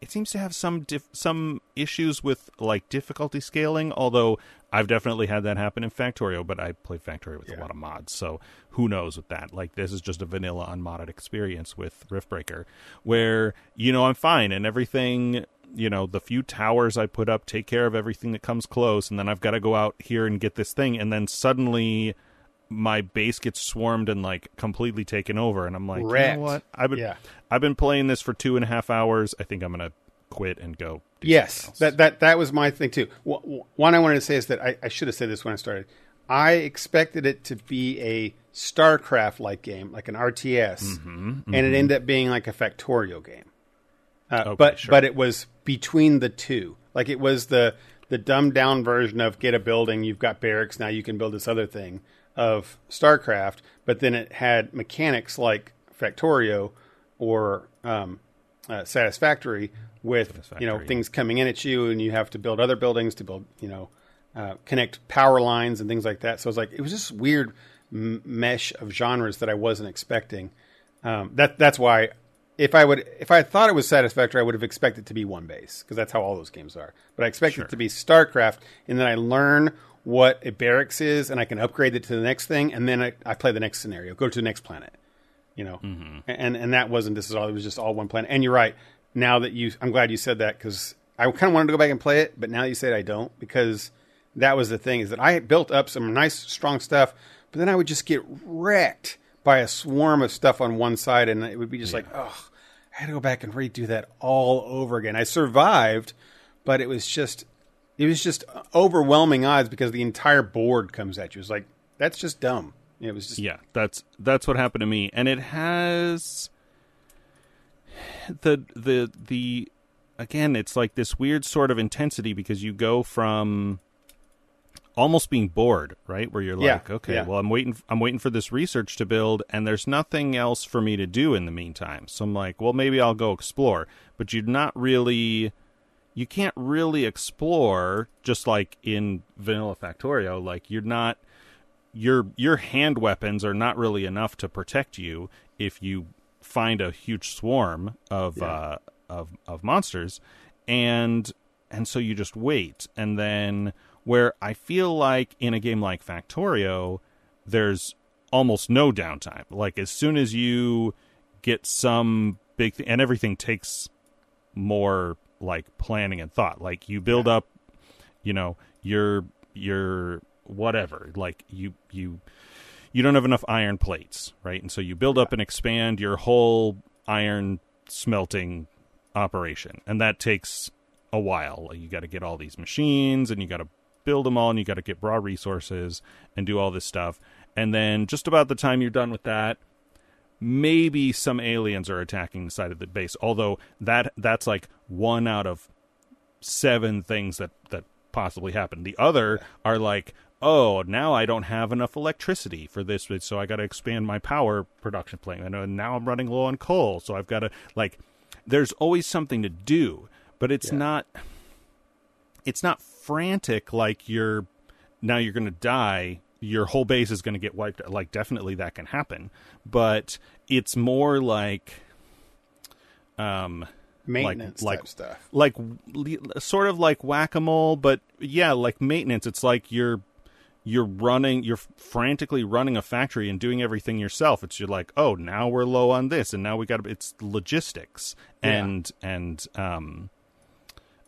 [SPEAKER 1] it seems to have some dif- some issues with like difficulty scaling. Although I've definitely had that happen in Factorio, but I play Factorio with a lot of mods, so who knows with that? Like this is just a vanilla unmodded experience with Riftbreaker, where you know I'm fine and everything. You know the few towers I put up take care of everything that comes close, and then I've got to go out here and get this thing, and then suddenly my base gets swarmed and like completely taken over, and I'm like, you know what? I've been
[SPEAKER 2] Yeah.
[SPEAKER 1] I've been playing this for two and a half hours. I think I'm gonna quit and go.
[SPEAKER 2] Yes, that that that was my thing too. One I wanted to say is that I, I should have said this when I started. I expected it to be a StarCraft like game, like an RTS, and it ended up being like a Factorio game. Uh,
[SPEAKER 1] Okay,
[SPEAKER 2] but
[SPEAKER 1] sure.
[SPEAKER 2] but it was between the two. Like it was the the dumbed down version of get a building. You've got barracks now. You can build this other thing of StarCraft. But then it had mechanics like Factorio or um, uh, Satisfactory with you know things coming in at you, and you have to build other buildings to build you know uh, connect power lines and things like that. So it's like it was just weird m- mesh of genres that I wasn't expecting. Um, that that's why if I would if I thought it was Satisfactory, I would have expected it to be one base because that's how all those games are. But I expected it to be StarCraft, and then I learn what a barracks is, and I can upgrade it to the next thing, and then I, I play the next scenario, go to the next planet. You know, mm-hmm. and and that wasn't this is all. It was just all one planet. And you're right. Now that you, I'm glad you said that because I kind of wanted to go back and play it, but now you say it, I don't because that was the thing is that I had built up some nice strong stuff, but then I would just get wrecked by a swarm of stuff on one side, and it would be just like, oh, I had to go back and redo that all over again. I survived, but it was just, it was just overwhelming odds because the entire board comes at you. It's like that's just dumb. It was just
[SPEAKER 1] yeah that's that's what happened to me and it has the the the again it's like this weird sort of intensity because you go from almost being bored right where you're
[SPEAKER 2] Yeah,
[SPEAKER 1] like okay
[SPEAKER 2] yeah.
[SPEAKER 1] well i'm waiting i'm waiting for this research to build and there's nothing else for me to do in the meantime so i'm like well maybe i'll go explore but you're not really you can't really explore just like in vanilla factorio like you're not your your hand weapons are not really enough to protect you if you find a huge swarm of uh, of of monsters, and and so you just wait, and then where I feel like in a game like Factorio, there's almost no downtime. Like as soon as you get some big thing, and everything takes more like planning and thought. Like you build up you know your your whatever. Like you you you don't have enough iron plates right? And so you build up and expand your whole iron smelting operation. And that takes a while. You got to get all these machines and you got to build them all and you got to get raw resources and do all this stuff. And then just about the time you're done with that maybe some aliens are attacking the side of the base although that that's like one out of seven things that that possibly happen. The other are like, oh, now I don't have enough electricity for this, so I got to expand my power production plant. And now I'm running low on coal, so I've got to like. There's always something to do, but it's not. It's not frantic like you're. Now you're going to die. Your whole base is going to get wiped. Like definitely that can happen, but it's more like. Um,
[SPEAKER 2] maintenance
[SPEAKER 1] like-
[SPEAKER 2] type stuff.
[SPEAKER 1] like sort of like whack-a-mole but yeah like maintenance it's like you're you're running you're frantically running a factory and doing everything yourself it's you're like oh now we're low on this and now we got to it's logistics and and um,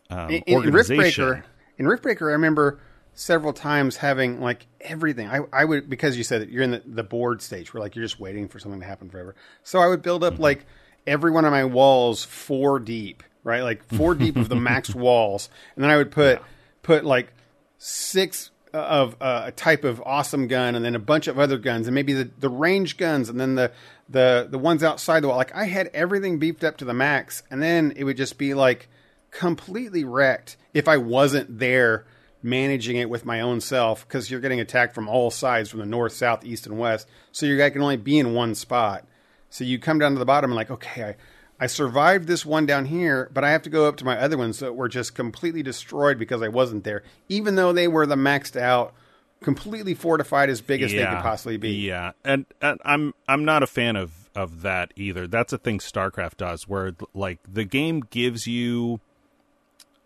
[SPEAKER 1] um
[SPEAKER 2] in, in
[SPEAKER 1] organization
[SPEAKER 2] Riftbreaker, in Riftbreaker, I remember several times having like everything. I, I would because you said that you're in the, the bored stage where like you're just waiting for something to happen forever. So I would build up like every one of my walls four deep, right? Like four deep of the max walls, and then I would put put like six of uh, a type of awesome gun, and then a bunch of other guns, and maybe the the range guns, and then the the the ones outside the wall. Like I had everything beefed up to the max, and then it would just be like completely wrecked if I wasn't there managing it with my own self because you're getting attacked from all sides from the north, south, east, and west. So your guy can only be in one spot. So you come down to the bottom and like, okay, I, I survived this one down here, but I have to go up to my other ones that were just completely destroyed because I wasn't there, even though they were the maxed out, completely fortified as big as they could possibly be.
[SPEAKER 1] Yeah, and, and I'm I'm not a fan of of that either. That's a thing StarCraft does, where like the game gives you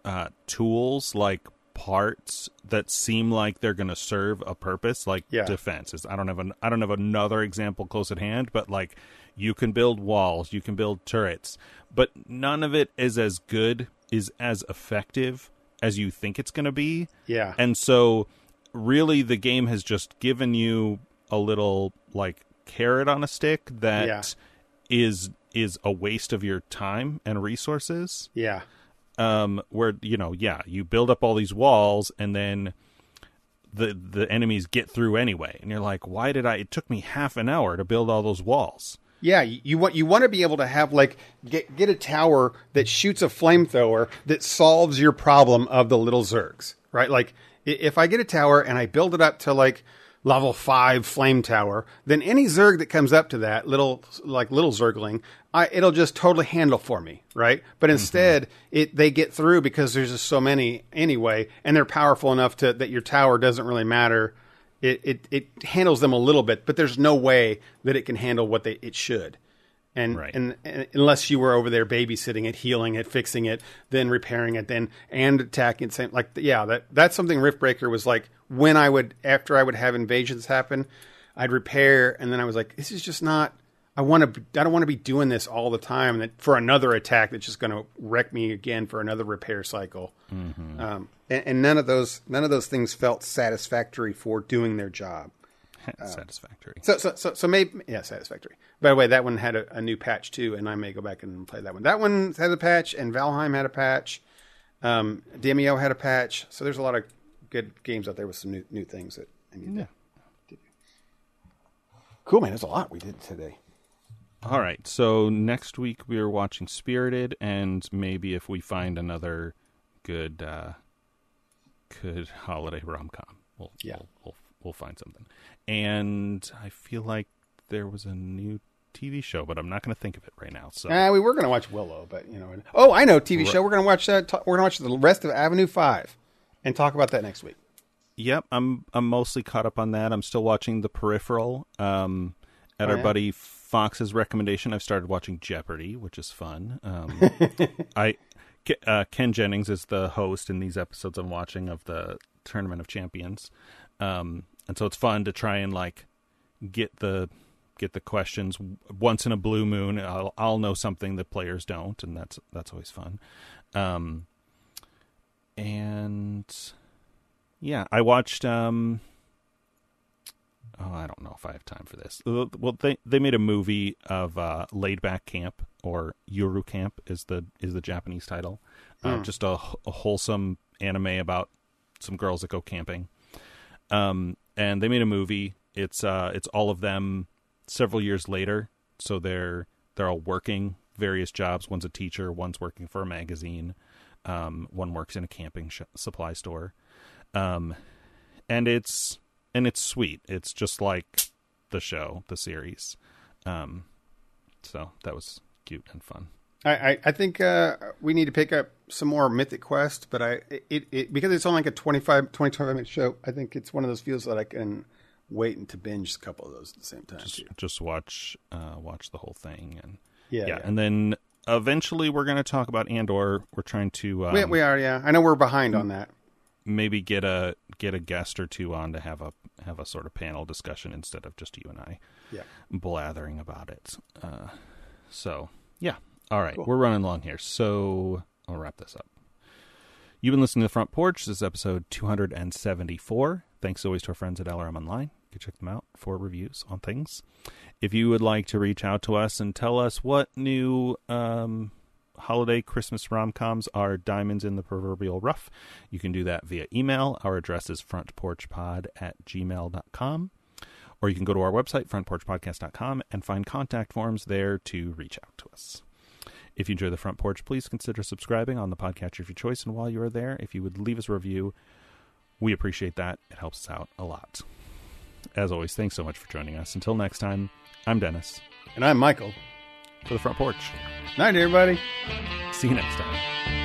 [SPEAKER 1] uh, tools like parts that seem like they're going to serve a purpose, like
[SPEAKER 2] Yeah.
[SPEAKER 1] defenses. I don't have an I don't have another example close at hand, but like you can build walls, you can build turrets, but none of it is as good, is as effective as you think it's going to be.
[SPEAKER 2] Yeah.
[SPEAKER 1] And so really the game has just given you a little like carrot on a stick that is
[SPEAKER 2] Yeah.
[SPEAKER 1] is a waste of your time and resources
[SPEAKER 2] yeah.
[SPEAKER 1] Um where you know yeah you build up all these walls and then the the enemies get through anyway and you're like why did i it took me half an hour to build all those walls
[SPEAKER 2] Yeah, you, want you want to be able to have like get get a tower that shoots a flamethrower that solves your problem of the little zergs, right? Like if I get a tower and I build it up to like level five flame tower, then any zerg that comes up to that little like little zergling, I, it'll just totally handle for me, right? But mm-hmm. instead, it they get through because there's just so many anyway, and they're powerful enough to that your tower doesn't really matter it, it it handles them a little bit, but there's no way that it can handle what they it should. And,
[SPEAKER 1] Right.
[SPEAKER 2] and and unless you were over there babysitting it, healing it, fixing it, then repairing it, then and attacking it, same like yeah, that that's something Riftbreaker was like when I would after I would have invasions happen, I'd repair and then I was like, this is just not. I want to. I don't want to be doing this all the time. That for another attack that's just going to wreck me again for another repair cycle. Um, and, and none of those none of those things felt satisfactory for doing their job.
[SPEAKER 1] satisfactory
[SPEAKER 2] So so so, so maybe yeah, satisfactory. By the way, that one had a, a new patch too, and I may go back and play that one. That one had a patch, and Valheim had a patch. Um, Demio had a patch. So there's a lot of good games out there with some new new things that I need.
[SPEAKER 1] yeah
[SPEAKER 2] To... Cool, man. There's a lot we did today.
[SPEAKER 1] all right so next week we are watching spirited and maybe if we find another good uh good holiday rom-com we'll
[SPEAKER 2] Yeah.
[SPEAKER 1] we'll, we'll, we'll find something and i feel like there was a new tv show but i'm not going to think of it right now so
[SPEAKER 2] Uh, we were going to watch Willow, but you know. Oh, I know TV show. We're going to watch. Ta- we're going to watch the rest of Avenue Five, and talk about that next week.
[SPEAKER 1] Yep, I'm I'm mostly caught up on that. I'm still watching The Peripheral. Um, at
[SPEAKER 2] Oh,
[SPEAKER 1] our
[SPEAKER 2] yeah?
[SPEAKER 1] buddy Fox's recommendation, I've started watching Jeopardy, which is fun. Um, I uh, Ken Jennings is the host in these episodes I'm watching of the Tournament of Champions, um, and so it's fun to try and like get the get the questions once in a blue moon. I'll I'll know something that players don't, and that's that's always fun. Um, and yeah, I watched. Um, oh, I don't know if I have time for this. Well, they they made a movie of uh, Laid Back Camp or Yuru Camp is the is the Japanese title. Uh, just a, a wholesome anime about some girls that go camping. Um, and they made a movie. It's uh, it's all of them several years later. So they're they're all working various jobs. One's a teacher. One's working for a magazine. Um, one works in a camping sh- supply store. Um, and it's and it's sweet. It's just like the show, the series. Um, so that was cute and fun.
[SPEAKER 2] I, I, I think uh, we need to pick up some more Mythic Quest, but I it, it because it's only like a 25, 20, 25 minute show. I think it's one of those feels that I can wait and to binge a couple of those at the same time.
[SPEAKER 1] Just just watch uh, watch the whole thing and
[SPEAKER 2] Yeah,
[SPEAKER 1] yeah,
[SPEAKER 2] yeah.
[SPEAKER 1] and then eventually we're going to talk about Andor. We're trying to um,
[SPEAKER 2] we, we are, yeah. I know we're behind on that.
[SPEAKER 1] maybe get a get a guest or two on to have a have a sort of panel discussion instead of just you and I
[SPEAKER 2] Yeah.
[SPEAKER 1] blathering about it. Uh, so yeah, all right,
[SPEAKER 2] Cool.
[SPEAKER 1] we're running long here, so I'll wrap this up. You've been listening to the Front Porch. This is episode 274. Thanks always to our friends at LRM Online. You check them out for reviews on things. If you would like to reach out to us and tell us what new um, holiday Christmas rom coms are diamonds in the proverbial rough, you can do that via email. Our address is frontporchpod at gmail.com. Or you can go to our website, frontporchpodcast.com, and find contact forms there to reach out to us. If you enjoy the front porch, please consider subscribing on the podcatcher of your choice. And while you are there, if you would leave us a review, we appreciate that. It helps us out a lot. As always, thanks so much for joining us. Until next time, I'm Dennis
[SPEAKER 2] And I'm Michael.
[SPEAKER 1] for the front porch.
[SPEAKER 2] Night, everybody.
[SPEAKER 1] See you next time.